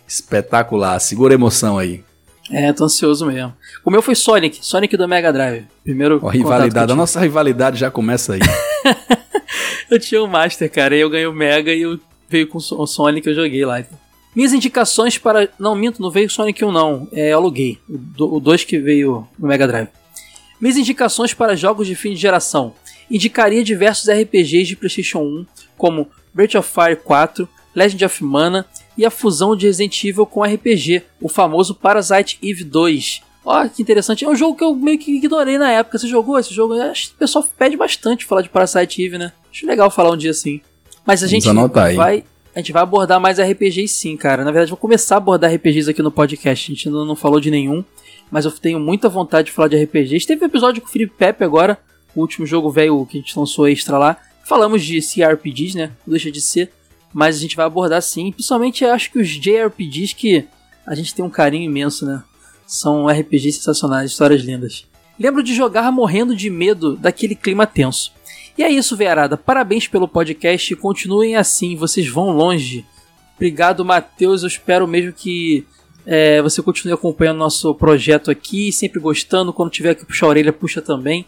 espetacular. Segura a emoção aí. É, tô ansioso mesmo. O meu foi Sonic, Sonic do Mega Drive. Primeiro Ó, rivalidade, a nossa rivalidade já começa aí. Eu tinha o Master, cara, e eu ganhei o Mega e eu veio com o Sonic eu joguei lá. Minhas indicações para. Não, minto, não veio Sonic 1, não. É, eu aluguei. O 2 que veio no Mega Drive. Minhas indicações para jogos de fim de geração. Indicaria diversos RPGs de PlayStation 1, como Breath of Fire 4, Legend of Mana e a fusão de Resident Evil com RPG, o famoso Parasite Eve 2. Olha que interessante. É um jogo que eu meio que ignorei na época. Você jogou esse jogo? Acho que o pessoal pede bastante falar de Parasite Eve, né? Acho legal falar um dia assim. Mas a gente vai. A gente vai abordar mais RPGs sim, cara. Na verdade, vou começar a abordar RPGs aqui no podcast. A gente ainda não falou de nenhum. Mas eu tenho muita vontade de falar de RPGs. Teve um episódio com o Felipe Pepe agora. O último jogo velho que a gente lançou extra lá. Falamos de CRPGs, né? Não deixa de ser. Mas a gente vai abordar sim. Principalmente acho que os JRPGs que a gente tem um carinho imenso, né? São RPGs sensacionais, histórias lindas. Lembro de jogar morrendo de medo daquele clima tenso. E é isso, Vearada. Parabéns pelo podcast continuem assim, vocês vão longe. Obrigado, Matheus. Eu espero mesmo que é, você continue acompanhando nosso projeto aqui, sempre gostando. Quando tiver que puxar a orelha, puxa também.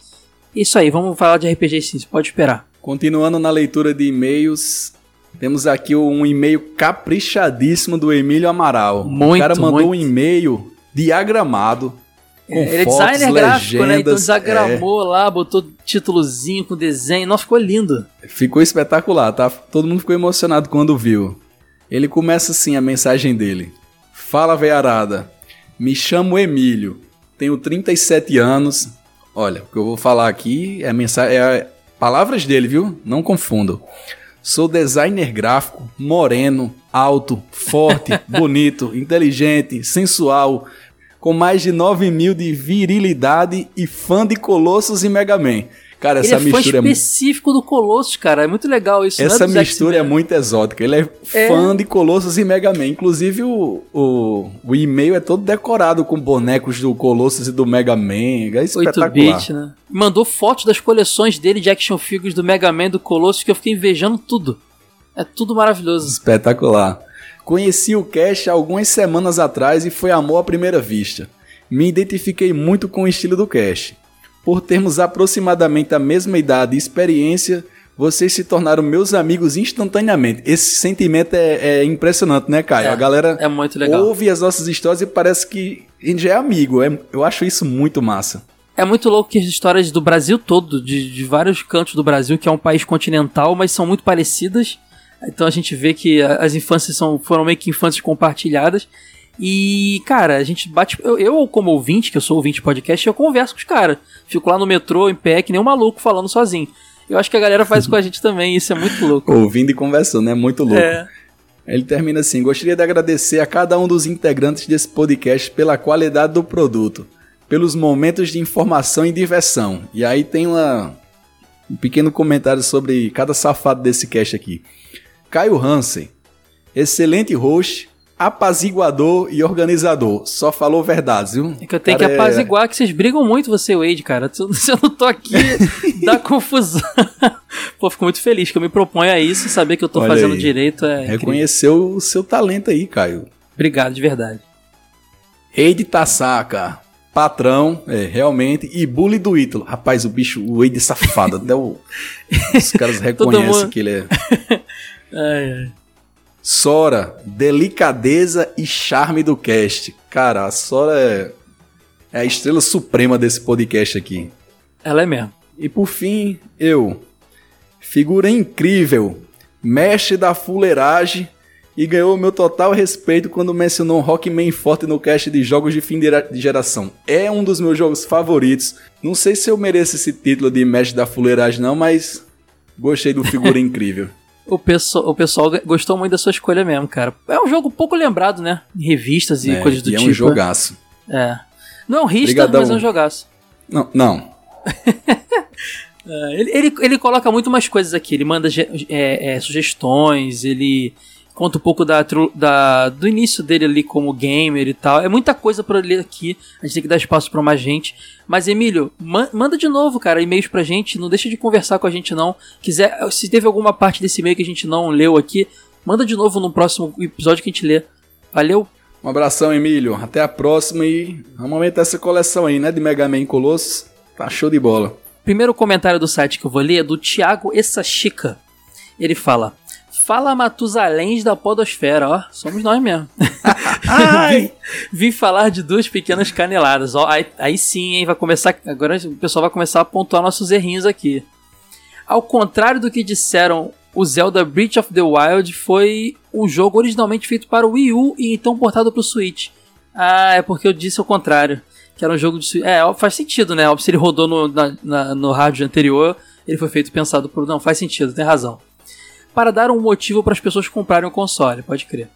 Isso aí, vamos falar de RPG sim, você pode esperar. Continuando na leitura de e-mails, temos aqui um e-mail caprichadíssimo do Emílio Amaral. Muito, o cara mandou muito. um e-mail diagramado. Com Ele é fotos, designer gráfico, né? Então desagramou lá, botou títulozinho com desenho. Nossa, ficou lindo. é, ficou espetacular, tá? Todo mundo ficou emocionado quando viu. Ele começa assim a mensagem dele. Fala, veiarada. Me chamo Emílio. Tenho 37 anos. Olha, o que eu vou falar aqui é, mensagem, é palavras dele, viu? Não confundam. Sou designer gráfico, moreno, alto, forte, bonito, inteligente, sensual, com mais de 9 mil de virilidade e fã de Colossus e Mega Man. Cara, essa Ele é fã mistura é muito. específico do Colossus, cara. É muito legal isso. não é Essa dos mistura é muito exótica. Ele é, É. fã de Colossus e Mega Man. Inclusive, o, o, o e-mail é todo decorado com bonecos do Colossus e do Mega Man. É espetacular. 8-bit, né? Mandou fotos das coleções dele de action figures do Mega Man e do Colossus que eu fiquei invejando tudo. É tudo maravilhoso. Espetacular. Conheci o Cash algumas semanas atrás e foi amor à primeira vista. Me identifiquei muito com o estilo do Cash. Por termos aproximadamente a mesma idade e experiência, vocês se tornaram meus amigos instantaneamente. Esse sentimento é, é impressionante, né, Caio? É, a galera é muito legal. ouve as nossas histórias e parece que a gente é amigo. É- eu acho isso muito massa. É muito louco que as histórias do Brasil todo, de, de vários cantos do Brasil, que é um país continental, mas são muito parecidas. Então a gente vê que as infâncias são, foram meio que infâncias compartilhadas. E, cara, a gente bate. Eu, eu, como ouvinte, que eu sou ouvinte de podcast, eu converso com os caras. Fico lá no metrô, em pé, que nem um maluco falando sozinho. Eu acho que a galera faz com a gente também, isso é muito louco. Ouvindo e conversando, é muito louco. É. Ele termina assim: Gostaria de agradecer a cada um dos integrantes desse podcast pela qualidade do produto, pelos momentos de informação e diversão. E aí tem uma, um pequeno comentário sobre cada safado desse cast aqui. Caio Hansen, excelente host, apaziguador e organizador. Só falou verdades, viu? É que eu tenho Cara, que apaziguar que vocês brigam muito, você e o Wade, cara. Se eu não tô aqui, dá confusão. Pô, fico muito feliz que eu me proponho a isso e saber que eu tô Olha fazendo aí. direito é incrível. Reconheceu o seu talento aí, Caio. Obrigado, de verdade. Rei de Tassaca, patrão, é, realmente, e bully do Ítalo. Rapaz, o bicho, o Wade safado, até o, os caras reconhecem mundo- que ele é. Ai, ai. Sora, delicadeza e charme do cast. Cara, a Sora é, é a estrela suprema desse podcast aqui. Ela é mesmo. E por fim, eu. Figura incrível, mestre da fuleiragem e ganhou o meu total respeito quando mencionou Rockman Forte no cast de jogos de fim de geração. É um dos meus jogos favoritos. Não sei se eu mereço esse título de mestre da fuleiragem não, mas gostei do figura incrível. O pessoal, o pessoal gostou muito da sua escolha mesmo, cara. É um jogo pouco lembrado, né? Em revistas e É, coisas do e é tipo. um jogaço. É. Não é um Brigadão. mas é um jogaço. Não, não. É, Ele, ele, ele coloca muito mais coisas aqui. Ele manda é, é, sugestões, ele conta um pouco da, da- do início dele ali como gamer e tal. É muita coisa pra ler aqui. A gente tem que dar espaço pra mais gente. Mas, Emílio, ma- manda de novo, cara, e-mails pra gente. Não deixa de conversar com a gente, não. Quiser, se teve alguma parte desse e-mail que a gente não leu aqui, manda de novo no próximo episódio que a gente lê. Valeu? Um abração, Emílio. Até a próxima e vamos aumentar essa coleção aí, né? De Mega Man Colossus. Tá show de bola. Primeiro comentário do site que eu vou ler é do Thiago Essachika. Ele fala: Fala Matusalém da Podosfera, ó, somos nós mesmo. vim, vim falar de duas pequenas caneladas, ó, aí, aí sim, hein, vai começar, agora o pessoal vai começar a pontuar nossos errinhos aqui. Ao contrário do que disseram, o Zelda Breath of the Wild foi um jogo originalmente feito para o Wii U e então portado para o Switch. Ah, é porque eu disse o contrário. Que era um jogo de Switch. É, faz sentido, né? Óbvio, se ele rodou no, na- na- no rádio anterior, ele foi feito pensado por. Não, faz sentido, tem razão. Para dar um motivo para as pessoas comprarem o console, pode crer.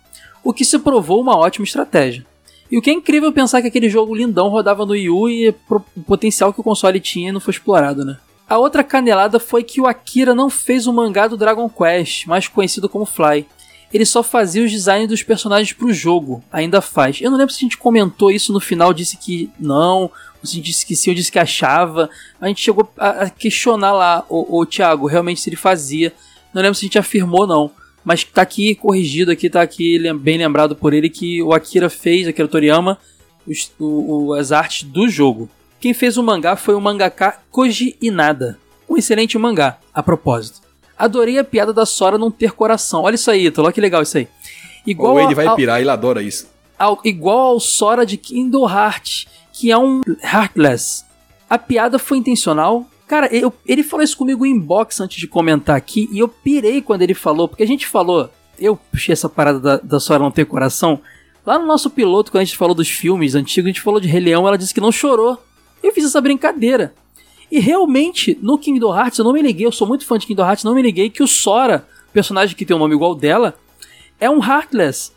O que se provou uma ótima estratégia. E o que é incrível pensar que aquele jogo lindão rodava no Wii U e o potencial que o console tinha não foi explorado, né? A outra canelada foi que o Akira não fez o mangá do Dragon Quest, mais conhecido como Fly. Ele só fazia os designs dos personagens pro jogo, ainda faz. Eu não lembro se a gente comentou isso no final, disse que não, se a gente disse que sim, ou disse que achava. A gente chegou a a questionar lá, o, o Thiago, realmente se ele fazia. Não lembro se a gente afirmou não, mas tá aqui corrigido aqui, tá aqui bem lembrado por ele que o Akira fez, Akira Toriyama, os- o- as artes do jogo. Quem fez o mangá foi o mangaka Koji Inada. Um excelente mangá, a propósito. Adorei a piada da Sora não ter coração. Olha isso aí, Ítalo, olha que legal isso aí. Igual o Wade vai ao- pirar, ele adora isso. ao- igual ao Sora de Kingdom Hearts, que é um Heartless. A piada foi intencional. Cara, eu- ele falou isso comigo em inbox antes de comentar aqui, e eu pirei quando ele falou, porque a gente falou, eu puxei essa parada da, da Sora não ter coração. Lá no nosso piloto, quando a gente falou dos filmes antigos, a gente falou de Rei Leão, ela disse que não chorou. Eu fiz essa brincadeira. E realmente, no Kingdom Hearts, eu não me liguei, eu sou muito fã de Kingdom Hearts, não me liguei que o Sora, personagem que tem um nome igual dela, é um Heartless.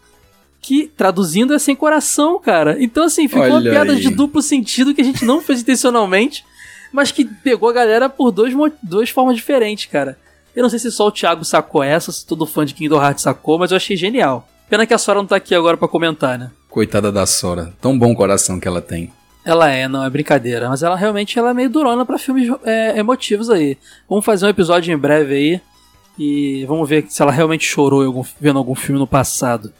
Que, traduzindo, é sem coração, cara. Então, assim, ficou uma Olha piada aí. de duplo sentido que a gente não fez intencionalmente, mas que pegou a galera por dois, duas formas diferentes, cara. Eu não sei se só o Thiago sacou essa, se todo fã de Kingdom Hearts sacou, mas eu achei genial. Pena que a Sora não tá aqui agora pra comentar, né? Coitada da Sora. Tão bom coração que ela tem. Ela é, não é brincadeira, mas ela realmente ela é meio durona pra filmes é, emotivos aí. Vamos fazer um episódio em breve aí e vamos ver se ela realmente chorou algum- vendo algum filme no passado.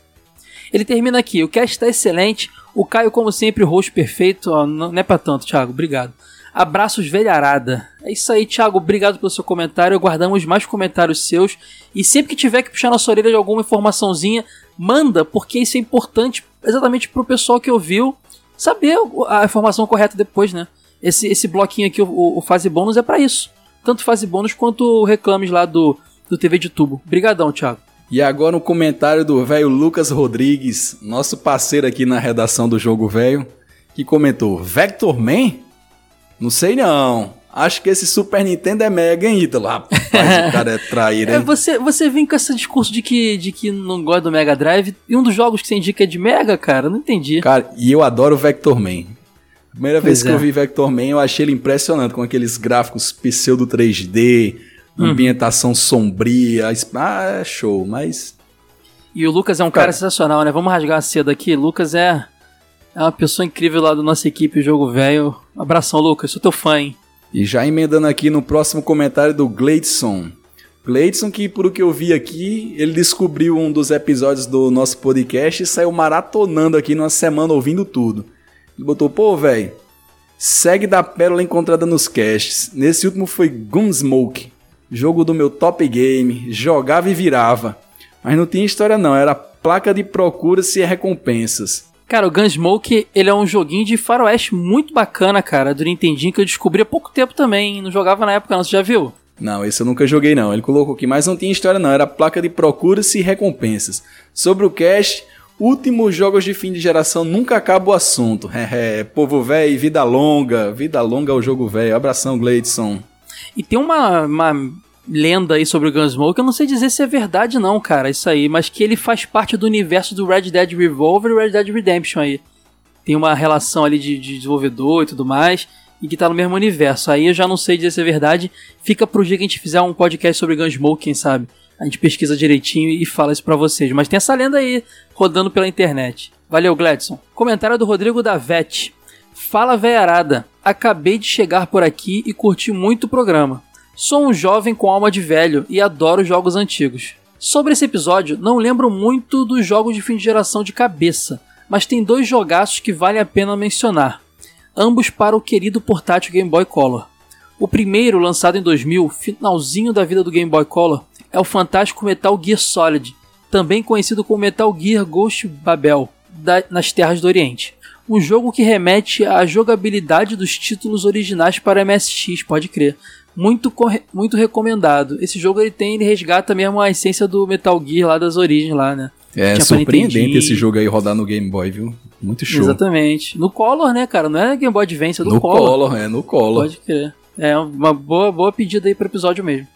Ele termina aqui, o cast tá excelente, o Caio como sempre, o rosto perfeito, ó, não, não é pra tanto, Thiago, obrigado. Abraços velharada. É isso aí, Thiago, obrigado pelo seu comentário, aguardamos mais comentários seus e sempre que tiver que puxar nossa orelha de alguma informaçãozinha, manda, porque isso é importante exatamente pro pessoal que ouviu saber a informação correta depois, né? Esse, esse bloquinho aqui, o, o fase bônus, é pra isso. Tanto fase bônus quanto reclames lá do, do TV de tubo. Brigadão, Thiago. E agora um comentário do velho Lucas Rodrigues, nosso parceiro aqui na redação do Jogo Velho, que comentou: Vector Man? Não sei não. Acho que esse Super Nintendo é mega, hein, Ítalo? Rapaz, o cara é traíra, É, hein? você, você vem com esse discurso de que, de que não gosta do Mega Drive e um dos jogos que você indica é de Mega, cara? Não entendi. Cara, e eu adoro o Vector Man. Primeira Pois vez que é. eu vi Vector Man, eu achei ele impressionante, com aqueles gráficos pseudo 3D, Uhum. ambientação sombria. Ah, é show, mas. E o Lucas é um cara, Cara. sensacional, né? Vamos rasgar cedo aqui. Lucas é, é uma pessoa incrível lá da nossa equipe Jogo Velho. Abração, Lucas. Sou teu fã, hein? E já emendando aqui no próximo comentário do Gleidson. Gleidson, que por o que eu vi aqui, ele descobriu um dos episódios do nosso podcast e saiu maratonando aqui numa semana ouvindo tudo. Ele botou, pô, velho, segue da pérola encontrada nos casts. Nesse último foi Gunsmoke, jogo do meu top game, jogava e virava. Mas não tinha história não, era placa de procuras e recompensas. Cara, o Gunsmoke, ele é um joguinho de faroeste muito bacana, cara, do Nintendinho que eu descobri há pouco tempo também. Não jogava na época, não. Você já viu? Não, esse eu nunca joguei não. Ele colocou aqui, mas não tinha história não, era placa de procuras e recompensas. Sobre o cast, últimos jogos de fim de geração nunca acaba o assunto. É, é, povo velho, vida longa, vida longa ao jogo velho. Abração, Gleidson. E tem uma, uma lenda aí sobre o Gunsmoke, eu não sei dizer se é verdade não, cara, isso aí, mas que ele faz parte do universo do Red Dead Revolver e Red Dead Redemption aí. tem uma relação ali de, de desenvolvedor e tudo mais, e que tá no mesmo universo. Aí eu já não sei dizer se é verdade. Fica pro dia que a gente fizer um podcast sobre Gunsmoke, quem sabe. A gente pesquisa direitinho e fala isso pra vocês. Mas tem essa lenda aí rodando pela internet. Valeu, Gladson. Comentário do Rodrigo Davete. Fala, veiarada. Acabei de chegar por aqui e curti muito o programa. Sou um jovem com alma de velho e adoro jogos antigos. Sobre esse episódio, não lembro muito dos jogos de fim de geração de cabeça, mas tem dois jogaços que vale a pena mencionar, ambos para o querido portátil Game Boy Color. O primeiro, lançado em 2000, finalzinho da vida do Game Boy Color, é o fantástico Metal Gear Solid, também conhecido como Metal Gear Ghost Babel, da, nas Terras do Oriente. Um jogo que remete à jogabilidade dos títulos originais para MSX, pode crer. Muito, muito recomendado. Esse jogo ele tem, ele resgata mesmo a essência do Metal Gear lá das origens lá, né? É Tinha surpreendente esse jogo aí rodar no Game Boy, viu? Muito show. Exatamente. No Color, né, cara? Não é Game Boy Advance, é do no Color. Color, é no Color. Pode crer. É uma boa, boa pedida aí pro episódio mesmo.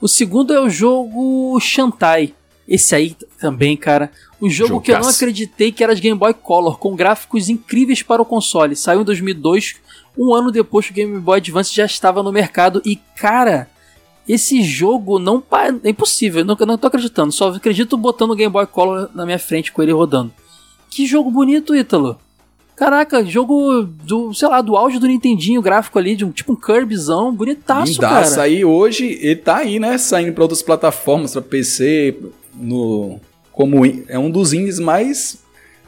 O segundo é o jogo Shantai. Esse aí também, cara. Um jogo Jogaço. que eu não acreditei que era de Game Boy Color, com gráficos incríveis para o console. Saiu em 2002, um ano depois que o Game Boy Advance já estava no mercado. E, cara, esse jogo não é impossível, eu não, tô acreditando. Só acredito botando o Game Boy Color na minha frente com ele rodando. Que jogo bonito, Ítalo. Caraca, jogo do, sei lá, do auge do Nintendinho gráfico ali, de um tipo um Kirbyzão, bonitaço, Lindaço. cara. Aí hoje ele tá aí, né? Saindo pra outras plataformas, pra PC, no. Como é um dos indies mais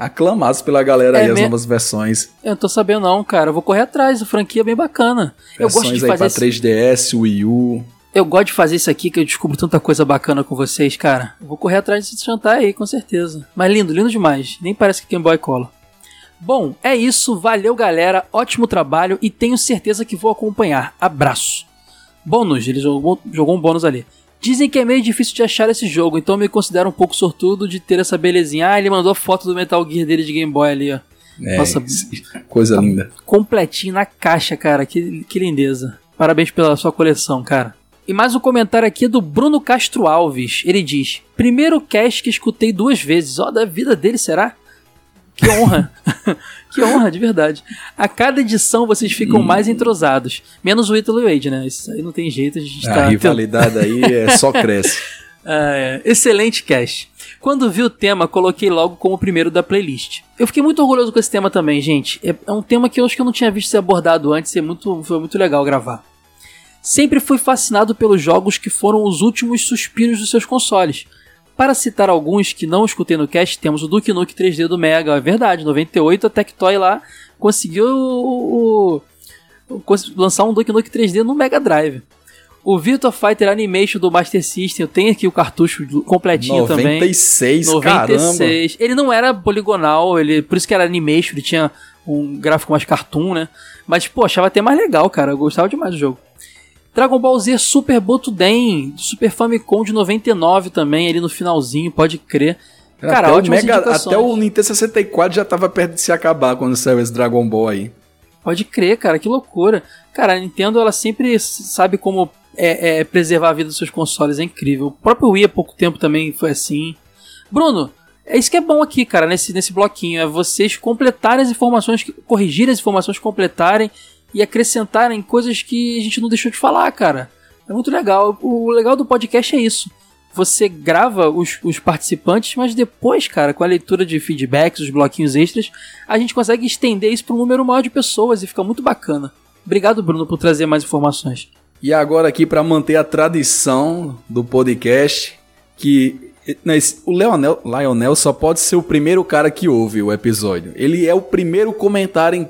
aclamados pela galera É aí, as me- novas versões. Eu não tô sabendo não, cara. Eu vou correr atrás, a franquia é bem bacana. Eu gosto Versões de aí fazer pra esse- 3DS, Wii U. Eu gosto de fazer isso aqui, que eu descubro tanta coisa bacana com vocês, cara. Eu vou correr atrás desse jantar aí, com certeza. Mas lindo, lindo demais. Nem parece que Game Boy Color. Bom, é isso. Valeu, galera. Ótimo trabalho e tenho certeza que vou acompanhar. Abraço. Bônus, ele jogou, jogou um bônus ali. Dizem que é meio difícil de achar esse jogo, então eu me considero um pouco sortudo de ter essa belezinha. Ah, ele mandou a foto do Metal Gear dele de Game Boy ali, ó. É, Nossa, coisa linda. completinho na caixa, cara. Que, que lindeza. Parabéns pela sua coleção, cara. E mais um comentário aqui do Bruno Castro Alves. Ele diz: Primeiro cast que escutei duas vezes. Ó, da vida dele, será? Que honra. que honra, de verdade. A cada edição vocês ficam Hum. mais entrosados. Menos o Ítalo e Wade, né? Isso aí não tem jeito, a gente A tá. rivalidade aí é só cresce. Ah, é. Excelente cast. Quando vi o tema, coloquei logo como o primeiro da playlist. Eu fiquei muito orgulhoso com esse tema também, gente. É, é um tema que eu acho que eu não tinha visto ser abordado antes e é muito, foi muito legal gravar. Sempre fui fascinado pelos jogos que foram os últimos suspiros dos seus consoles. Para citar alguns que não escutei no cast, temos o Duke Nukem 3D do Mega, é verdade, 98 a Tectoy lá conseguiu o- o- cons- lançar um Duke Nukem 3D no Mega Drive. O Virtua Fighter Animation do Master System, eu tenho aqui o cartucho completinho também. 96, caramba. 96. Ele não era poligonal, ele, por isso que era animation, ele tinha um gráfico mais cartoon, né? Mas, pô, achava até mais legal, cara. Eu gostava demais do jogo. Dragon Ball Z Super Botuden, Super Famicom de 99 também, ali no finalzinho, pode crer. Cara, até, o ótimas Mega, indicações. até o Nintendo 64 já tava perto de se acabar quando saiu esse Dragon Ball aí. Pode crer, cara, que loucura. Cara, a Nintendo, ela sempre sabe como é, é, preservar a vida dos seus consoles, é incrível. O próprio Wii há pouco tempo também foi assim. Bruno, é isso que é bom aqui, cara, nesse, nesse bloquinho, é vocês completarem as informações, corrigirem as informações, completarem e acrescentarem coisas que a gente não deixou de falar, cara. É muito legal. O legal do podcast é isso. Você grava os, os participantes, mas depois, cara, com a leitura de feedbacks, os bloquinhos extras, a gente consegue estender isso para um número maior de pessoas e fica muito bacana. Obrigado, Bruno, por trazer mais informações. E agora aqui para manter a tradição do podcast, que né, o Leonel, Lionel só pode ser o primeiro cara que ouve o episódio. Ele é o primeiro comentário em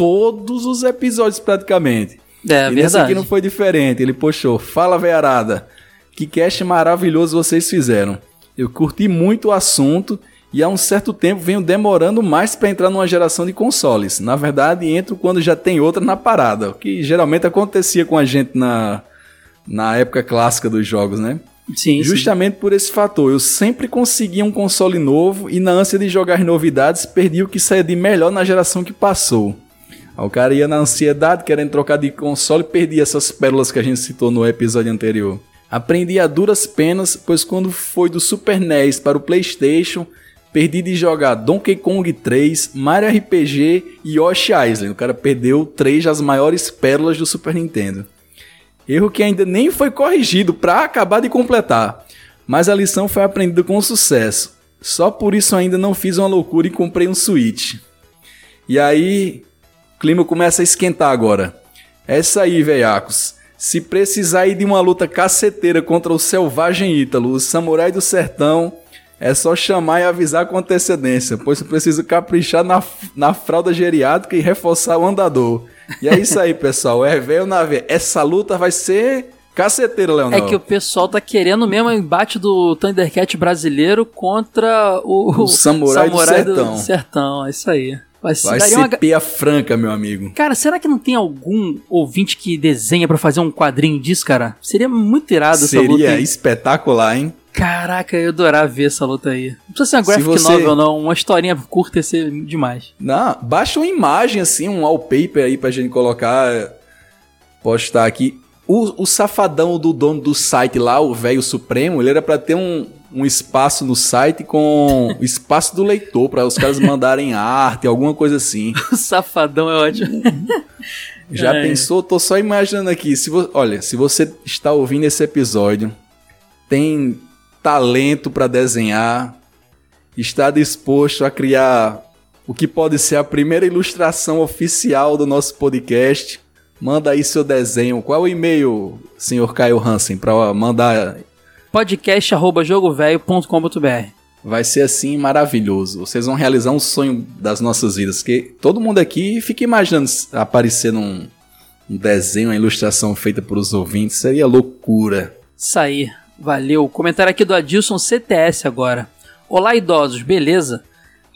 todos os episódios praticamente. É, e nesse verdade. aqui não foi diferente. Ele puxou, fala veiarada, que cast maravilhoso vocês fizeram. Eu curti muito o assunto e há um certo tempo venho demorando mais para entrar numa geração de consoles. Na verdade, entro quando já tem outra na parada, o que geralmente acontecia com a gente na, na época clássica dos jogos, né? Sim, sim. Justamente por esse fator, eu sempre conseguia um console novo e na ânsia de jogar novidades, perdi o que saía de melhor na geração que passou. O cara ia na ansiedade, querendo trocar de console, e perdia essas pérolas que a gente citou no episódio anterior. Aprendi a duras penas, pois quando foi do Super NES para o PlayStation, perdi de jogar Donkey Kong 3, Mario RPG e Yoshi Island. O cara perdeu três das maiores pérolas do Super Nintendo. Erro que ainda nem foi corrigido para acabar de completar. Mas a lição foi aprendida com sucesso. Só por isso ainda não fiz uma loucura e comprei um Switch. E aí, clima começa a esquentar agora. É isso aí, veiacos. Se precisar ir de uma luta caceteira contra o selvagem Ítalo, o samurai do sertão, é só chamar e avisar com antecedência, pois eu preciso caprichar na, na fralda geriátrica e reforçar o andador. E é isso aí, pessoal. É velho na veia. Essa luta vai ser caceteira, Leonel. É que o pessoal tá querendo mesmo o embate do Thundercat brasileiro contra o, O samurai do sertão. do sertão. É isso aí. Vai, Vai ser uma- peia franca, meu amigo. Cara, será que não tem algum ouvinte que desenha pra fazer um quadrinho disso, cara? Seria muito irado essa luta. Seria espetacular, hein? Caraca, eu ia adorar ver essa luta aí. Não precisa ser uma graphic você- novel, não. Uma historinha curta ia ser demais. Não, baixa uma imagem assim, um wallpaper aí pra gente colocar, postar aqui. O, o safadão do dono do site lá, o velho supremo, ele era pra ter um, um espaço no site com o espaço do leitor, pra os caras mandarem arte, alguma coisa assim. O safadão é ótimo. Já É. pensou? Tô só imaginando aqui. Se vo- Olha, se você está ouvindo esse episódio, tem talento para desenhar, está disposto a criar o que pode ser a primeira ilustração oficial do nosso podcast, manda aí seu desenho. Qual é o e-mail, senhor Caio Hansen, para mandar? podcast.jogovelho.com.br Vai ser assim maravilhoso. Vocês vão realizar um sonho das nossas vidas. Que todo mundo aqui fica imaginando aparecer num um desenho, uma ilustração feita por os ouvintes. Seria loucura. Isso aí, valeu. Comentário aqui do Adilson CTS agora. Olá, idosos, beleza?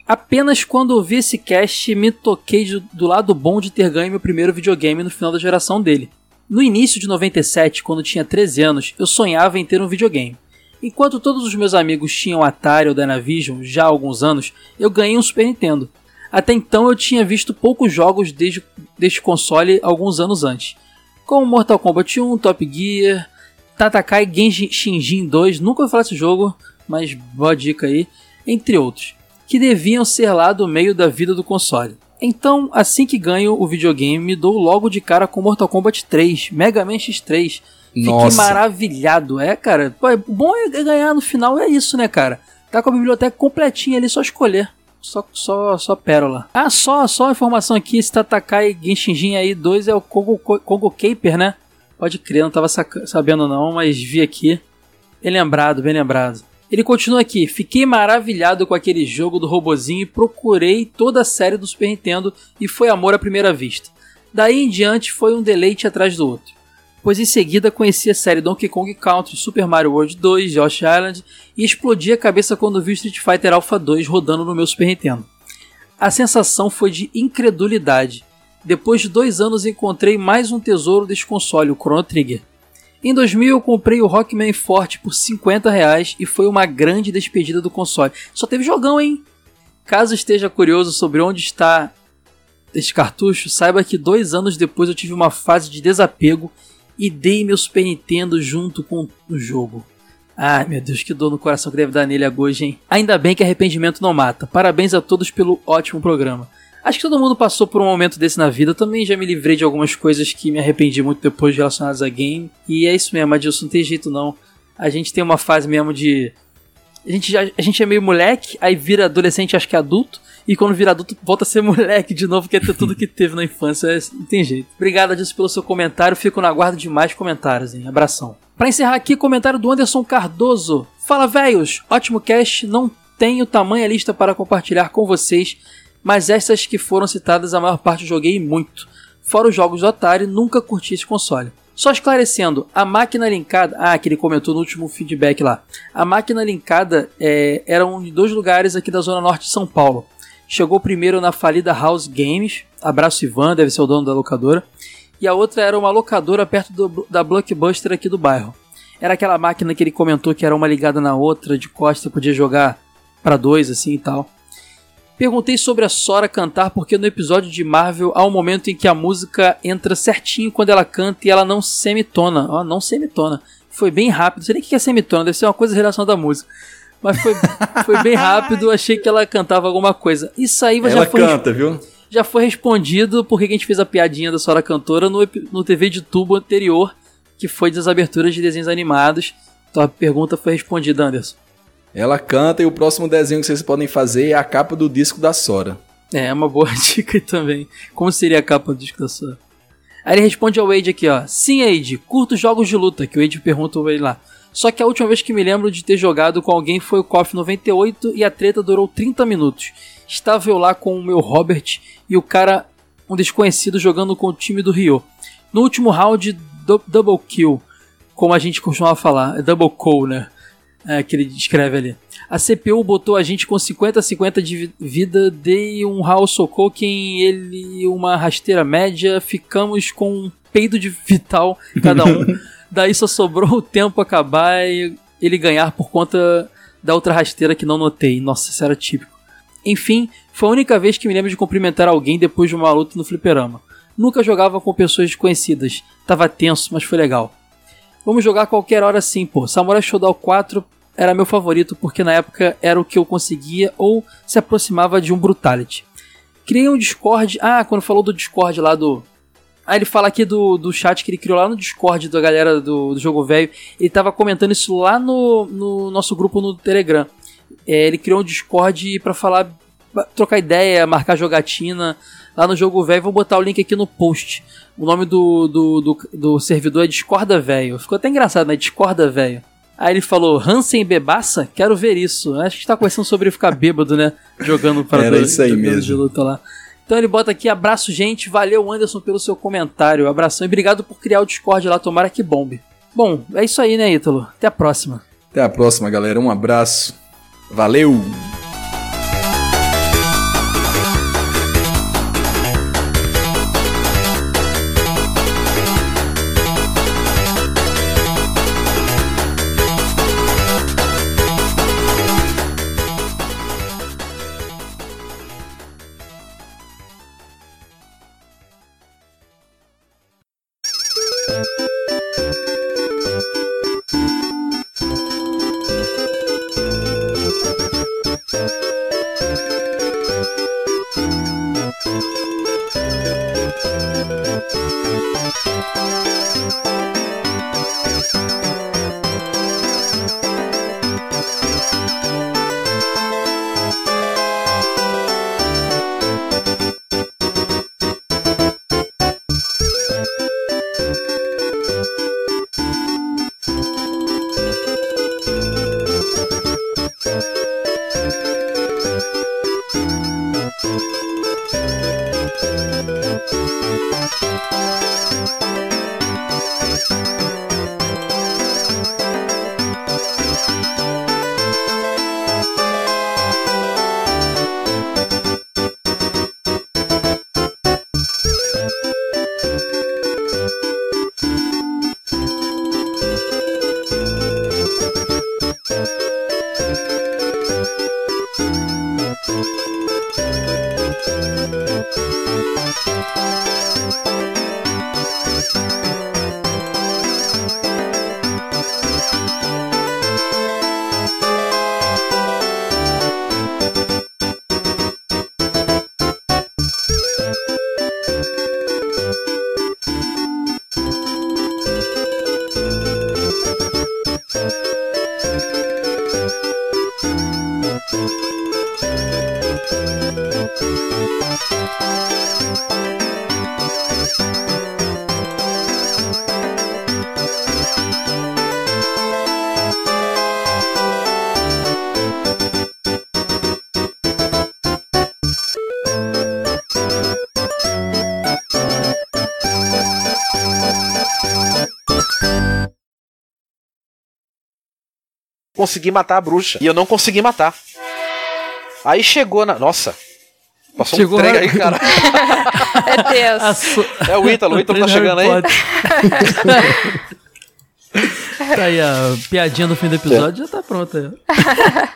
Apenas quando ouvi esse cast me toquei do lado bom de ter ganho meu primeiro videogame no final da geração dele. No início de 97, quando tinha 13 anos, eu sonhava em ter um videogame. Enquanto todos os meus amigos tinham Atari ou Dynavision já há alguns anos, eu ganhei um Super Nintendo. Até então eu tinha visto poucos jogos desde, deste console alguns anos antes, como Mortal Kombat 1, Top Gear, Tatakai Genji Shinjin 2, nunca ouvi falar desse jogo, mas boa dica aí, entre outros, que deviam ser lá do meio da vida do console. Então, assim que ganho o videogame, me dou logo de cara com Mortal Kombat 3, Mega Man X3. Fiquei Nossa. maravilhado, é, cara. Pô, o bom é ganhar no final, é isso, né, cara? Tá com a biblioteca completinha ali, só escolher. Só, só, só pérola. Ah, só, só informação aqui, esse Tatakai Genshinjin aí 2 é o Kongo, Kongo Caper, né? Pode crer, não tava sabendo não, mas vi aqui. Bem lembrado, bem lembrado. Ele continua aqui. Fiquei maravilhado com aquele jogo do robozinho e procurei toda a série do Super Nintendo e foi amor à primeira vista. Daí em diante foi um deleite atrás do outro. Pois em seguida conheci a série Donkey Kong Country, Super Mario World 2, Yoshi Island e explodi a cabeça quando vi Street Fighter Alpha 2 rodando no meu Super Nintendo. A sensação foi de incredulidade. Depois de dois anos encontrei mais um tesouro desse console, o Chrono Trigger. Em 2000 eu comprei o Rockman Forte por 50 reais e foi uma grande despedida do console. Só teve jogão, hein? Caso esteja curioso sobre onde está este cartucho, saiba que dois anos depois eu tive uma fase de desapego e dei meu Super Nintendo junto com o jogo. Ai meu Deus, que dor no coração que deve dar nele agora, hein? Ainda bem que arrependimento não mata. Parabéns a todos pelo ótimo programa. Acho que todo mundo passou por um momento desse na vida. Eu também já me livrei de algumas coisas que me arrependi muito depois relacionadas a game. E é isso mesmo, Adilson, não tem jeito não. A gente tem uma fase mesmo de. A gente, já, a gente é meio moleque, aí vira adolescente, acho que é adulto. E quando vira adulto, volta a ser moleque de novo, quer ter tudo que teve na infância. É, não tem jeito. Obrigado, Adilson, pelo seu comentário. Fico na guarda de mais comentários, hein? Abração. Pra encerrar aqui, comentário do Anderson Cardoso. Fala, velhos! Ótimo cast. Não tenho tamanha lista para compartilhar com vocês, mas essas que foram citadas, a maior parte eu joguei muito. Fora os jogos do Atari, nunca curti esse console. Só esclarecendo, a máquina linkada. Ah, que ele comentou no último feedback lá. A máquina linkada é, era um de dois lugares aqui da Zona Norte de São Paulo. Chegou primeiro na falida House Games. Abraço Ivan, deve ser o dono da locadora. E a outra era uma locadora perto do- da Blockbuster aqui do bairro. Era aquela máquina que ele comentou que era uma ligada na outra, de costa, podia jogar para dois assim e tal. Perguntei sobre a Sora cantar porque no episódio de Marvel há um momento em que a música entra certinho quando ela canta e ela não semitona. Ó, não semitona. Foi bem rápido. Não sei nem o que é semitona, deve ser uma coisa relacionada à música. Mas foi, foi bem rápido, achei que ela cantava alguma coisa. Isso aí Ela já foi, canta, viu? já foi respondido porque a gente fez a piadinha da Sora Cantora no, no TV de tubo anterior, que foi das aberturas de desenhos animados. Então a pergunta foi respondida, Anderson. Ela canta e o próximo desenho que vocês podem fazer é a capa do disco da Sora. É, é uma boa dica também. Como seria a capa do disco da Sora? Aí ele responde ao Wade aqui, ó. Sim, Wade, curto jogos de luta, que o Wade pergunta ao Wade lá. Só que a última vez que me lembro de ter jogado com alguém foi o KOF 98 e a treta durou 30 minutos. Estava eu lá com o meu Robert e o cara, um desconhecido, jogando com o time do Rio. No último round, double kill, como a gente costumava falar, é double kill, né? É, que ele descreve ali. A CPU botou a gente com 50-50 de vi- vida, dei um Raul Sokoken, ele uma rasteira média, ficamos com um peido de vital cada um. Daí só sobrou o tempo acabar e ele ganhar por conta da outra rasteira que não notei. Nossa, isso era típico. Enfim, foi a única vez que me lembro de cumprimentar alguém depois de uma luta no fliperama. Nunca jogava com pessoas desconhecidas. Tava tenso, mas foi legal. Vamos jogar qualquer hora sim, pô. Samurai Shodown 4 era meu favorito porque na época era o que eu conseguia ou se aproximava de um Brutality. Criei um Discord. Ah, quando falou do Discord lá do. Ah, ele fala aqui do, do chat que ele criou lá no Discord da galera do, do jogo velho. Ele tava comentando isso lá no, no nosso grupo no Telegram. É, ele criou um Discord pra falar, trocar ideia, marcar jogatina lá no jogo velho. Vou botar o link aqui no post. O nome do, do, do, do servidor é Discorda Velho. Ficou até engraçado, né? Discorda Velho. Aí ele falou, Hansen Bebaça? Quero ver isso. Acho que tá conversando sobre ficar bêbado, né? Jogando para Era isso aí mesmo. de luta lá. Então ele bota aqui, abraço gente, valeu Anderson pelo seu comentário, abração e obrigado por criar o Discord lá, tomara que bombe. Bom, é isso aí né Ítalo, até a próxima. Até a próxima, galera. Um abraço. Valeu! Consegui matar a bruxa. E eu não consegui matar. Aí chegou na. Nossa! Passou Chegou um trem na- aí, cara. É Deus. So- É o Ítalo, o Ítalo tá chegando aí. Tá aí a piadinha do fim do episódio, já tá pronta.